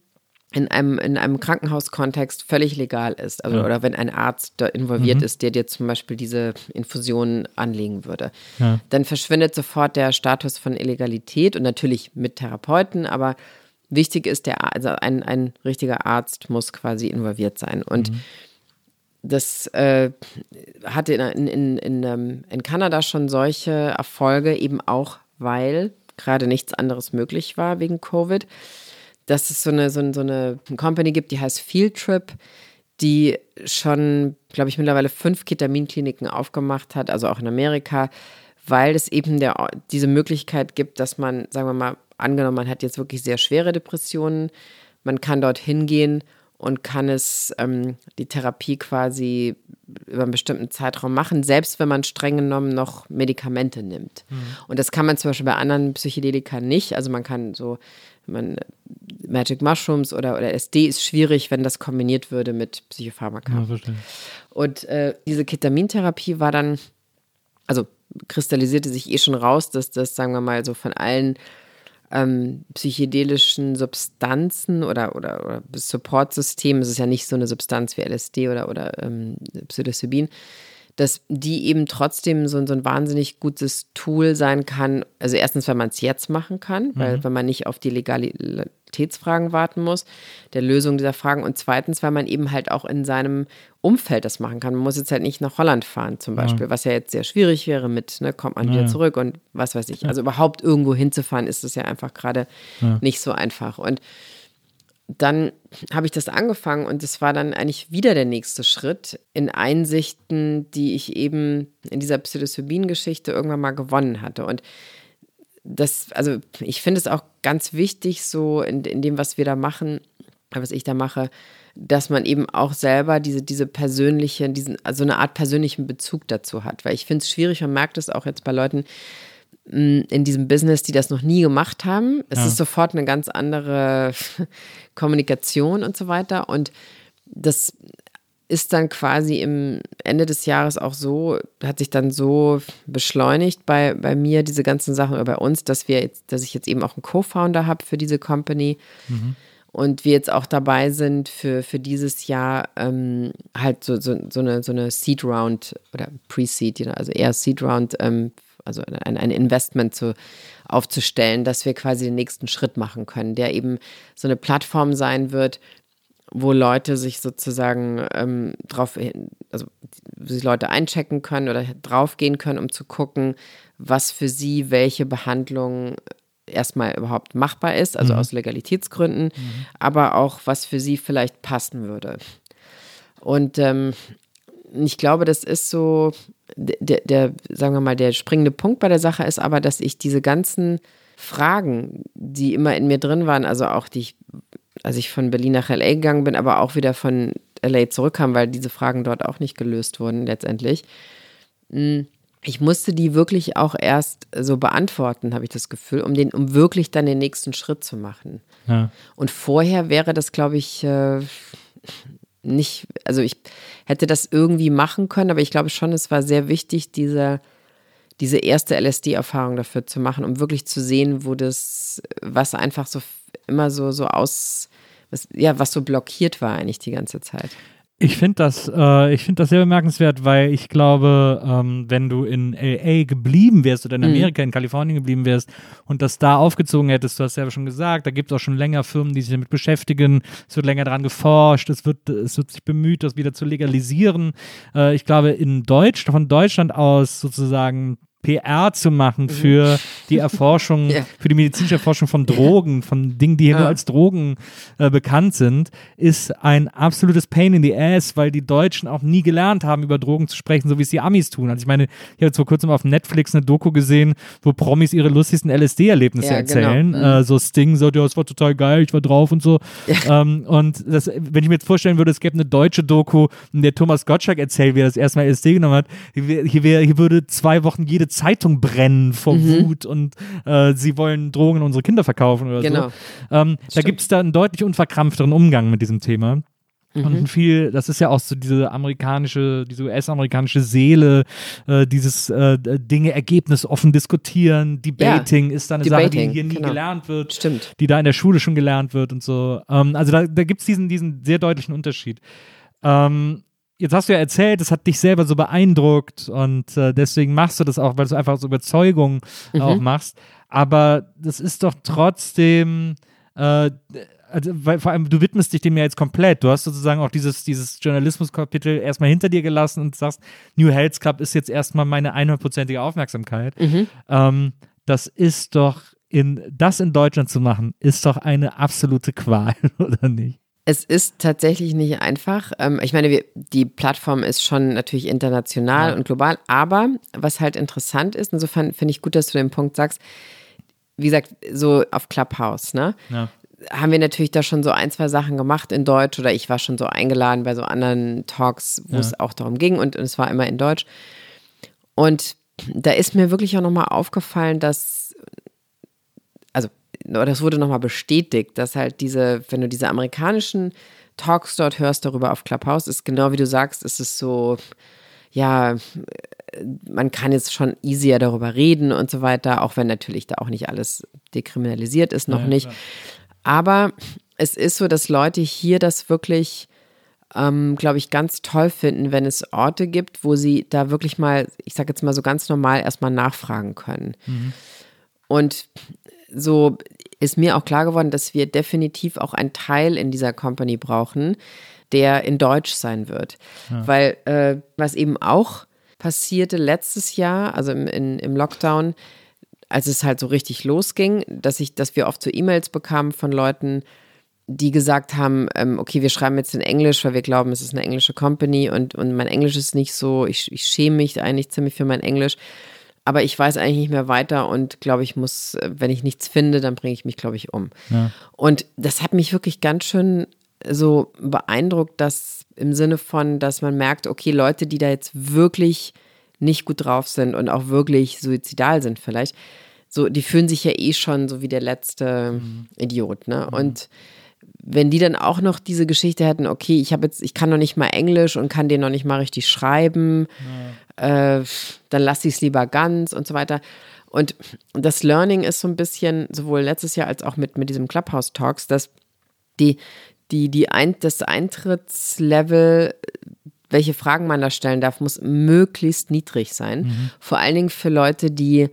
in einem, in einem Krankenhauskontext völlig legal ist. Also, ja. Oder wenn ein Arzt da involviert mhm. ist, der dir zum Beispiel diese Infusion anlegen würde. Ja. Dann verschwindet sofort der Status von Illegalität und natürlich mit Therapeuten, aber wichtig ist, der, also ein, ein richtiger Arzt muss quasi involviert sein. Und mhm. Das äh, hatte in, in, in, ähm, in Kanada schon solche Erfolge, eben auch, weil gerade nichts anderes möglich war wegen Covid. Dass es so eine, so, so eine Company gibt, die heißt Field Trip, die schon, glaube ich, mittlerweile fünf Ketaminkliniken aufgemacht hat, also auch in Amerika, weil es eben der, diese Möglichkeit gibt, dass man, sagen wir mal, angenommen, man hat jetzt wirklich sehr schwere Depressionen, man kann dort hingehen und kann es ähm, die Therapie quasi über einen bestimmten Zeitraum machen, selbst wenn man streng genommen noch Medikamente nimmt. Mhm. Und das kann man zum Beispiel bei anderen Psychedelika nicht. Also man kann so man Magic Mushrooms oder, oder SD ist schwierig, wenn das kombiniert würde mit Psychopharmaka. Ja, und äh, diese Ketamintherapie war dann, also kristallisierte sich eh schon raus, dass das, sagen wir mal, so von allen ähm, psychedelischen Substanzen oder, oder, oder Supportsystemen, es ist ja nicht so eine Substanz wie LSD oder, oder ähm, Psilocybin, dass die eben trotzdem so, so ein wahnsinnig gutes Tool sein kann. Also erstens, wenn man es jetzt machen kann, weil mhm. wenn man nicht auf die Legalitätsfragen warten muss, der Lösung dieser Fragen. Und zweitens, weil man eben halt auch in seinem Umfeld das machen kann. Man muss jetzt halt nicht nach Holland fahren zum Beispiel, ja. was ja jetzt sehr schwierig wäre mit, ne, kommt man ja. wieder zurück und was weiß ich. Also überhaupt irgendwo hinzufahren, ist es ja einfach gerade nicht so einfach. Und dann habe ich das angefangen und es war dann eigentlich wieder der nächste Schritt in Einsichten, die ich eben in dieser Psilocybin-Geschichte irgendwann mal gewonnen hatte. Und das, also ich finde es auch ganz wichtig, so in, in dem, was wir da machen, was ich da mache, dass man eben auch selber diese, diese persönliche, diesen, also eine Art persönlichen Bezug dazu hat. Weil ich finde es schwierig, man merkt es auch jetzt bei Leuten, in diesem Business, die das noch nie gemacht haben. Es ja. ist sofort eine ganz andere [LAUGHS] Kommunikation und so weiter. Und das ist dann quasi im Ende des Jahres auch so, hat sich dann so beschleunigt bei, bei mir, diese ganzen Sachen oder bei uns, dass wir jetzt, dass ich jetzt eben auch einen Co-Founder habe für diese Company. Mhm. Und wir jetzt auch dabei sind, für, für dieses Jahr ähm, halt so, so, so, eine, so eine Seed Round oder Pre-Seed, also eher Seed Round ähm, also ein, ein Investment zu, aufzustellen, dass wir quasi den nächsten Schritt machen können, der eben so eine Plattform sein wird, wo Leute sich sozusagen ähm, drauf, also sich Leute einchecken können oder draufgehen können, um zu gucken, was für sie welche Behandlung erstmal überhaupt machbar ist, also mhm. aus Legalitätsgründen, mhm. aber auch was für sie vielleicht passen würde. Und ähm, ich glaube, das ist so, der, der, sagen wir mal, der springende Punkt bei der Sache ist aber, dass ich diese ganzen Fragen, die immer in mir drin waren, also auch die ich, als ich von Berlin nach LA gegangen bin, aber auch wieder von LA zurückkam, weil diese Fragen dort auch nicht gelöst wurden letztendlich. Hm, ich musste die wirklich auch erst so beantworten, habe ich das Gefühl, um den, um wirklich dann den nächsten Schritt zu machen. Ja. Und vorher wäre das, glaube ich, äh, nicht, also ich hätte das irgendwie machen können, aber ich glaube schon, es war sehr wichtig, diese, diese erste LSD-Erfahrung dafür zu machen, um wirklich zu sehen, wo das, was einfach so immer so, so aus, was, ja, was so blockiert war eigentlich die ganze Zeit. Ich finde das, äh, ich das sehr bemerkenswert, weil ich glaube, ähm, wenn du in LA geblieben wärst oder in mhm. Amerika, mhm. in Kalifornien geblieben wärst und das da aufgezogen hättest, du hast ja schon gesagt, da gibt es auch schon länger Firmen, die sich damit beschäftigen, es wird länger daran geforscht, es wird, es wird sich bemüht, das wieder zu legalisieren. Äh, ich glaube, in Deutsch, von Deutschland aus sozusagen PR zu machen Mhm. für die Erforschung, [LAUGHS] Ja. für die medizinische Erforschung von Drogen, von Dingen, die hier Ja. nur als Drogen äh, bekannt sind, ist ein absolutes Pain in the Ass, weil die Deutschen auch nie gelernt haben, über Drogen zu sprechen, so wie es die Amis tun. Also ich meine, ich habe jetzt vor kurzem auf Netflix eine Doku gesehen, wo Promis ihre lustigsten LSD-Erlebnisse Ja, genau. erzählen. Mhm. Äh, so Sting sagt, ja, es war total geil, ich war drauf und so. Ähm, und das, wenn ich mir jetzt vorstellen würde, es gäbe eine deutsche Doku, in der Thomas Gottschalk erzählt, wie er das erste Mal LSD genommen hat, hier, wär, hier würde zwei Wochen jede Zeitung brennen vor Mhm. Wut und äh, sie wollen Drogen unsere Kinder verkaufen oder Genau. so. Ähm, da gibt es da einen deutlich unverkrampfteren Umgang mit diesem Thema. Mhm. Und ein viel, das ist ja auch so diese amerikanische, diese US-amerikanische Seele, äh, dieses äh, Dinge ergebnisoffen diskutieren, Debating ist da eine Sache, die Debating, hier nie genau. gelernt wird Stimmt. die da in der Schule schon gelernt wird und so. Ähm, also da, da gibt es diesen, diesen sehr deutlichen Unterschied. Ähm, jetzt hast du ja erzählt, es hat dich selber so beeindruckt und äh, deswegen machst du das auch, weil du einfach aus Überzeugung auch machst. Aber das ist doch trotzdem, äh, also, weil vor allem du widmest dich dem ja jetzt komplett. Du hast sozusagen auch dieses, dieses Journalismuskapitel erstmal hinter dir gelassen und sagst, New Health Club ist jetzt erstmal meine 100%ige Aufmerksamkeit. Ähm, das ist doch in das in Deutschland zu machen, ist doch eine absolute Qual, [LAUGHS] oder nicht? Es ist tatsächlich nicht einfach. Ähm, ich meine, wir, die Plattform ist schon natürlich international Ja. und global, aber was halt interessant ist, insofern finde ich gut, dass du den Punkt sagst, wie gesagt, so auf Clubhouse, ne? Ja. haben wir natürlich da schon so ein, zwei Sachen gemacht in Deutsch oder ich war schon so eingeladen bei so anderen Talks, wo Ja. es auch darum ging und, und es war immer in Deutsch. Und da ist mir wirklich auch nochmal aufgefallen, dass, das wurde nochmal bestätigt, dass halt diese, wenn du diese amerikanischen Talks dort hörst darüber auf Clubhouse, ist genau wie du sagst, ist es so, ja, man kann jetzt schon easier darüber reden und so weiter, auch wenn natürlich da auch nicht alles dekriminalisiert ist, noch Ja, nicht. klar. Aber es ist so, dass Leute hier das wirklich, ähm, glaube ich, ganz toll finden, wenn es Orte gibt, wo sie da wirklich mal, ich sage jetzt mal so ganz normal, erstmal nachfragen können. Und so ist mir auch klar geworden, dass wir definitiv auch einen Teil in dieser Company brauchen, der in Deutsch sein wird. Weil äh, was eben auch passierte letztes Jahr, also im, in, im Lockdown, als es halt so richtig losging, dass ich, dass wir oft so E-Mails bekamen von Leuten, die gesagt haben, ähm, okay, wir schreiben jetzt in Englisch, weil wir glauben, es ist eine englische Company und, und mein Englisch ist nicht so, ich, ich schäme mich eigentlich ziemlich für mein Englisch, aber ich weiß eigentlich nicht mehr weiter und glaube, ich muss, wenn ich nichts finde, dann bringe ich mich, glaube ich, um. Ja. Und das hat mich wirklich ganz schön so beeindruckt, dass im Sinne von, dass man merkt, okay, Leute, die da jetzt wirklich nicht gut drauf sind und auch wirklich suizidal sind vielleicht, so, die fühlen sich ja eh schon so wie der letzte Idiot, ne? Und wenn die dann auch noch diese Geschichte hätten, okay, ich habe jetzt, ich kann noch nicht mal Englisch und kann den noch nicht mal richtig schreiben, äh, dann lasse ich es lieber ganz und so weiter. Und das Learning ist so ein bisschen, sowohl letztes Jahr als auch mit, mit diesem Clubhouse Talks, dass die, die, die ein, das Eintrittslevel, welche Fragen man da stellen darf, muss möglichst niedrig sein. Vor allen Dingen für Leute, die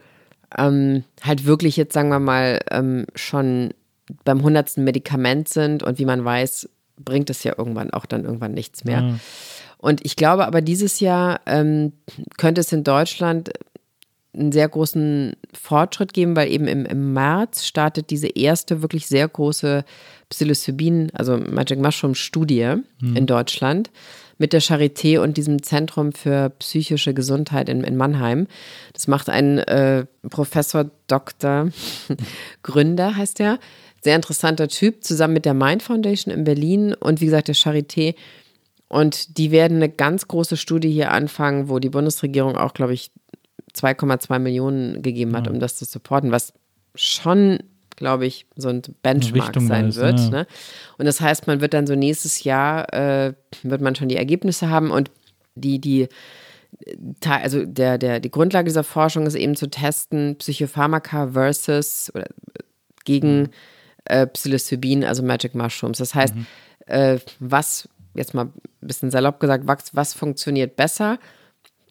ähm, halt wirklich jetzt, sagen wir mal, ähm, schon beim hundertsten Medikament sind und wie man weiß, bringt es ja irgendwann auch dann irgendwann nichts mehr. Und ich glaube aber dieses Jahr ähm, könnte es in Deutschland einen sehr großen Fortschritt geben, weil eben im, im März startet diese erste wirklich sehr große Psilocybin, also Magic Mushroom Studie in Deutschland mit der Charité und diesem Zentrum für psychische Gesundheit in, in Mannheim. Das macht ein äh, Professor Dr. [LAUGHS] Gründer, heißt er. Sehr interessanter Typ, zusammen mit der Mind Foundation in Berlin und wie gesagt der Charité. Und die werden eine ganz große Studie hier anfangen, wo die Bundesregierung auch, glaube ich, 2,2 Millionen gegeben hat, um das zu supporten, was schon, glaube ich, so ein Benchmark Richtung sein weiß, wird. ja. Ne? Und das heißt, man wird dann so nächstes Jahr, äh, wird man schon die Ergebnisse haben und die, die, Ta- also der, der, die Grundlage dieser Forschung ist eben zu testen, Psychopharmaka versus oder gegen äh, Psilocybin, also Magic Mushrooms. Das heißt, äh, was, jetzt mal ein bisschen salopp gesagt, was, was funktioniert besser?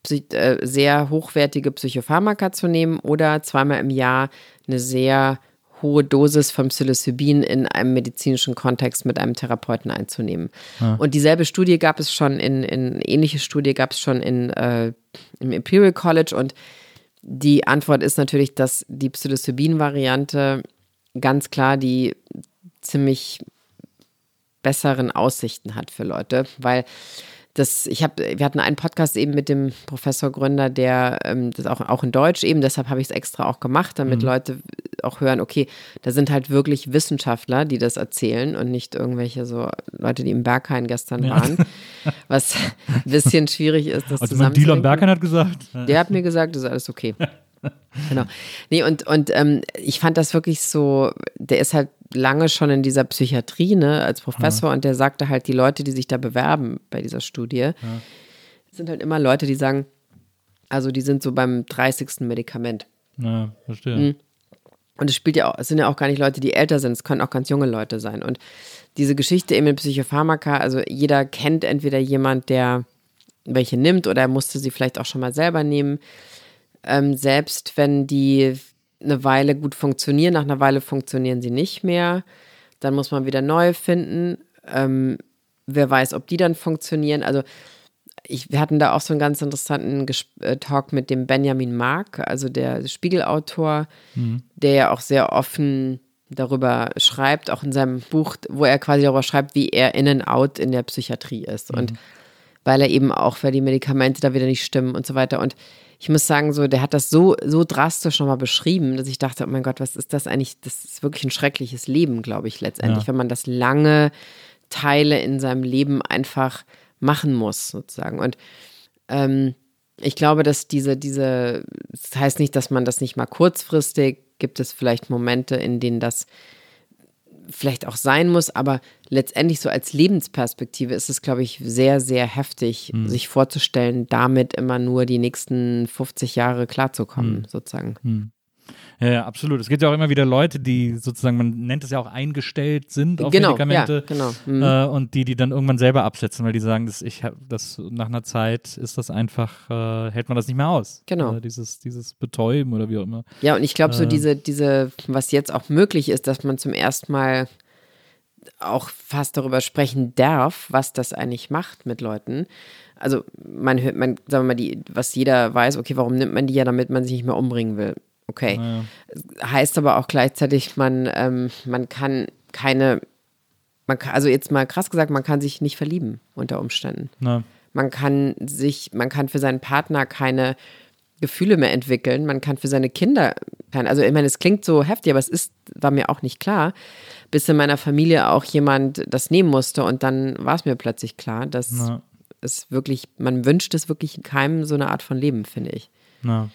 Psy äh, sehr hochwertige Psychopharmaka zu nehmen oder zweimal im Jahr eine sehr hohe Dosis von Psilocybin in einem medizinischen Kontext mit einem Therapeuten einzunehmen. Und dieselbe Studie gab es schon in, in ähnliche Studie gab es schon in, äh, im Imperial College und die Antwort ist natürlich, dass die Psilocybin-Variante ganz klar die ziemlich besseren Aussichten hat für Leute, weil das, ich habe, wir hatten einen Podcast eben mit dem Professor Gründer, der ähm, das auch, auch in Deutsch eben, deshalb habe ich es extra auch gemacht, damit mhm. Leute auch hören, okay, da sind halt wirklich Wissenschaftler, die das erzählen und nicht irgendwelche so Leute, die im Berghain gestern ja. waren, [LAUGHS] was ein bisschen schwierig ist, das also zusammenzudenken. Dylan Berghain hat gesagt. Der hat mir gesagt, das ist alles okay. Genau. Nee, und, und ähm, ich fand das wirklich so, der ist halt lange schon in dieser Psychiatrie, ne, als Professor ja. und der sagte halt, die Leute, die sich da bewerben bei dieser Studie, ja. sind halt immer Leute, die sagen, also die sind so beim 30. Medikament. Ja, verstehe. Mhm. Und es spielt ja auch, es sind ja auch gar nicht Leute, die älter sind, es können auch ganz junge Leute sein. Und diese Geschichte eben mit Psychopharmaka, also jeder kennt entweder jemand, der welche nimmt oder er musste sie vielleicht auch schon mal selber nehmen. Ähm, selbst wenn die eine Weile gut funktionieren, nach einer Weile funktionieren sie nicht mehr. Dann muss man wieder neue finden. Ähm, wer weiß, ob die dann funktionieren. Also ich, wir hatten da auch so einen ganz interessanten Ges äh, Talk mit dem Benjamin Mark, also der Spiegelautor, mhm. der ja auch sehr offen darüber schreibt, auch in seinem Buch, wo er quasi darüber schreibt, wie er in and out in der Psychiatrie ist. Mhm. Und weil er eben auch, weil die Medikamente da wieder nicht stimmen und so weiter. Und ich muss sagen, so, der hat das so, so drastisch nochmal beschrieben, dass ich dachte, oh mein Gott, was ist das eigentlich? Das ist wirklich ein schreckliches Leben, glaube ich, letztendlich, ja. wenn man das lange Teile in seinem Leben einfach machen muss, sozusagen. Und ähm, ich glaube, dass diese, diese, das heißt nicht, dass man das nicht mal kurzfristig, gibt es vielleicht Momente, in denen das vielleicht auch sein muss, aber letztendlich so als Lebensperspektive ist es, glaube ich, sehr, sehr heftig, mhm. sich vorzustellen, damit immer nur die nächsten 50 Jahre klarzukommen, mhm. sozusagen. Mhm. Ja, absolut. Es gibt ja auch immer wieder Leute, die sozusagen, man nennt es ja auch eingelte sind auf genau, Medikamente. Ja, genau. Mhm. Äh, und die, die dann irgendwann selber absetzen, weil die sagen, dass ich das nach einer Zeit ist das einfach, äh, hält man das nicht mehr aus. Genau. Äh, dieses, dieses Betäuben oder wie auch immer. Ja, und ich glaube, so äh. diese, diese, was jetzt auch möglich ist, dass man zum ersten Mal auch fast darüber sprechen darf, was das eigentlich macht mit Leuten. Also man hört, man, sagen wir mal, die, was jeder weiß, okay, warum nimmt man die ja, damit man sich nicht mehr umbringen will. Okay. Ja. Heißt aber auch gleichzeitig, man, ähm, man kann keine, man kann, also jetzt mal krass gesagt, man kann sich nicht verlieben unter Umständen. Ja. Man kann sich, man kann für seinen Partner keine Gefühle mehr entwickeln. Man kann für seine Kinder, also ich meine, es klingt so heftig, aber es ist, war mir auch nicht klar, bis in meiner Familie auch jemand das nehmen musste und dann war es mir plötzlich klar, dass ja. es wirklich, man wünscht es wirklich keinem so eine Art von Leben, finde ich. Ja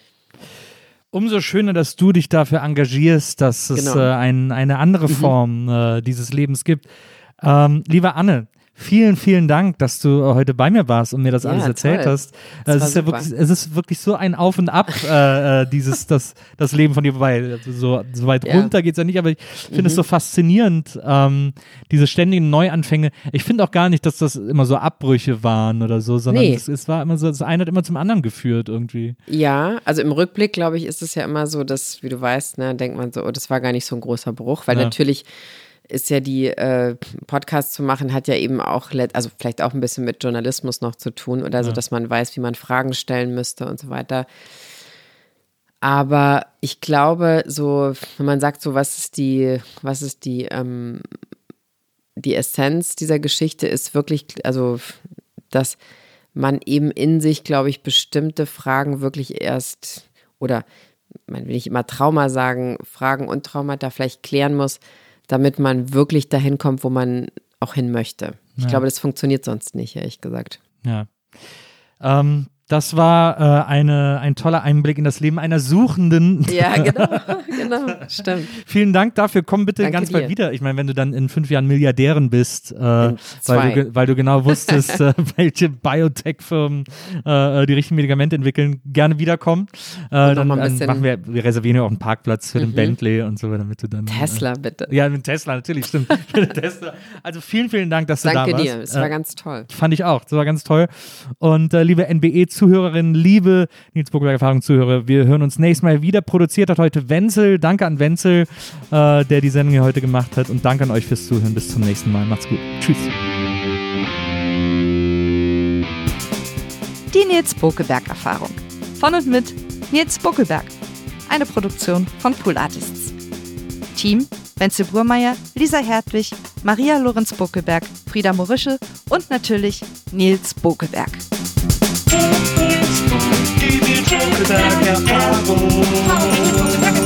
umso schöner, dass du dich dafür engagierst, dass es genau. äh, ein, eine andere mhm. Form mhm. äh, dieses Lebens gibt. Ähm, lieber Anne, Vielen, vielen Dank, dass du heute bei mir warst und mir das ja, alles erzählt toll. hast. Das es ist ja wirklich, es ist wirklich so ein Auf und Ab, äh, äh, dieses, das, das Leben von dir, wobei so, so weit ja. runter geht es ja nicht, aber ich finde mhm. es so faszinierend, ähm, diese ständigen Neuanfänge. Ich finde auch gar nicht, dass das immer so Abbrüche waren oder so, sondern nee. es, es, war immer so, das eine hat immer zum anderen geführt irgendwie. Ja, also im Rückblick, glaube ich, ist es ja immer so, dass, wie du weißt, ne, denkt man so, oh, das war gar nicht so ein großer Bruch, weil ja. natürlich ist ja die äh, Podcast zu machen, hat ja eben auch, also vielleicht auch ein bisschen mit Journalismus noch zu tun oder so, dass man weiß, wie man Fragen stellen müsste und so weiter. Aber ich glaube, so, wenn man sagt, so, was ist die, was ist die, ähm, die Essenz dieser Geschichte, ist wirklich, also, dass man eben in sich, glaube ich, bestimmte Fragen wirklich erst, oder man will nicht immer Trauma sagen, Fragen und Traumata vielleicht klären muss, damit man wirklich dahin kommt, wo man auch hin möchte. Ich ja. glaube, das funktioniert sonst nicht, ehrlich gesagt. Ja. Ähm, das war äh, eine, ein toller Einblick in das Leben einer Suchenden. Ja, [LAUGHS] genau, [LAUGHS] genau, stimmt. Vielen Dank dafür. Komm bitte Danke ganz dir. bald wieder. Ich meine, wenn du dann in fünf Jahren Milliardärin bist, äh, weil, du, weil du genau wusstest, [LAUGHS] äh, welche Biotech-Firmen äh, die richtigen Medikamente entwickeln, gerne wiederkommen. Äh, dann, dann machen wir, wir reservieren ja auch einen Parkplatz für mhm. den Bentley und so, damit du dann. Tesla, bitte. Ja, mit Tesla, natürlich, stimmt. Tesla. Also vielen, vielen Dank, dass du Danke da warst. Danke dir, es war ganz toll. Fand ich auch, das war ganz toll. Und liebe NBE Zuhörerinnen, liebe Nils Burgberg Erfahrungszuhörer, wir hören uns nächstes Mal wieder. Produziert hat heute Wenzel. Danke an Wenzel, äh, der die Sendung hier heute gemacht hat. Und danke an euch fürs Zuhören. Bis zum nächsten Mal. Macht's gut. Tschüss. Die Nils Bokeberg Erfahrung. Von und mit Nils Buckelberg. Eine Produktion von Pool Artists. Team Wenzel Burmeier, Lisa Hertwig, Maria Lorenz Buckelberg, Frieda Morische und natürlich Nils Give me a joke about your problems.